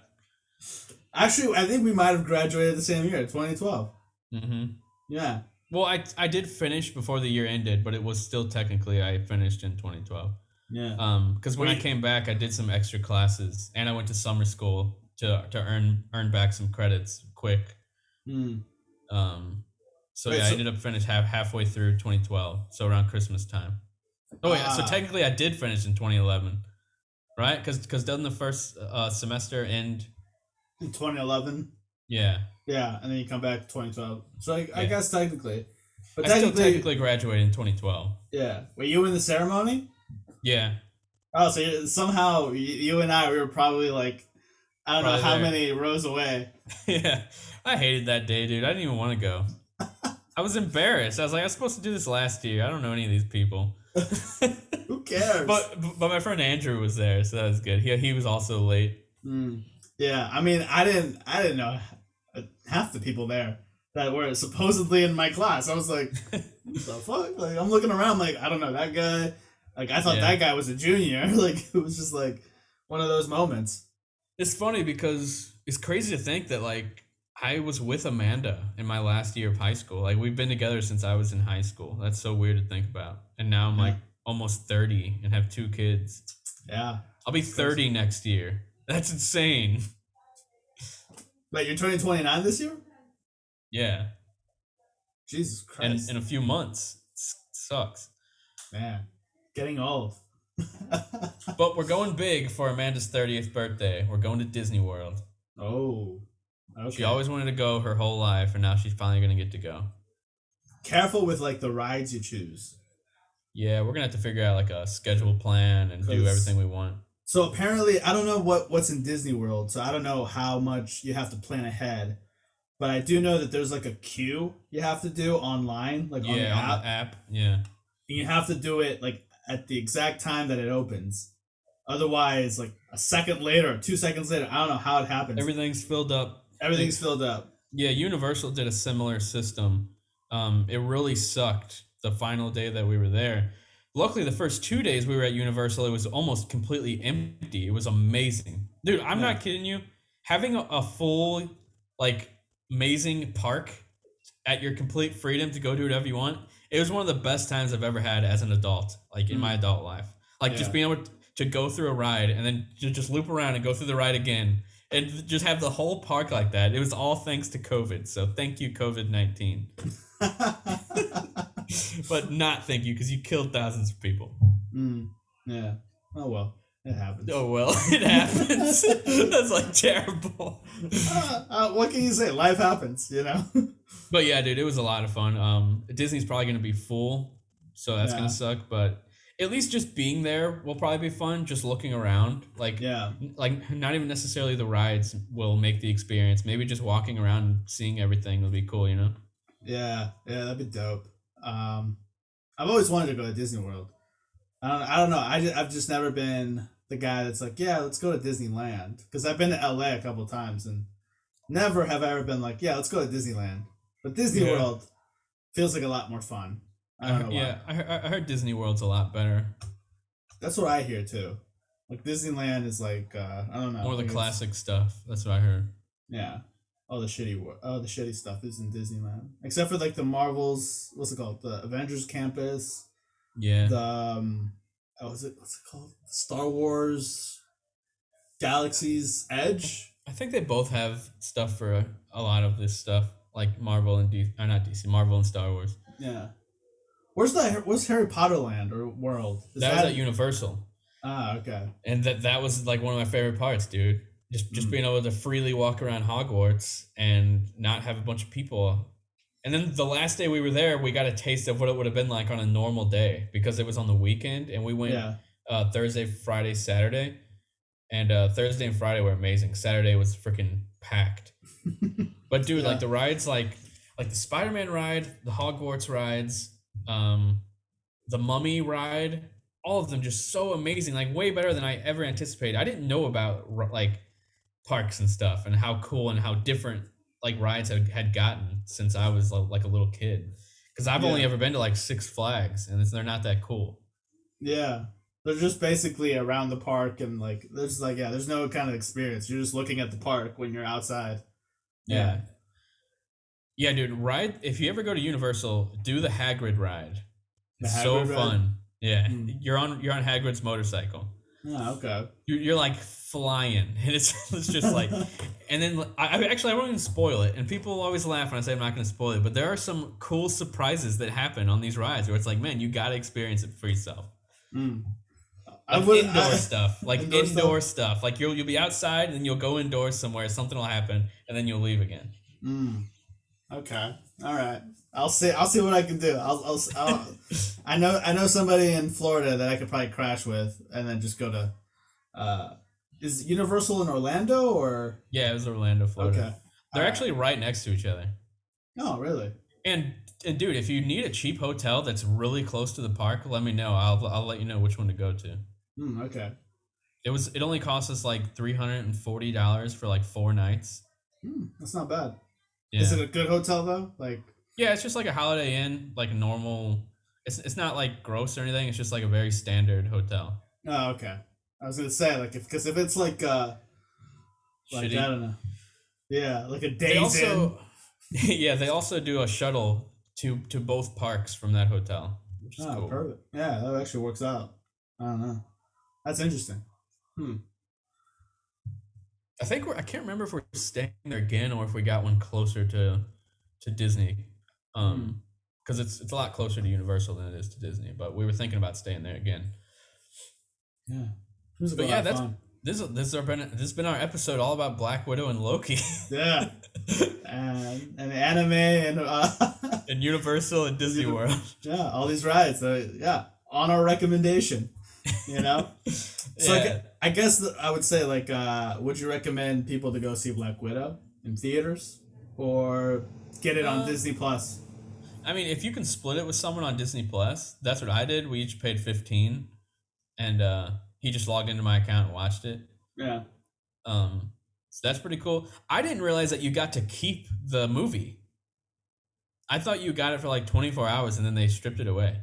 [SPEAKER 3] Actually, I think we might have graduated the same year, 2012.
[SPEAKER 2] hmm
[SPEAKER 3] Yeah,
[SPEAKER 2] well I, I did finish before the year ended but it was still technically i finished in 2012
[SPEAKER 3] yeah.
[SPEAKER 2] um because when i came back i did some extra classes and i went to summer school to to earn earn back some credits quick
[SPEAKER 3] Hmm.
[SPEAKER 2] Um, so
[SPEAKER 3] Wait,
[SPEAKER 2] yeah, I ended up finished half halfway through 2012, so around Christmas time. Oh yeah, so
[SPEAKER 3] Ah.
[SPEAKER 2] technically I did finish in 2011, right? Because because doesn't the first uh, semester end?
[SPEAKER 3] In 2011.
[SPEAKER 2] Yeah,
[SPEAKER 3] Yeah, and then you come back 2012. So I, I guess technically, but
[SPEAKER 2] I still
[SPEAKER 3] technically,
[SPEAKER 2] graduated in 2012.
[SPEAKER 3] yeah. Were you in the ceremony?
[SPEAKER 2] Yeah,
[SPEAKER 3] Oh, so somehow you and I we were probably like, I don't
[SPEAKER 2] Probably
[SPEAKER 3] know how
[SPEAKER 2] there.
[SPEAKER 3] many rows away.
[SPEAKER 2] yeah. I hated that day, dude. I didn't even want to go. I was embarrassed. I was like, I was supposed to do this last year. I don't know any of these people.
[SPEAKER 3] Who cares?
[SPEAKER 2] but but my friend Andrew was there, so that was good. He he was also late.
[SPEAKER 3] Mm. yeah, I mean, I didn't, I didn't know half the people there that were supposedly in my class. I was like, what the fuck? Like, I'm looking around, like, I don't know that guy. Like, I thought
[SPEAKER 2] Yeah.
[SPEAKER 3] that guy was a junior. Like, it was just like one of those moments.
[SPEAKER 2] It's funny because it's crazy to think that like I was with Amanda in my last year of high school. Like we've been together since I was in high school. That's so weird to think about. And now I'm
[SPEAKER 3] Yeah.
[SPEAKER 2] like almost 30 and have two kids.
[SPEAKER 3] Yeah.
[SPEAKER 2] I'll be 30 next year. That's insane.
[SPEAKER 3] Wait, you're turning 29 this year?
[SPEAKER 2] Yeah.
[SPEAKER 3] Jesus
[SPEAKER 2] And
[SPEAKER 3] Christ.
[SPEAKER 2] in a few months. Sucks.
[SPEAKER 3] Man, getting old.
[SPEAKER 2] But we're going big for Amanda's 30th birthday. We're going to Disney World.
[SPEAKER 3] oh. Okay.
[SPEAKER 2] She always wanted to go her whole life and now she's finally going to get to go.
[SPEAKER 3] Careful with like the rides you choose.
[SPEAKER 2] Yeah, we're going to have to figure out like a schedule plan and do everything we want.
[SPEAKER 3] So apparently, I don't know what what's in Disney World, so I don't know how much you have to plan ahead. But I do know that there's like a queue you have to do online, like on the
[SPEAKER 2] on
[SPEAKER 3] app,
[SPEAKER 2] the app. Yeah.
[SPEAKER 3] and you have to do it like at the exact time that it opens. Otherwise, like a second later, or two seconds later, I don't know how it happens.
[SPEAKER 2] Everything's filled up.
[SPEAKER 3] Everything's filled up.
[SPEAKER 2] Yeah, Universal did a similar system. Um, it really sucked the final day that we were there. Luckily, the first two days we were at Universal, it was almost completely empty. It was amazing, dude. I'm
[SPEAKER 3] Yeah.
[SPEAKER 2] not kidding you. Having a, a full, like, amazing park at your complete freedom to go do whatever you want. It was one of the best times I've ever had as an adult, like in my adult life. Like just being able to go through a ride and then to just loop around and go through the ride again and just have the whole park like that. It was all thanks to COVID. So thank you, COVID nineteen. but not thank you because you killed thousands of people.
[SPEAKER 3] mm, yeah. Oh well, it happens.
[SPEAKER 2] Oh well, it happens. That's like terrible.
[SPEAKER 3] Uh, uh, what can you say? Life happens, you know.
[SPEAKER 2] But yeah, dude, it was a lot of fun. Um, Disney's probably gonna be full, so that's
[SPEAKER 3] Yeah.
[SPEAKER 2] gonna suck. But at least just being there will probably be fun. Just looking around, like
[SPEAKER 3] yeah.
[SPEAKER 2] like not even necessarily the rides will make the experience. Maybe just walking around and seeing everything will be cool. You know?
[SPEAKER 3] Yeah, yeah, that'd be dope. Um, I've always wanted to go to Disney World. I don't, I don't know. I just, I've just never been the guy that's like, yeah, let's go to Disneyland. Because I've been to LA a couple times and never have I ever been like, yeah, let's go to Disneyland. But Disney
[SPEAKER 2] Yeah.
[SPEAKER 3] World feels like a lot more fun. I why.
[SPEAKER 2] yeah, I, heard- I heard Disney World's a lot better.
[SPEAKER 3] That's what I hear too. Like Disneyland is like, uh, I don't know.
[SPEAKER 2] More the classic stuff. That's what I heard.
[SPEAKER 3] Yeah. All the shitty, all the shitty stuff is in Disneyland, except for like the Marvels. What's it called? The Avengers Campus.
[SPEAKER 2] Yeah.
[SPEAKER 3] the um oh is it what's it called star wars galaxy's edge
[SPEAKER 2] I think they both have stuff for a, a lot of this stuff, like Marvel and D, or not DC, Marvel and Star Wars.
[SPEAKER 3] yeah where's the where's harry potter land or world is
[SPEAKER 2] that, was at Universal,
[SPEAKER 3] ah okay
[SPEAKER 2] and that that was like one of my favorite parts, dude. Just just
[SPEAKER 3] Mm.
[SPEAKER 2] being able to freely walk around Hogwarts and not have a bunch of people. And then the last day we were there, we got a taste of what it would have been like on a normal day because it was on the weekend, and we went
[SPEAKER 3] yeah
[SPEAKER 2] uh, Thursday, Friday, Saturday, and uh, Thursday and Friday were amazing. Saturday was freaking packed. But dude,
[SPEAKER 3] Yeah.
[SPEAKER 2] like the rides, like like the Spider Man ride, the Hogwarts rides, um, the Mummy ride, all of them just so amazing. Like way better than I ever anticipated. I didn't know about like parks and stuff and how cool and how different like rides had, had gotten since I was like, a little kid. Because I've only ever been to like Six Flags and it's, they're not that cool.
[SPEAKER 3] yeah they're just basically around the park and like there's like yeah there's no kind of experience you're just looking at the park when you're outside
[SPEAKER 2] Yeah. Yeah, dude, ride if you ever go to Universal, do the Hagrid ride.
[SPEAKER 3] The
[SPEAKER 2] It's so
[SPEAKER 3] ride?
[SPEAKER 2] fun. Yeah.
[SPEAKER 3] Hmm.
[SPEAKER 2] You're on you're on Hagrid's motorcycle.
[SPEAKER 3] oh okay
[SPEAKER 2] You're, you're like flying. And it's it's just like and then I, I actually I won't even spoil it. And people always laugh when I say I'm not gonna spoil it, but there are some cool surprises that happen on these rides where it's like, man, you gotta experience it for yourself.
[SPEAKER 3] mm.
[SPEAKER 2] Like
[SPEAKER 3] would-
[SPEAKER 2] indoor
[SPEAKER 3] I-
[SPEAKER 2] stuff. Like
[SPEAKER 3] Indoor
[SPEAKER 2] indoor,
[SPEAKER 3] stuff?
[SPEAKER 2] stuff. Like you'll you'll be outside and then you'll go indoors somewhere, something will happen, and then you'll leave again.
[SPEAKER 3] Mm. Okay. All right. I'll see. I'll see what I can do. I'll. I'll, I'll I know. I know somebody in Florida that I could probably crash with, and then just go to. Uh, is Universal in Orlando or?
[SPEAKER 2] Yeah, it was Orlando, Florida.
[SPEAKER 3] Okay.
[SPEAKER 2] They're
[SPEAKER 3] All
[SPEAKER 2] actually right next to each other.
[SPEAKER 3] Oh, really?
[SPEAKER 2] And, and dude, if you need a cheap hotel that's really close to the park, let me know. I'll I'll let you know which one to go to.
[SPEAKER 3] Hmm. Okay.
[SPEAKER 2] It was it only cost us like three hundred and forty dollars for like four nights.
[SPEAKER 3] Hmm. That's not bad.
[SPEAKER 2] Yeah,
[SPEAKER 3] Is it a good hotel though? Like.
[SPEAKER 2] yeah, it's just like a Holiday Inn, like a normal. It's it's not like gross or anything. It's just like a very standard hotel.
[SPEAKER 3] Oh, okay. I was gonna say like if because if it's like uh like
[SPEAKER 2] Shitty.
[SPEAKER 3] I don't know. Yeah, like a
[SPEAKER 2] They
[SPEAKER 3] days
[SPEAKER 2] also, yeah, they also do a shuttle to to both parks from that hotel, which is.
[SPEAKER 3] Oh,
[SPEAKER 2] cool.
[SPEAKER 3] perfect. Yeah, that actually works out. I don't know. That's interesting.
[SPEAKER 2] I think we're, I can't remember if we're staying there again or if we got one closer to to Disney. Um because it's it's a lot closer to Universal than it is to Disney, but we were thinking about staying there again.
[SPEAKER 3] Yeah.
[SPEAKER 2] But yeah, that's
[SPEAKER 3] fun.
[SPEAKER 2] this is this has been this has been our episode all about Black Widow and Loki
[SPEAKER 3] Yeah. and and anime and uh,
[SPEAKER 2] and Universal and Disney World.
[SPEAKER 3] yeah, all these rides. So yeah, on our recommendation, you know. So I,
[SPEAKER 2] Yeah.
[SPEAKER 3] gue- I guess I would say like, uh, would you recommend people to go see Black Widow in theaters or get it on
[SPEAKER 2] Uh,
[SPEAKER 3] Disney Plus?
[SPEAKER 2] I mean, if you can split it with someone on Disney Plus, that's what I did. We each paid 15 and uh he just logged into my account and watched it.
[SPEAKER 3] Yeah.
[SPEAKER 2] Um, so that's pretty cool. I didn't realize that you got to keep the movie. I thought you got it for like 24 hours and then they stripped it away.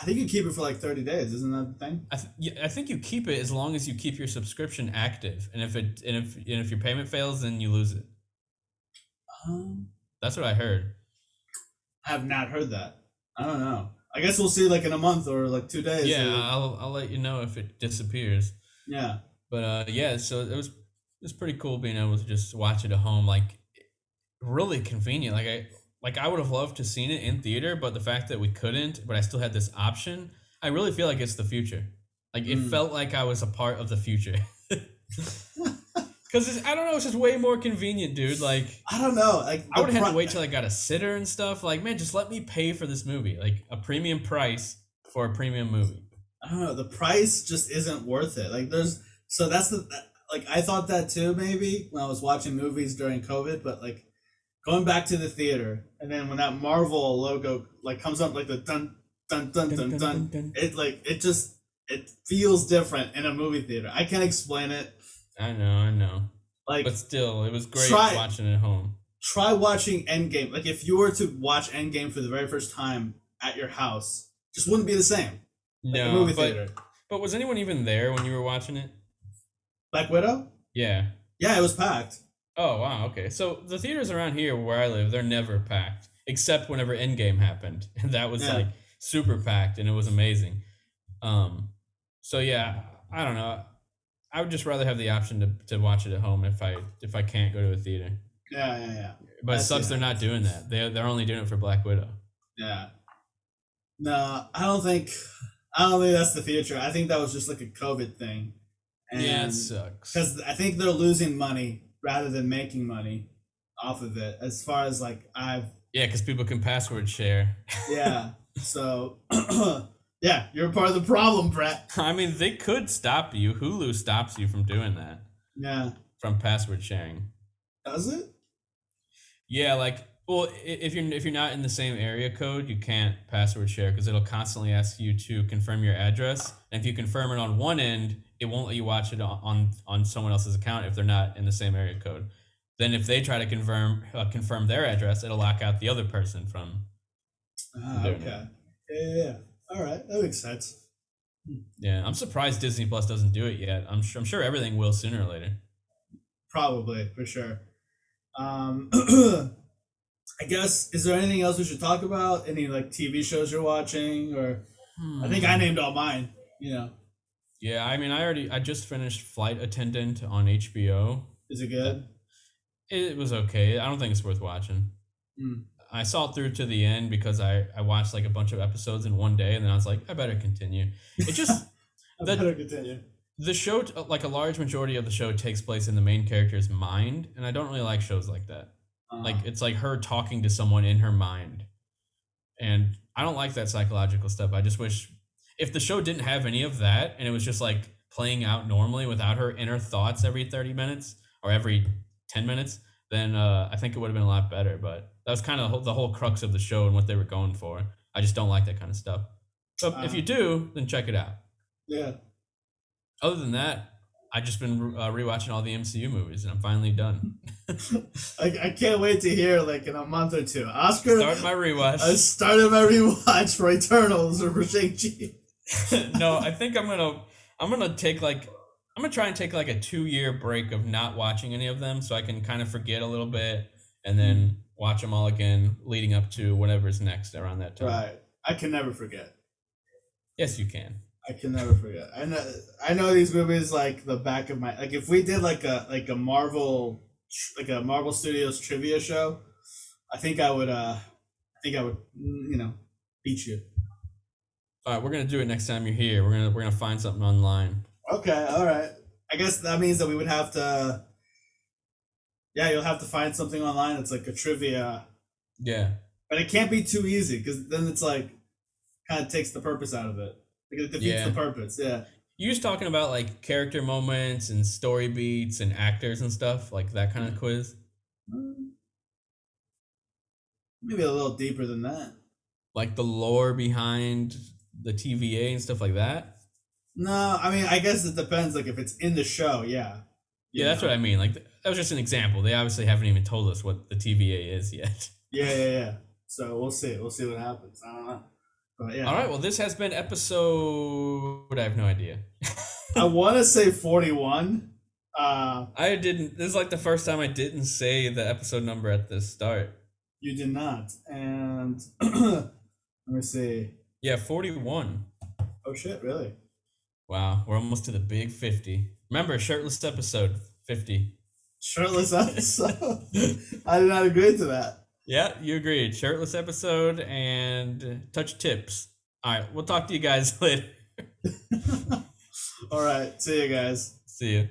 [SPEAKER 3] I think you keep it for like thirty days, isn't that the thing?
[SPEAKER 2] I, th- yeah, I think you keep it as long as you keep your subscription active, and if it and if and if your payment fails, then you lose it.
[SPEAKER 3] Um,
[SPEAKER 2] That's what I heard.
[SPEAKER 3] I have not heard that. I don't know. I guess we'll see like in a month or like two days.
[SPEAKER 2] Yeah,
[SPEAKER 3] or-
[SPEAKER 2] I'll I'll let you know if it disappears.
[SPEAKER 3] yeah.
[SPEAKER 2] But uh, yeah, so it was it's pretty cool being able to just watch it at home. Like, really convenient. Like I like I would have loved to seen it in theater, but the fact that we couldn't, but I still had this option, I really feel like it's the future. Like it
[SPEAKER 3] Mm.
[SPEAKER 2] felt like I was a part of the future. Because I don't know, it's just way more convenient, dude. Like
[SPEAKER 3] I don't know. Like
[SPEAKER 2] I would have had to wait till I got a sitter and stuff. Like, man, just let me pay for this movie, like a premium price for a premium movie.
[SPEAKER 3] I don't know. The price just isn't worth it. Like there's so that's the like I thought that too maybe when I was watching movies during COVID, but like going back to the theater and then when that Marvel logo like comes up like the dun dun dun dun dun, it like it just it feels different in a movie theater. I can't explain it.
[SPEAKER 2] I know, I know,
[SPEAKER 3] Like
[SPEAKER 2] but still, it was great
[SPEAKER 3] Try-
[SPEAKER 2] watching it at home.
[SPEAKER 3] try watching Endgame. Like if you were to watch Endgame for the very first time at your house, just wouldn't be the same. Like
[SPEAKER 2] No,
[SPEAKER 3] a movie
[SPEAKER 2] but
[SPEAKER 3] theater.
[SPEAKER 2] but was anyone even there when you were watching it?
[SPEAKER 3] Black Widow?
[SPEAKER 2] Yeah.
[SPEAKER 3] Yeah, it was packed.
[SPEAKER 2] Oh wow, okay. So the theaters around here where I live, they're never packed, except whenever Endgame happened, and that was
[SPEAKER 3] Yeah.
[SPEAKER 2] like super packed, and it was amazing. Um, so yeah, I don't know. I would just rather have the option to, to watch it at home if I if I can't go to a theater.
[SPEAKER 3] Yeah, yeah, yeah.
[SPEAKER 2] But it sucks
[SPEAKER 3] how
[SPEAKER 2] they're not doing that. They're they're only doing it for Black Widow.
[SPEAKER 3] Yeah. No, I don't think I don't think that's the future. I think that was just like a COVID thing.
[SPEAKER 2] yeah, it sucks.
[SPEAKER 3] because I think they're losing money rather than making money off of it. As far as like I've
[SPEAKER 2] Yeah, because people can password share.
[SPEAKER 3] yeah. so yeah, you're part of the problem, Brett.
[SPEAKER 2] I mean, they could stop you. Hulu stops you from doing that,
[SPEAKER 3] Yeah.
[SPEAKER 2] from password sharing.
[SPEAKER 3] Does it?
[SPEAKER 2] Yeah, like well, if you're if you're not in the same area code, you can't password share because it'll constantly ask you to confirm your address. And if you confirm it on one end, it won't let you watch it on on, on someone else's account if they're not in the same area code. Then if they try to confirm uh, confirm their address, it'll lock out the other person from.
[SPEAKER 3] Ah, okay. Yeah, yeah, yeah. All right, that makes sense.
[SPEAKER 2] Yeah, I'm surprised Disney Plus doesn't do it yet. I'm sure I'm sure everything will sooner or later.
[SPEAKER 3] Probably for sure. Um, I guess is there anything else we should talk about? Any like TV shows you're watching, or I think I named all mine. You know,
[SPEAKER 2] Yeah, I mean, I already I just finished Flight Attendant on HBO.
[SPEAKER 3] is it good?
[SPEAKER 2] It was okay. I don't think it's worth watching.
[SPEAKER 3] Hmm.
[SPEAKER 2] I saw it through to the end because I I watched like a bunch of episodes in one day, and then I was like, I better continue. It just
[SPEAKER 3] I
[SPEAKER 2] that-
[SPEAKER 3] better continue.
[SPEAKER 2] the show like a large majority of the show takes place in the main character's mind, and I don't really like shows like that.
[SPEAKER 3] Uh,
[SPEAKER 2] Like it's like her talking to someone in her mind, and I don't like that psychological stuff. I just wish if the show didn't have any of that, and it was just like playing out normally without her inner thoughts every thirty minutes or every ten minutes, then uh, I think it would have been a lot better. But that was kind of the whole, the whole crux of the show and what they were going for. I just don't like that kind of stuff. But if you
[SPEAKER 3] Um,
[SPEAKER 2] do, then check it out.
[SPEAKER 3] yeah.
[SPEAKER 2] Other than that, I've just been uh, rewatching all the MCU movies, and I'm finally done.
[SPEAKER 3] I, I can't wait to hear like in a month or two. Oscar,
[SPEAKER 2] Start my rewatch.
[SPEAKER 3] I started my rewatch for Eternals or for Shang Chi.
[SPEAKER 2] no, I think I'm gonna I'm gonna take like I'm gonna try and take like a two year break of not watching any of them, so I can kind of forget a little bit, and then watch them all again, leading up to whatever's next around that time.
[SPEAKER 3] Right. I can never forget.
[SPEAKER 2] Yes, you can.
[SPEAKER 3] I can never forget. I know. I know these movies like the back of my. Like if we did like a like a Marvel like a Marvel Studios trivia show, I think I would. uh I think I would. You know, beat you.
[SPEAKER 2] All right, we're gonna do it next time you're here. We're gonna we're gonna find something online.
[SPEAKER 3] Okay. All right. I guess that means that we would have to. Yeah, you'll have to find something online that's like a trivia,
[SPEAKER 2] Yeah.
[SPEAKER 3] but it can't be too easy because then it's like kind of takes the purpose out of it. Like it defeats
[SPEAKER 2] Yeah.
[SPEAKER 3] the purpose. Yeah.
[SPEAKER 2] You was talking about like character moments and story beats and actors and stuff, like that kind of quiz.
[SPEAKER 3] Mm. Maybe a little deeper than that.
[SPEAKER 2] Like the lore behind the TVA and stuff like that.
[SPEAKER 3] No, I mean, I guess it depends. Like, if it's in the show, yeah.
[SPEAKER 2] Yeah, that's what I mean. Like that was just an example. They obviously haven't even told us what the TVA is yet.
[SPEAKER 3] Yeah, yeah, yeah. So we'll see. We'll see what happens. I don't know. But yeah.
[SPEAKER 2] All right, well, this has been episode. But I have no idea.
[SPEAKER 3] I want to say 41. Uh,
[SPEAKER 2] I didn't. This is like the first time I didn't say the episode number at the start.
[SPEAKER 3] you did not. And let me see.
[SPEAKER 2] Yeah, forty-one.
[SPEAKER 3] Oh, shit, really?
[SPEAKER 2] Wow, we're almost to the big fifty. Remember, shirtless episode 50.
[SPEAKER 3] Shirtless episode. I did not agree to that.
[SPEAKER 2] Yeah, you agreed. Shirtless episode and touch tips. All right, we'll talk to you guys later.
[SPEAKER 3] All right. See you guys.
[SPEAKER 2] See you.